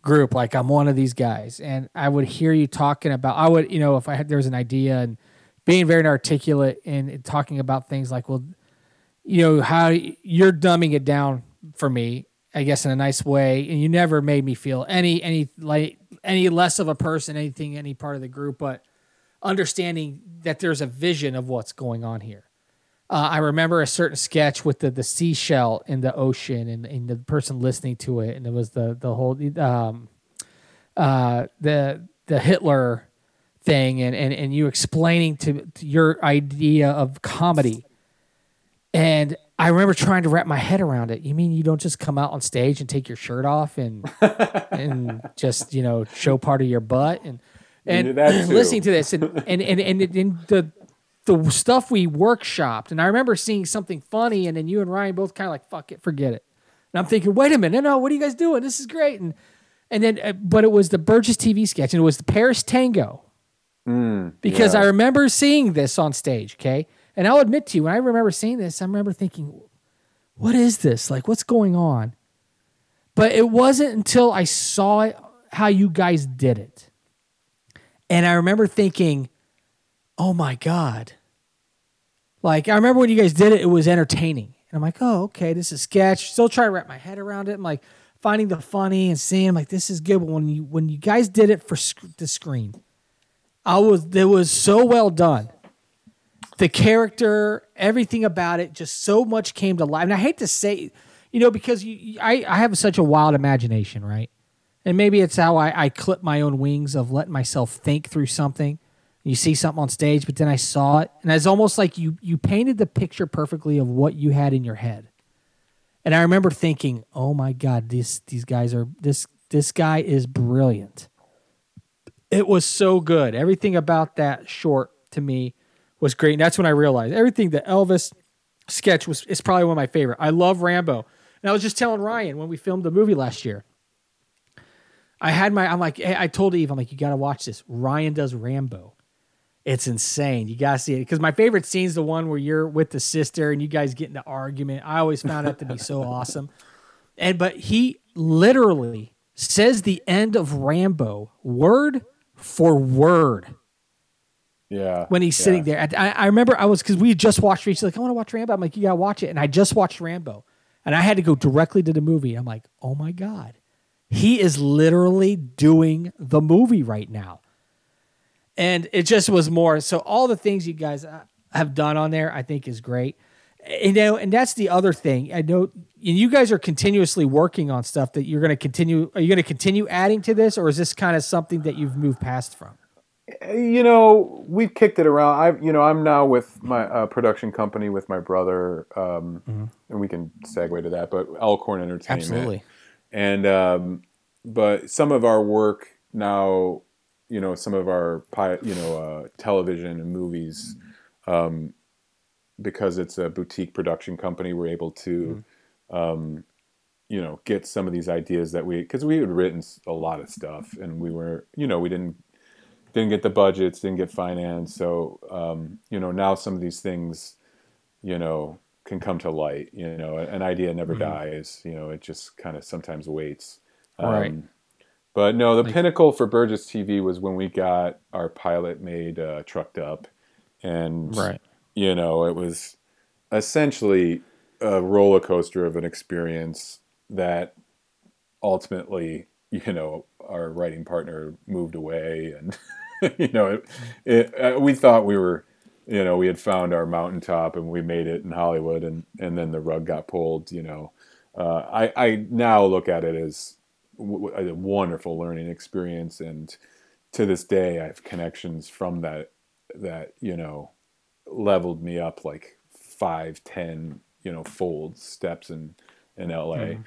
group, like I'm one of these guys, and I would hear you talking about, I would, you know, if I had there was an idea and being very articulate and talking about things like, well, you know, how you're dumbing it down for me, I guess in a nice way, and you never made me feel any any like any less of a person, anything, any part of the group, but understanding that there's a vision of what's going on here. Uh, I remember a certain sketch with the, the seashell in the ocean and, and the person listening to it, and it was the the whole um, uh, the the Hitler thing, and, and, and you explaining to, to your idea of comedy, and I remember trying to wrap my head around it. You mean you don't just come out on stage and take your shirt off and <laughs> and just you know show part of your butt? And and <clears throat> listening to this and and and and, and the the stuff we workshopped and I remember seeing something funny and then you and Ryan both kind of like fuck it forget it. And I'm thinking wait a minute no no what are you guys doing? This is great. And and then uh, but it was the Burgess TV sketch and it was the Paris Tango. Because yeah. I remember seeing this on stage okay? And I'll admit to you when I remember seeing this I remember thinking what is this? Like what's going on? But it wasn't until I saw it how you guys did it. And I remember thinking, "Oh my god." Like I remember when you guys did it, it was entertaining. And I'm like, "Oh, okay, this is sketch." Still trying to wrap my head around it. I'm like finding the funny and seeing like this is good. But when you when you guys did it for sc- the screen, I was it was so well done. The character, everything about it, just so much came to life. And I hate to say, you know, because you, you- I I have such a wild imagination, right? And maybe it's how I, I clip my own wings of letting myself think through something. You see something on stage, but then I saw it, and it's almost like you you painted the picture perfectly of what you had in your head. And I remember thinking, "Oh my God, these these guys are this this guy is brilliant." It was so good. Everything about that short to me was great. And that's when I realized everything the Elvis sketch was is probably one of my favorite. I love Rambo. And I was just telling Ryan when we filmed the movie last year. I had my I'm like hey, I told Eve I'm like you got to watch this. Ryan does Rambo. It's insane. You gotta see it because my favorite scene is the one where you're with the sister and you guys get into argument. I always found that to be so awesome. And but he literally says the end of Rambo word for word Yeah. when he's yeah. sitting there. I, I remember I was because we had just watched. She's like, I want to watch Rambo. I'm like, you gotta watch it, and I just watched Rambo, and I had to go directly to the movie. I'm like, oh my god, he is literally doing the movie right now, and it just was more. So all the things you guys uh, have done on there, I think, is great. You know, and that's the other thing. I know, and you guys are continuously working on stuff that you're going to continue. Are you going to continue adding to this, or is this kind of something that you've moved past from? you know, we've kicked it around. I, you know, I'm now with my uh, production company with my brother, um, Mm-hmm. and we can segue to that. But Elkhorn Entertainment, absolutely. and um, but some of our work now, you know, some of our you know uh, television and movies, um, because it's a boutique production company, we're able to. Um, you know, get some of these ideas that we, because we had written a lot of stuff, and we were, you know, we didn't didn't get the budgets, didn't get finance. So, um, you know, now some of these things, you know, can come to light. You know, an idea never Mhm. dies. You know, it just kind of sometimes waits. Right. But no, the Like- pinnacle for Burgess TV was when we got our pilot made, uh, trucked up, and you know, it was essentially a roller coaster of an experience that ultimately, you know, our writing partner moved away, and <laughs> you know, it, it, uh, we thought we were, you know, we had found our mountaintop and we made it in Hollywood, and and then the rug got pulled. You know, uh, I I now look at it as a wonderful learning experience, and to this day, I have connections from that that you know leveled me up like five, ten, you know, fold steps in in LA. Mhm.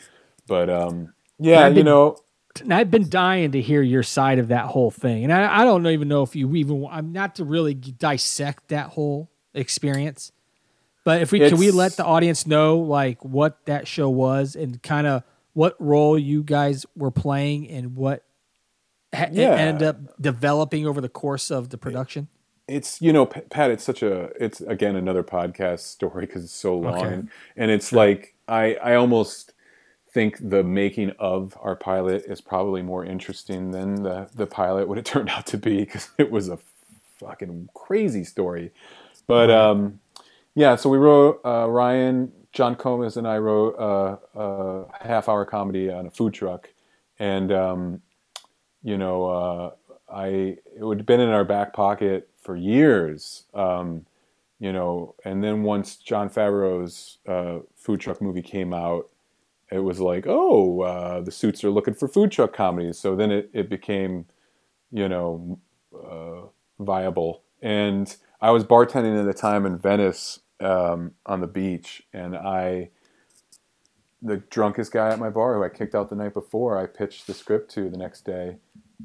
But um, yeah, I've you know, and I've been dying to hear your side of that whole thing. And I, I don't even know if you even I'm not to really dissect that whole experience. But if we can we let the audience know like what that show was and kind of what role you guys were playing and what ha- Yeah. ended up developing over the course of the production. it's you know Pat. It's such a it's again another podcast story because it's so long, Okay. and, it's like I I almost think the making of our pilot is probably more interesting than the the pilot would have <laughs> turned out to be because it was a fucking crazy story. But um, yeah, so we wrote uh, Ryan, John Comas, and I wrote a half hour comedy on a food truck, and um, you know, uh, I it would have been in our back pocket for years. Um, you know, and then once Jon Favreau's uh, food truck movie came out, it was like, oh, uh, the suits are looking for food truck comedies. So then it, it became, you know, uh, viable. And I was bartending at the time in Venice um, on the beach, and I, the drunkest guy at my bar who I kicked out the night before, I pitched the script to the next day,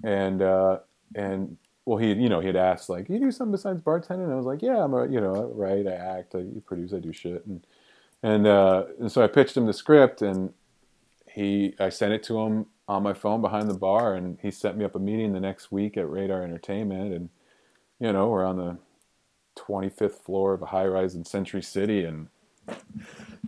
and uh, and well, he you know he had asked like, you do something besides bartending? And I was like, yeah, I'm a you know I write, I act, I produce, I do shit, and and uh, and so I pitched him the script, and he I sent it to him on my phone behind the bar, and he set me up a meeting the next week at Radar Entertainment, and you know we're on the 25th floor of a high rise in Century City, and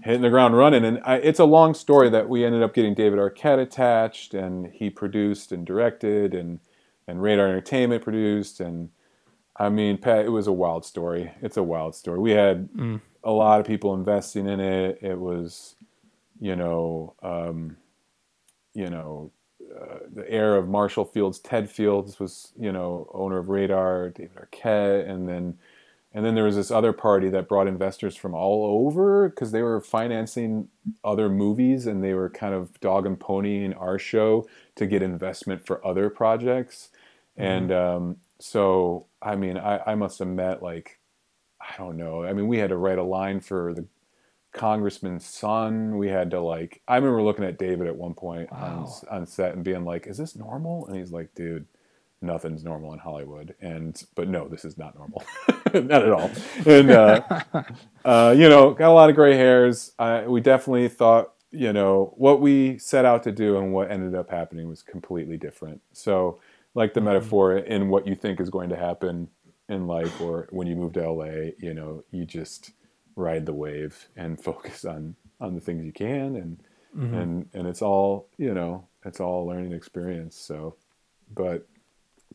hitting the ground running. And I, it's a long story that we ended up getting David Arquette attached, and he produced and directed, and and Radar Entertainment produced, and I mean, Pat, it was a wild story. It's a wild story. We had Mm. a lot of people investing in it. It was, you know, um, you know, uh, the heir of Marshall Fields, Ted Fields was, you know, owner of Radar, David Arquette, and then, and then there was this other party that brought investors from all over because they were financing other movies and they were kind of dog and ponying our show to get investment for other projects, and um, so I mean, I, I must have met like, I don't know. I mean, we had to write a line for the congressman's son. We had to like. I remember looking at David at one point on on set and being like, "Is this normal?" And he's like, "Dude, nothing's normal in Hollywood." And but no, this is not normal, <laughs> not at all. And uh, <laughs> uh, you know, got a lot of gray hairs. I, we definitely thought, you know, what we set out to do and what ended up happening was completely different. So, like the metaphor in what you think is going to happen in life or when you move to LA, you know, you just ride the wave and <laughs> focus on on the things you can and and and it's all, you know, it's all a learning experience. So, but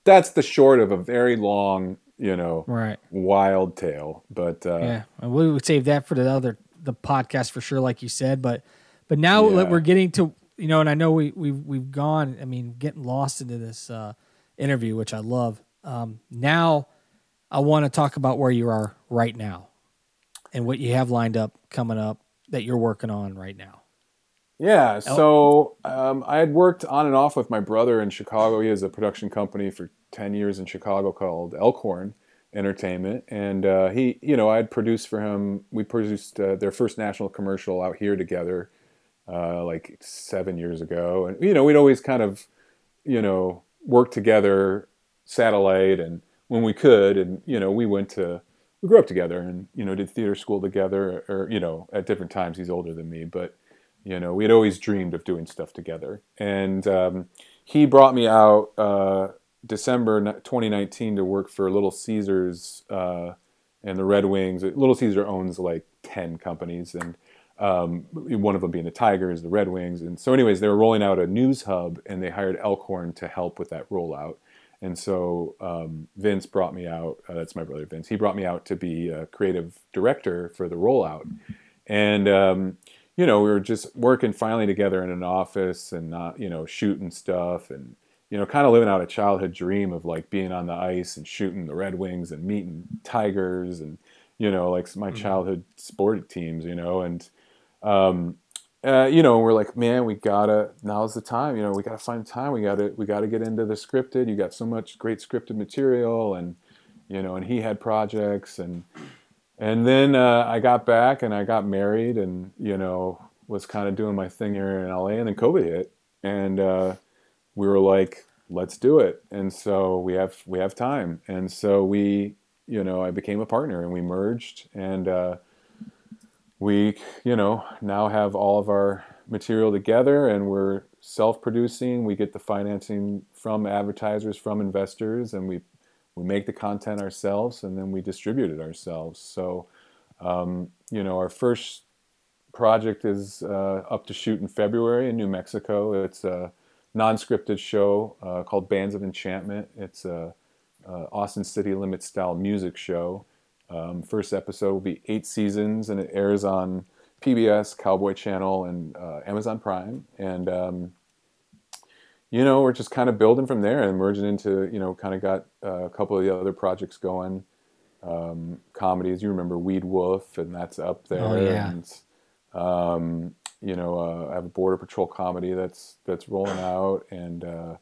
that's the short of a very long, you know, Right. wild tale. But uh, Yeah, and we would save that for the other the podcast for sure, like you said. But but now that Yeah. we're getting to you know, and I know we we've we've gone. I mean, getting lost into this uh, interview, which I love. Um, now, I want to talk about where you are right now, and what you have lined up coming up that you're working on right now. Yeah, so um, I had worked on and off with my brother in Chicago. He has a production company for 10 years in Chicago called Elkhorn Entertainment. And uh, he, you know, I had produced for him, we produced uh, their first national commercial out here together uh, like seven years ago. And, you know, we'd always kind of, you know, worked together, satellite, and when we could. And, you know, we went to, we grew up together and, you know, did theater school together, or, you know, at different times. He's older than me, but you know we had always dreamed of doing stuff together. And um, he brought me out uh, december 2019 to work for little caesars uh, and the red wings. Little caesar owns like 10 companies and um, one of them being the tigers the red wings. And so anyways they were rolling out a news hub and they hired elkhorn to help with that rollout. And so um, vince brought me out uh, that's my brother vince. He brought me out to be a creative director for the rollout. And um, you know, we were just working finally together in an office and not, you know, shooting stuff and, you know, kind of living out a childhood dream of like being on the ice and shooting the Red Wings and meeting tigers and, you know, like my childhood sport teams, you know, and, um, uh, you know, we're like, man, we gotta, now's the time, you know, we gotta find time. We gotta, we gotta get into the scripted. You got so much great scripted material and, you know, and he had projects and, and then uh, I got back and I got married and you know was kind of doing my thing here in LA and then COVID hit. And uh, we were like let's do it. And so we have we have time. And so we you know I became a partner and we merged. And uh, we you know now have all of our material together and we're self-producing. We get the financing from advertisers from investors and we we make the content ourselves and then we distribute it ourselves. So um, you know our first project is uh, up to shoot in february in new mexico. It's a non-scripted show uh, called bands of enchantment. It's a, a austin city limits style music show. Um, first episode will be eight seasons and it airs on pbs cowboy channel and uh, amazon prime. And um, you know, we're just kind of building from there and merging into, you know, kind of got uh, a couple of the other projects going. Um, comedies, you remember Weed Wolf, and that's up there. Oh, yeah. And, um, you know, uh, I have a Border Patrol comedy that's that's rolling out, and uh,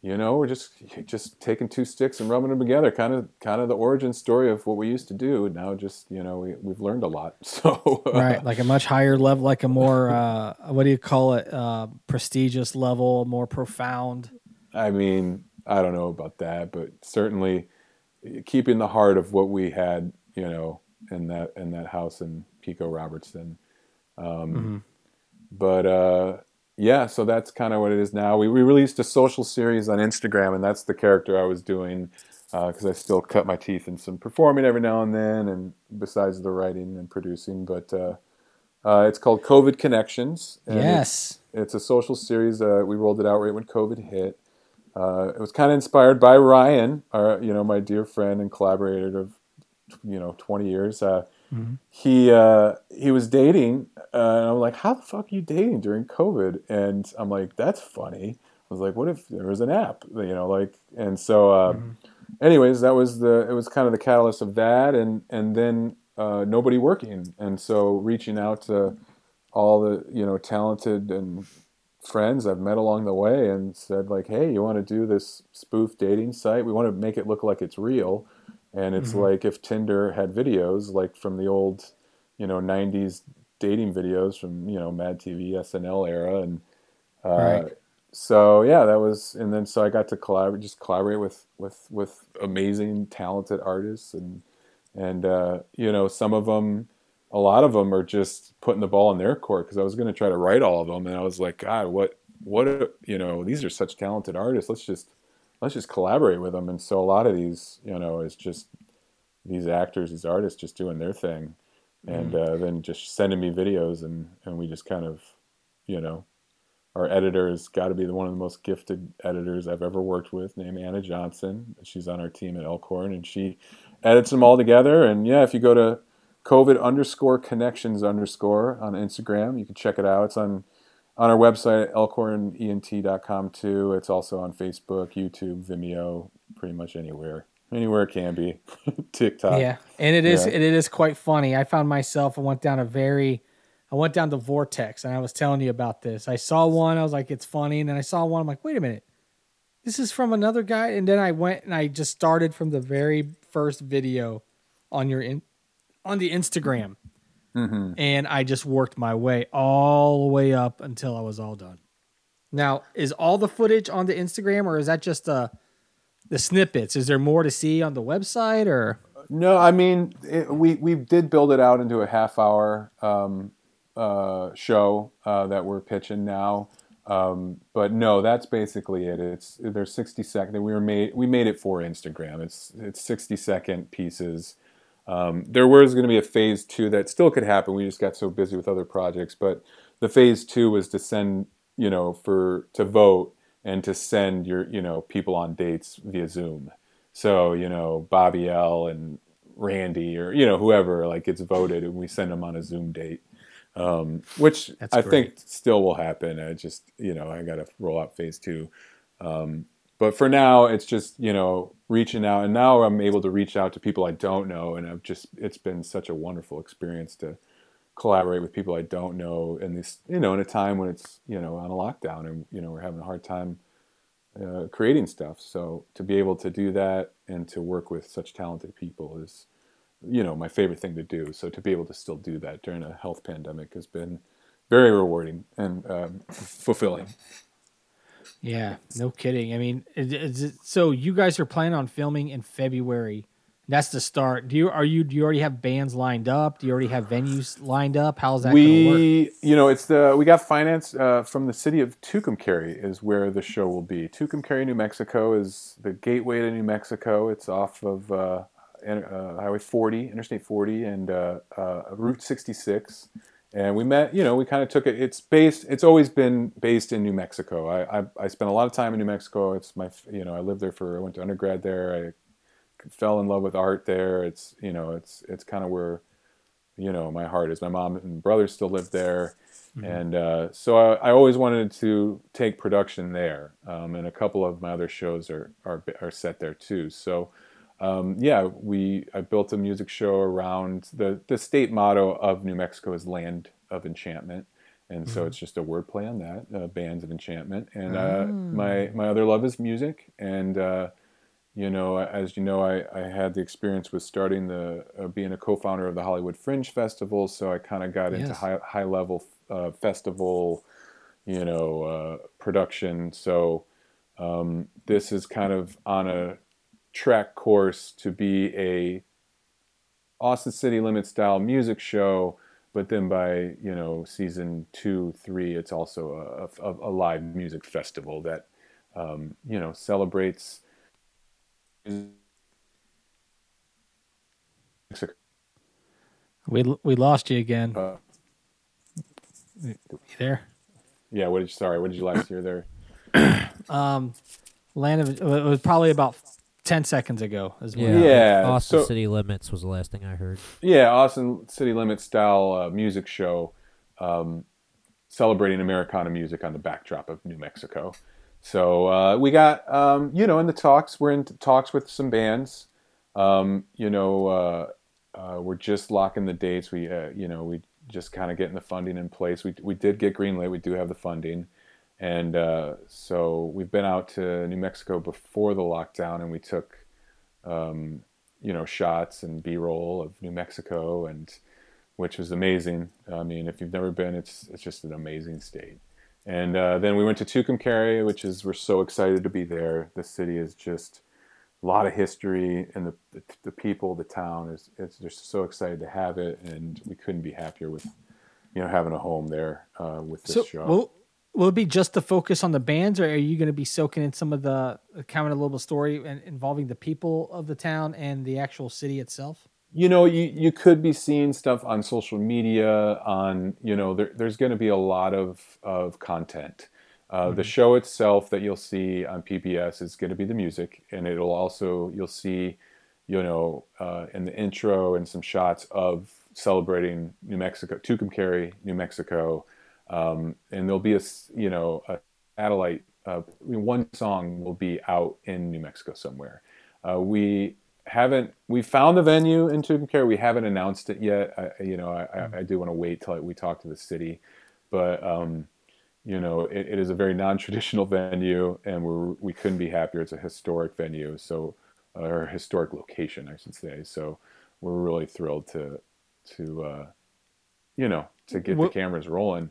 you know, we're just just taking two sticks and rubbing them together. Kind of kind of the origin story of what we used to do. Now, just you know, we, we've learned a lot. <laughs> So right like a much higher level like a more uh what do you call it uh prestigious level more profound I mean, I don't know about that, but certainly keeping the heart of what we had, you know, in that in that house in Pico Robertson. Um, But uh, yeah, so that's kind of what it is now. We, we released a social series on Instagram, and that's the character I was doing because I still cut my teeth in some performing every now and then, and besides the writing and producing. But uh, Uh, it's called COVID Connections. and it's- yes. it's a social series. Uh, we rolled it out right when COVID hit. Uh, it was kind of inspired by Ryan, our, you know, my dear friend and collaborator of, you know, 20 years. Uh, He uh, he was dating, uh, and I'm like, "How the fuck are you dating during COVID?" And I'm like, "That's funny." I was like, "What if there was an app?" You know, like, and so, uh, anyways, that was the it was kind of the catalyst of that, and and then uh, nobody working, and so reaching out to all the you know talented and friends I've met along the way and said like, hey, you want to do this spoof dating site? We want to make it look like it's real, and it's like if Tinder had videos like from the old, you know, '90s dating videos from you know Mad TV, SNL era, and uh, Right. so yeah, that was, and then so I got to collaborate, just collaborate with with with amazing, talented artists, and and uh, you know some of them a lot of them are just putting the ball in their court because I was going to try to write all of them, and I was like, God, what, what, a- you know, these are such talented artists. Let's just, let's just collaborate with them. And so a lot of these, you know, is just these actors, these artists, just doing their thing, and uh, then just sending me videos, and and we just kind of, you know, our editor has got to be the, one of the most gifted editors I've ever worked with, named Anna Johnson. She's on our team at Elkhorn, and she edits them all together. And yeah, if you go to COVID underscore connections underscore on Instagram. You can check it out. It's on on our website, elkhornent.com too. It's also on Facebook, YouTube, Vimeo, pretty much anywhere. Anywhere it can be. <laughs> TikTok. Yeah, and it is yeah. it is quite funny. I found myself I went down a very I went down the vortex and I was telling you about this. I saw one, I was like, it's funny, and then I saw one, I'm like, wait a minute. This is from another guy. And then I went and I just started from the very first video on your in on the Instagram. Mm-hmm. And I just worked my way all the way up until I was all done. Now, is all the footage on the Instagram or is that just uh the snippets? Is there more to see on the website or No, I mean it, we we did build it out into a half hour um, uh, show uh, that we're pitching now. Um, but no, that's basically it. It's there's 60 second. We were made we made it for Instagram. It's it's 60 second pieces. Um, there was going to be a phase two that still could happen. We just got so busy with other projects. But the phase two was to send you know for to vote and to send your you know people on dates via Zoom. So you know Bobby L and Randy or you know whoever like gets voted and we send them on a Zoom date, um, which That's I great. think still will happen. I just you know I got to roll out phase two, um, but for now it's just you know reaching out and now I'm able to reach out to people I don't know and I've just it's been such a wonderful experience to collaborate with people I don't know in this you know in a time when it's you know on a lockdown and you know we're having a hard time uh, creating stuff. So to be able to do that and to work with such talented people is, you know, my favorite thing to do. So to be able to still do that during a health pandemic has been very rewarding and um, fulfilling. Yeah, no kidding. I mean, is, is it, so you guys are planning on filming in February. That's the start. Do you are you do you already have bands lined up? Do you already have venues lined up? How's that going to work? we, you know, it's the we got finance uh, from the city of Tucumcari is where the show will be. Tucumcari, New Mexico, is the gateway to New Mexico. It's off of uh, uh, Highway 40, Interstate 40, and uh, uh, Route 66. And we met, you know, we kind of took it. It's based. It's always been based in New Mexico. I, I I spent a lot of time in New Mexico. It's my, you know, I lived there for. I went to undergrad there. I fell in love with art there. It's you know, it's it's kind of where you know my heart is. My mom and brother still live there, and uh, so I, I always wanted to take production there. Um, and a couple of my other shows are are, are set there too. So um, yeah, we I built a music show around the the state motto of New Mexico is Land of Enchantment. And so it's just a wordplay on that, uh, bands of enchantment. And uh, my my other love is music, and uh, you know, as you know, I, I had the experience with starting the uh, being a co-founder of the Hollywood Fringe Festival, so I kind of got into high high level uh, festival, you know, uh, production. So um, this is kind of on a track course to be a Austin City Limit style music show, but then by you know season two, three, it's also a, a, a live music festival that um, you know celebrates. We we lost you again. Uh, You there? Yeah. What did you, sorry? What did you last hear there? <clears throat> Um, Land of it was probably about ten seconds ago as well. Yeah. Yeah, Austin so- City Limits was the last thing I heard. Yeah, Austin City Limits style uh, music show, um, celebrating Americana music on the backdrop of New Mexico. So uh, we got, um, you know, in the talks. We're in talks with some bands. Um, you know, uh, uh, we're just locking the dates. We, uh, you know, we just kind of getting the funding in place. We we did get greenlit. We do have the funding, and uh, so we've been out to New Mexico before the lockdown, and we took um, you know shots and b-roll of new mexico and which was amazing. I mean if you've never been it's it's just an amazing state. And uh, then we went to tucumcari which is we're so excited to be there. The city is just a lot of history and the, the, the people the town is it's just so excited to have it and we couldn't be happier with you know having a home there uh, with this So show. will will it be just the focus on the bands, or are you going to be soaking in some of the kind of a little story and involving the people of the town and the actual city itself? you know you, you could be seeing stuff on social media on you know there, there's going to be a lot of of content uh, the show itself that you'll see on pbs is going to be the music and it'll also you'll see you know uh, in the intro and some shots of celebrating new mexico tucumcari new mexico um, and there'll be a you know a satellite uh, one song will be out in new mexico somewhere uh, we haven't we found the venue in Tucumcari. We haven't announced it yet. I, you know, I, I, I do want to wait till we talk to the city, but um, you know, it, it is a very non-traditional <laughs> venue, and we're we couldn't be happier. It's a historic venue, so or a historic location, I should say. So we're really thrilled to to uh, you know to get the cameras rolling.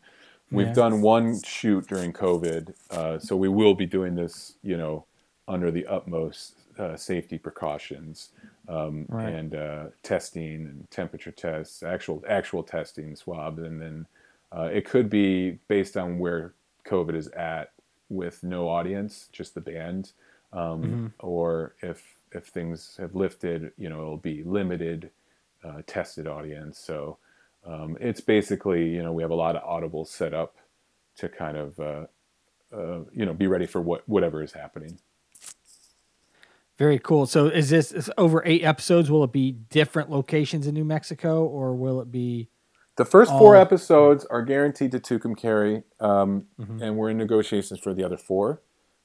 We've Yeah. done one shoot during COVID, uh, so we will be doing this, you know, under the utmost uh, safety precautions um, Right. and uh, testing and temperature tests, actual actual testing, swabs, and then uh, it could be based on where COVID is at with no audience, just the band, um, or if if things have lifted, you know, it'll be limited, uh, tested audience. So um, it's basically, you know, we have a lot of audibles set up to kind of, uh, uh, you know, be ready for what whatever is happening. Very cool. So is this is over eight episodes? Will it be different locations in New Mexico, or will it be? The first four Oh. episodes are guaranteed to Tucumcari, um, Mhm. and we're in negotiations for the other four.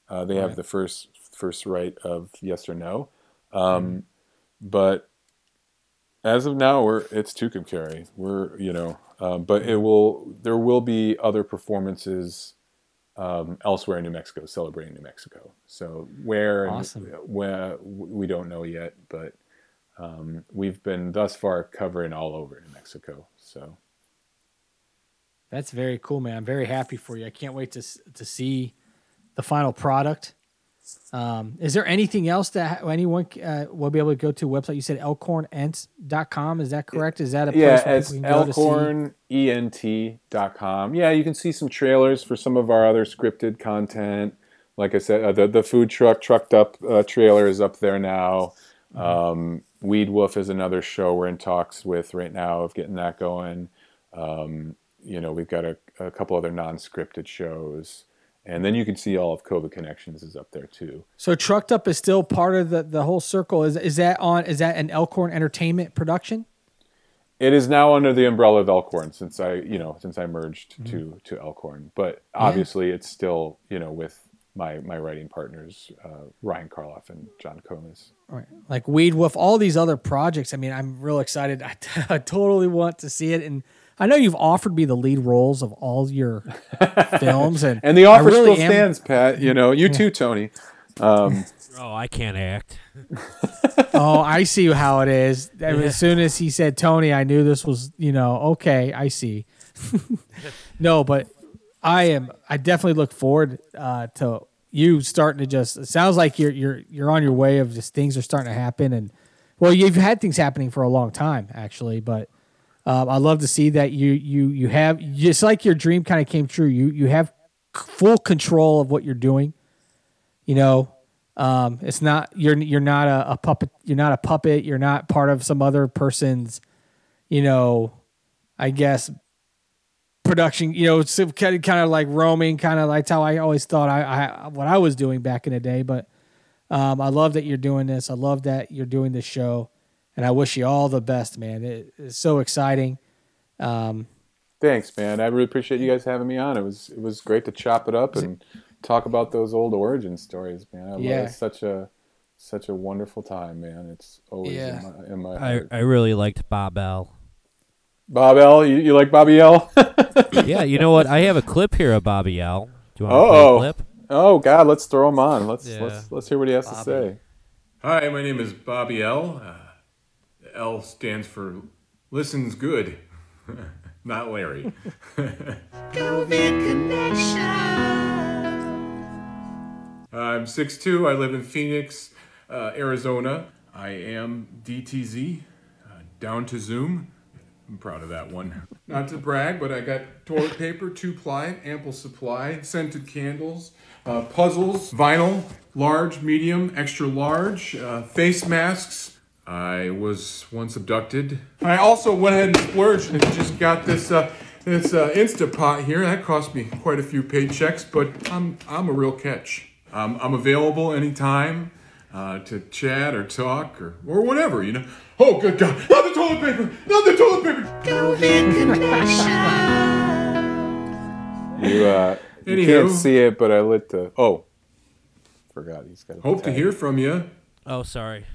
Uh, they have Right. the first first right of yes or no, um, Mm-hmm. but as of now, we're it's Tucumcari. We're you know, um, but it will there will be other performances um, elsewhere in New Mexico celebrating New Mexico. So where and Awesome. where we don't know yet, but um, we've been thus far covering all over New Mexico. So. That's very cool, man. I'm very happy for you. I can't wait to to see the final product. Um, is there anything else that anyone uh, will be able to go to a website? You said elkhornent.com. Is that correct? Is that a place yeah, where it's people can go to see? elkhornent.com. Yeah, you can see some trailers for some of our other scripted content. Like I said, uh, the, the food truck trucked up uh, trailer is up there now. Mm-hmm. Um, Weed Wolf is another show we're in talks with right now of getting that going. Um, you know, we've got a, a couple other non-scripted shows. And then you can see all of COVID Connections is up there too. So trucked up is still part of the, the whole circle. Is is that on? Is that an Elkhorn Entertainment production? It is now under the umbrella of Elkhorn since I, you know, since I merged to to Elkhorn. But obviously, it's still, you know, with my my writing partners, uh, Ryan Karloff and John Comas. Right. Like Weed Wolf, all these other projects. I mean, I'm real excited. I, <laughs> I totally want to see it. And I know you've offered me the lead roles of all your <laughs> films, and And the offer really still am- stands, Pat. You know, you too, Tony. Um, <laughs> Oh, I can't act. <laughs> Oh, I see how it is. As soon as he said Tony, I knew this was, you know, okay, I see. no, but I am I definitely look forward uh, to you starting to just it sounds like you're you're you're on your way of just things are starting to happen and well, you've had things happening for a long time actually, but um, I love to see that you you you have just like your dream kind of came true. You you have full control of what you're doing. You know, um, it's not you're you're not a, a puppet. You're not a puppet. You're not part of some other person's. You know, I guess production. You know, it's kind of, kind of like roaming, kind of like how I always thought I, I what I was doing back in the day. But um, I love that you're doing this. I love that you're doing this show, and I wish you all the best, man. It, it's so exciting. Um, Thanks, man. I really appreciate you guys having me on. It was it was great to chop it up and talk about those old origin stories, man. I Yeah. love such a such a wonderful time, man. It's always Yeah. in my, in my I. I really liked Bob L. Bob L, you, you like Bobby L? <laughs> yeah, you know what? I have a clip here of Bobby L. Do you want to Uh-oh. play a clip? oh God, let's throw him on. Let's Yeah. let's let's hear what he has to say. Hi, my name is Bobby L. Uh, the L stands for listens good, <laughs> not Larry. <laughs> COVID Connection. I'm 6'2. I live in Phoenix, uh, Arizona. I am DTZ, uh, down to Zoom. I'm proud of that one. Not to brag, but I got toilet paper, two ply, ample supply, scented candles, uh, puzzles, vinyl, large, medium, extra large, uh, face masks. I was once abducted. I also went ahead and splurged and just got this uh, this uh, Instapot here. That cost me quite a few paychecks, but I'm I'm a real catch. Um, I'm available anytime uh, to chat or talk or, or whatever, you know. Oh, good God. Not the toilet paper! Not the toilet paper! You uh, you Anywho. can't see it, but I lit the. Oh, forgot he's got. a Hope to hear from you. Oh, sorry.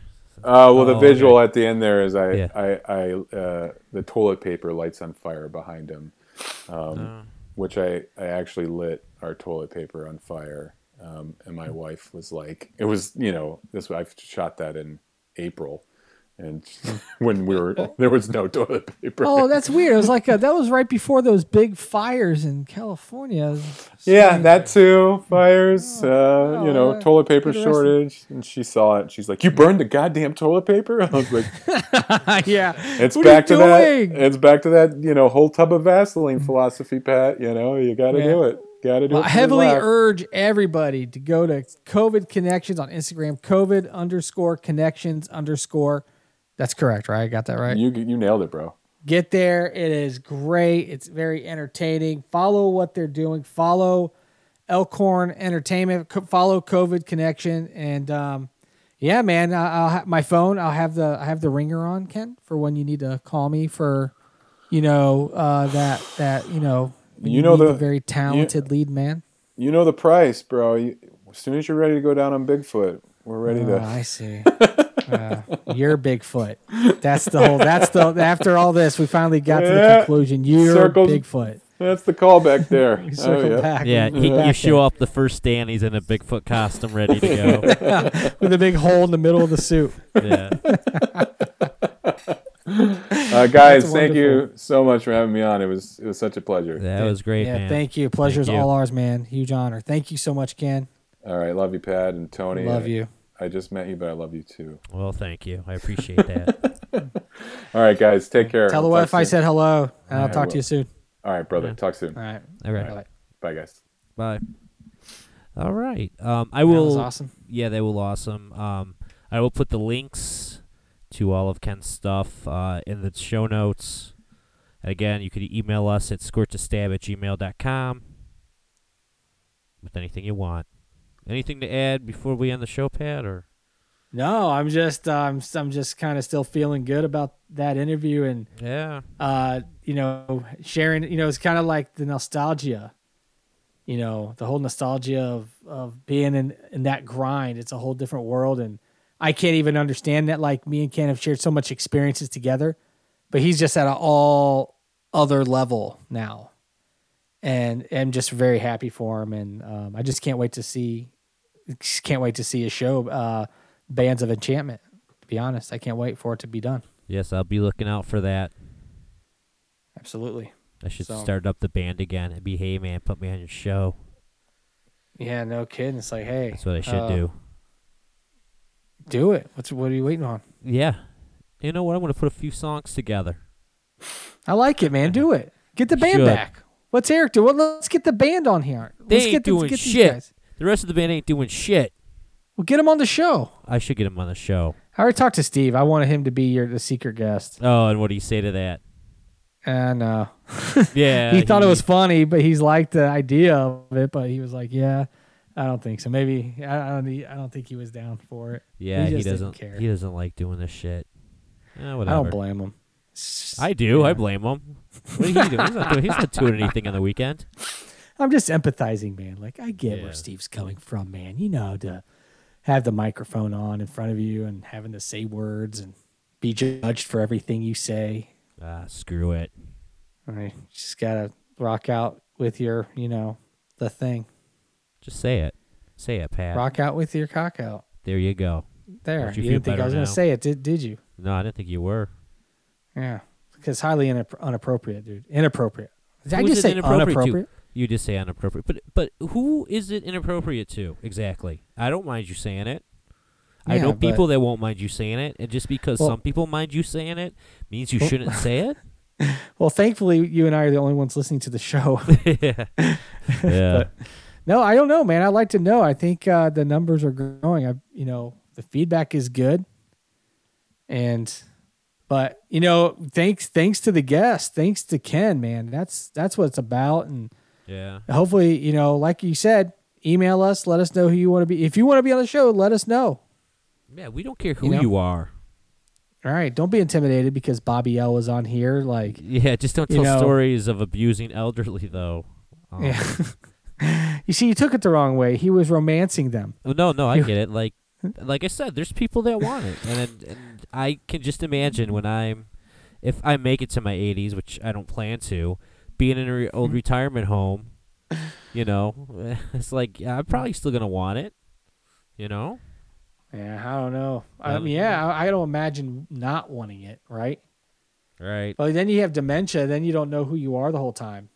Uh, well, the Oh, visual okay. at the end there is I, Yeah. I, I, uh, the toilet paper lights on fire behind him, um, Oh. which I, I actually lit our toilet paper on fire. Um, and my wife was like, it was, you know, this, I shot that in April. And <laughs> when we were, there was no toilet paper. oh, that's weird. It was like uh that was right before those big fires in California. yeah, that too. Fires, uh, you know, uh, toilet paper shortage. And she saw it. She's like, you burned the goddamn toilet paper? <laughs> I was like, <laughs> yeah, It's What are you back to that. It's back to that. You know, whole tub of Vaseline philosophy, Pat. You know, you got to Yeah. do it. Got to do Well, it. I for heavily laugh. urge everybody to go to COVID connections on Instagram. COVID underscore connections underscore. That's correct, right? I got that right. You you nailed it, bro. Get there. It is great. It's very entertaining. Follow what they're doing. Follow Elkhorn Entertainment. Follow COVID Connection. And um, yeah, man, I- I'll have my phone. I'll have the I have the ringer on, Ken, for when you need to call me for, you know, uh, that that you know, when You know need the- very talented lead man. You know the price, bro. You, as soon as you're ready to go down on Bigfoot, we're ready Oh, to. I see. <laughs> Uh, you're Bigfoot. That's the whole. That's the. After all this, we finally got to the conclusion. You're Circles- Bigfoot. That's the callback there. <laughs> We oh, yeah. back. Yeah, he, back you show there. up the first day and he's in a Bigfoot costume ready to go. <laughs> with a big hole in the middle of the suit. yeah. Uh, <laughs> guys, thank you so much for having me on. It was it was such a pleasure. That was great, yeah, man. thank you. Pleasure's Thank you. all ours, man. Huge honor. Thank you so much, Ken. All right, love you, Pat and Tony. Love I, you. I just met you, but I love you too. Well, thank you. I appreciate that. <laughs> All right, guys, take care. Tell the We'll wife I said hello, and I'll talk to you soon. All right, brother. Yeah. Talk soon. All right. All right. Bye. Bye, guys. Bye. All right. Um, I That will. was awesome. Yeah, they will awesome. Um, I will put the links to all of Ken's stuff uh, in the show notes. Again, you could email us at squirtostab at gmail.com with anything you want. Anything to add before we end the show, Pat? Or No, I'm just um, I'm just kind of still feeling good about that interview and yeah, uh, you know, sharing, you know, it's kind of like the nostalgia, you know, the whole nostalgia of, of being in, in that grind. It's a whole different world. And I can't even understand that. Like me and Ken have shared so much experiences together, but he's just at an all other level now. And I'm just very happy for him. And um, I just can't wait to see, can't wait to see his show, uh, Bands of Enchantment. To be honest, I can't wait for it to be done. yes, I'll be looking out for that. Absolutely. I should So- start up the band again and be, hey man, put me on your show. Yeah, no kidding. It's like, hey, That's what I should uh, do. Do it. What's what are you waiting on? Yeah, you know what? I'm gonna put a few songs together. I like it, man. Do <laughs> it. Get the band Should. back. What's Eric do? Well, let's get the band on here. They let's ain't get, doing let's get these shit. guys. The rest of the band ain't doing shit. Well, get him on the show. I should get him on the show. I already talked to Steve. I wanted him to be your the secret guest. Oh, and what do you say to that? And uh, <laughs> Yeah, he thought it was funny, but he's liked the idea of it. But he was like, "Yeah, I don't think so. Maybe I, I don't. I don't think he was down for it. Yeah, he he, doesn't. care. He doesn't like doing this shit. Eh, whatever. I don't blame him. I do. I blame him. What are you doing? He's not doing. He's not doing anything on the weekend. <laughs> I'm just empathizing, man. Like I get Yeah. where Steve's coming from, man. You know, to have the microphone on in front of you and having to say words and be judged for everything you say. Ah, screw it. I mean, you just gotta rock out with your, you know, the thing. Just say it. Say it, Pat. Rock out with your cock out. There you go. There. Don't you You, didn't think I was gonna say it, did did you? No, I didn't think you were. Yeah. Because highly inapp- unappropriate, dude. Inappropriate. Did I just say inappropriate to? You just say inappropriate, but but who is it inappropriate to exactly? I don't mind you saying it. I know people that won't mind you saying it, and just because Well- some people mind you saying it means you Well- shouldn't say it. <laughs> Well, thankfully, you and I are the only ones listening to the show. <laughs> yeah, <laughs> yeah. No, I don't know, man. I'd like to know. I think uh, the numbers are growing. I, you know, the feedback is good, and but you know, thanks thanks to the guest, thanks to Ken, man. That's that's what it's about, and yeah. hopefully, you know, like you said, email us, let us know who you want to be. If you want to be on the show, let us know. Yeah, we don't care who You know? you are. All right, don't be intimidated because Bobby L was on here. Like, Yeah, just don't tell know- stories of abusing elderly though. <laughs> Um, yeah. <laughs> you see, you took it the wrong way. He was romancing them. No, no, I get it. Like, <laughs> like I said, there's people that want it, and and I can just imagine when I'm, if I make it to my 80s, which I don't plan to, being in an re- old mm-hmm. retirement home, you know, <laughs> it's like yeah, I'm probably still gonna want it, you know. Yeah, I don't know. I mean, yeah, I, I don't imagine not wanting it, right? Right. But then you have dementia, then you don't know who you are the whole time.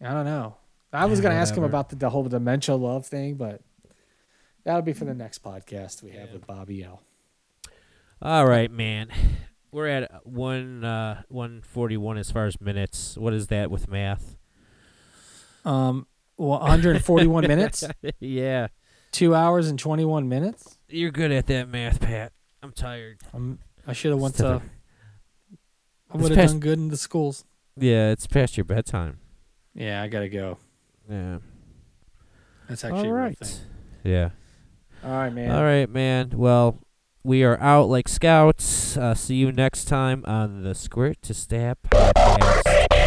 I don't know. I was Yeah, going to ask him about the, the whole dementia love thing, but that'll be for the next podcast we have Yeah. with Bobby L. All right, man. We're at one uh, one forty one as far as minutes. What is that with math? Um, well, 141 <laughs> minutes, yeah, two hours and 21 minutes. you're good at that math, Pat. I'm tired. Um, I should have went to. I would have done good in the schools. Yeah, it's past your bedtime. Yeah, I gotta go. Yeah. That's actually All right. thing. Yeah. All right, man. All right, man. Well, we are out like scouts. Uh, see you next time on the Squirt to Stab podcast.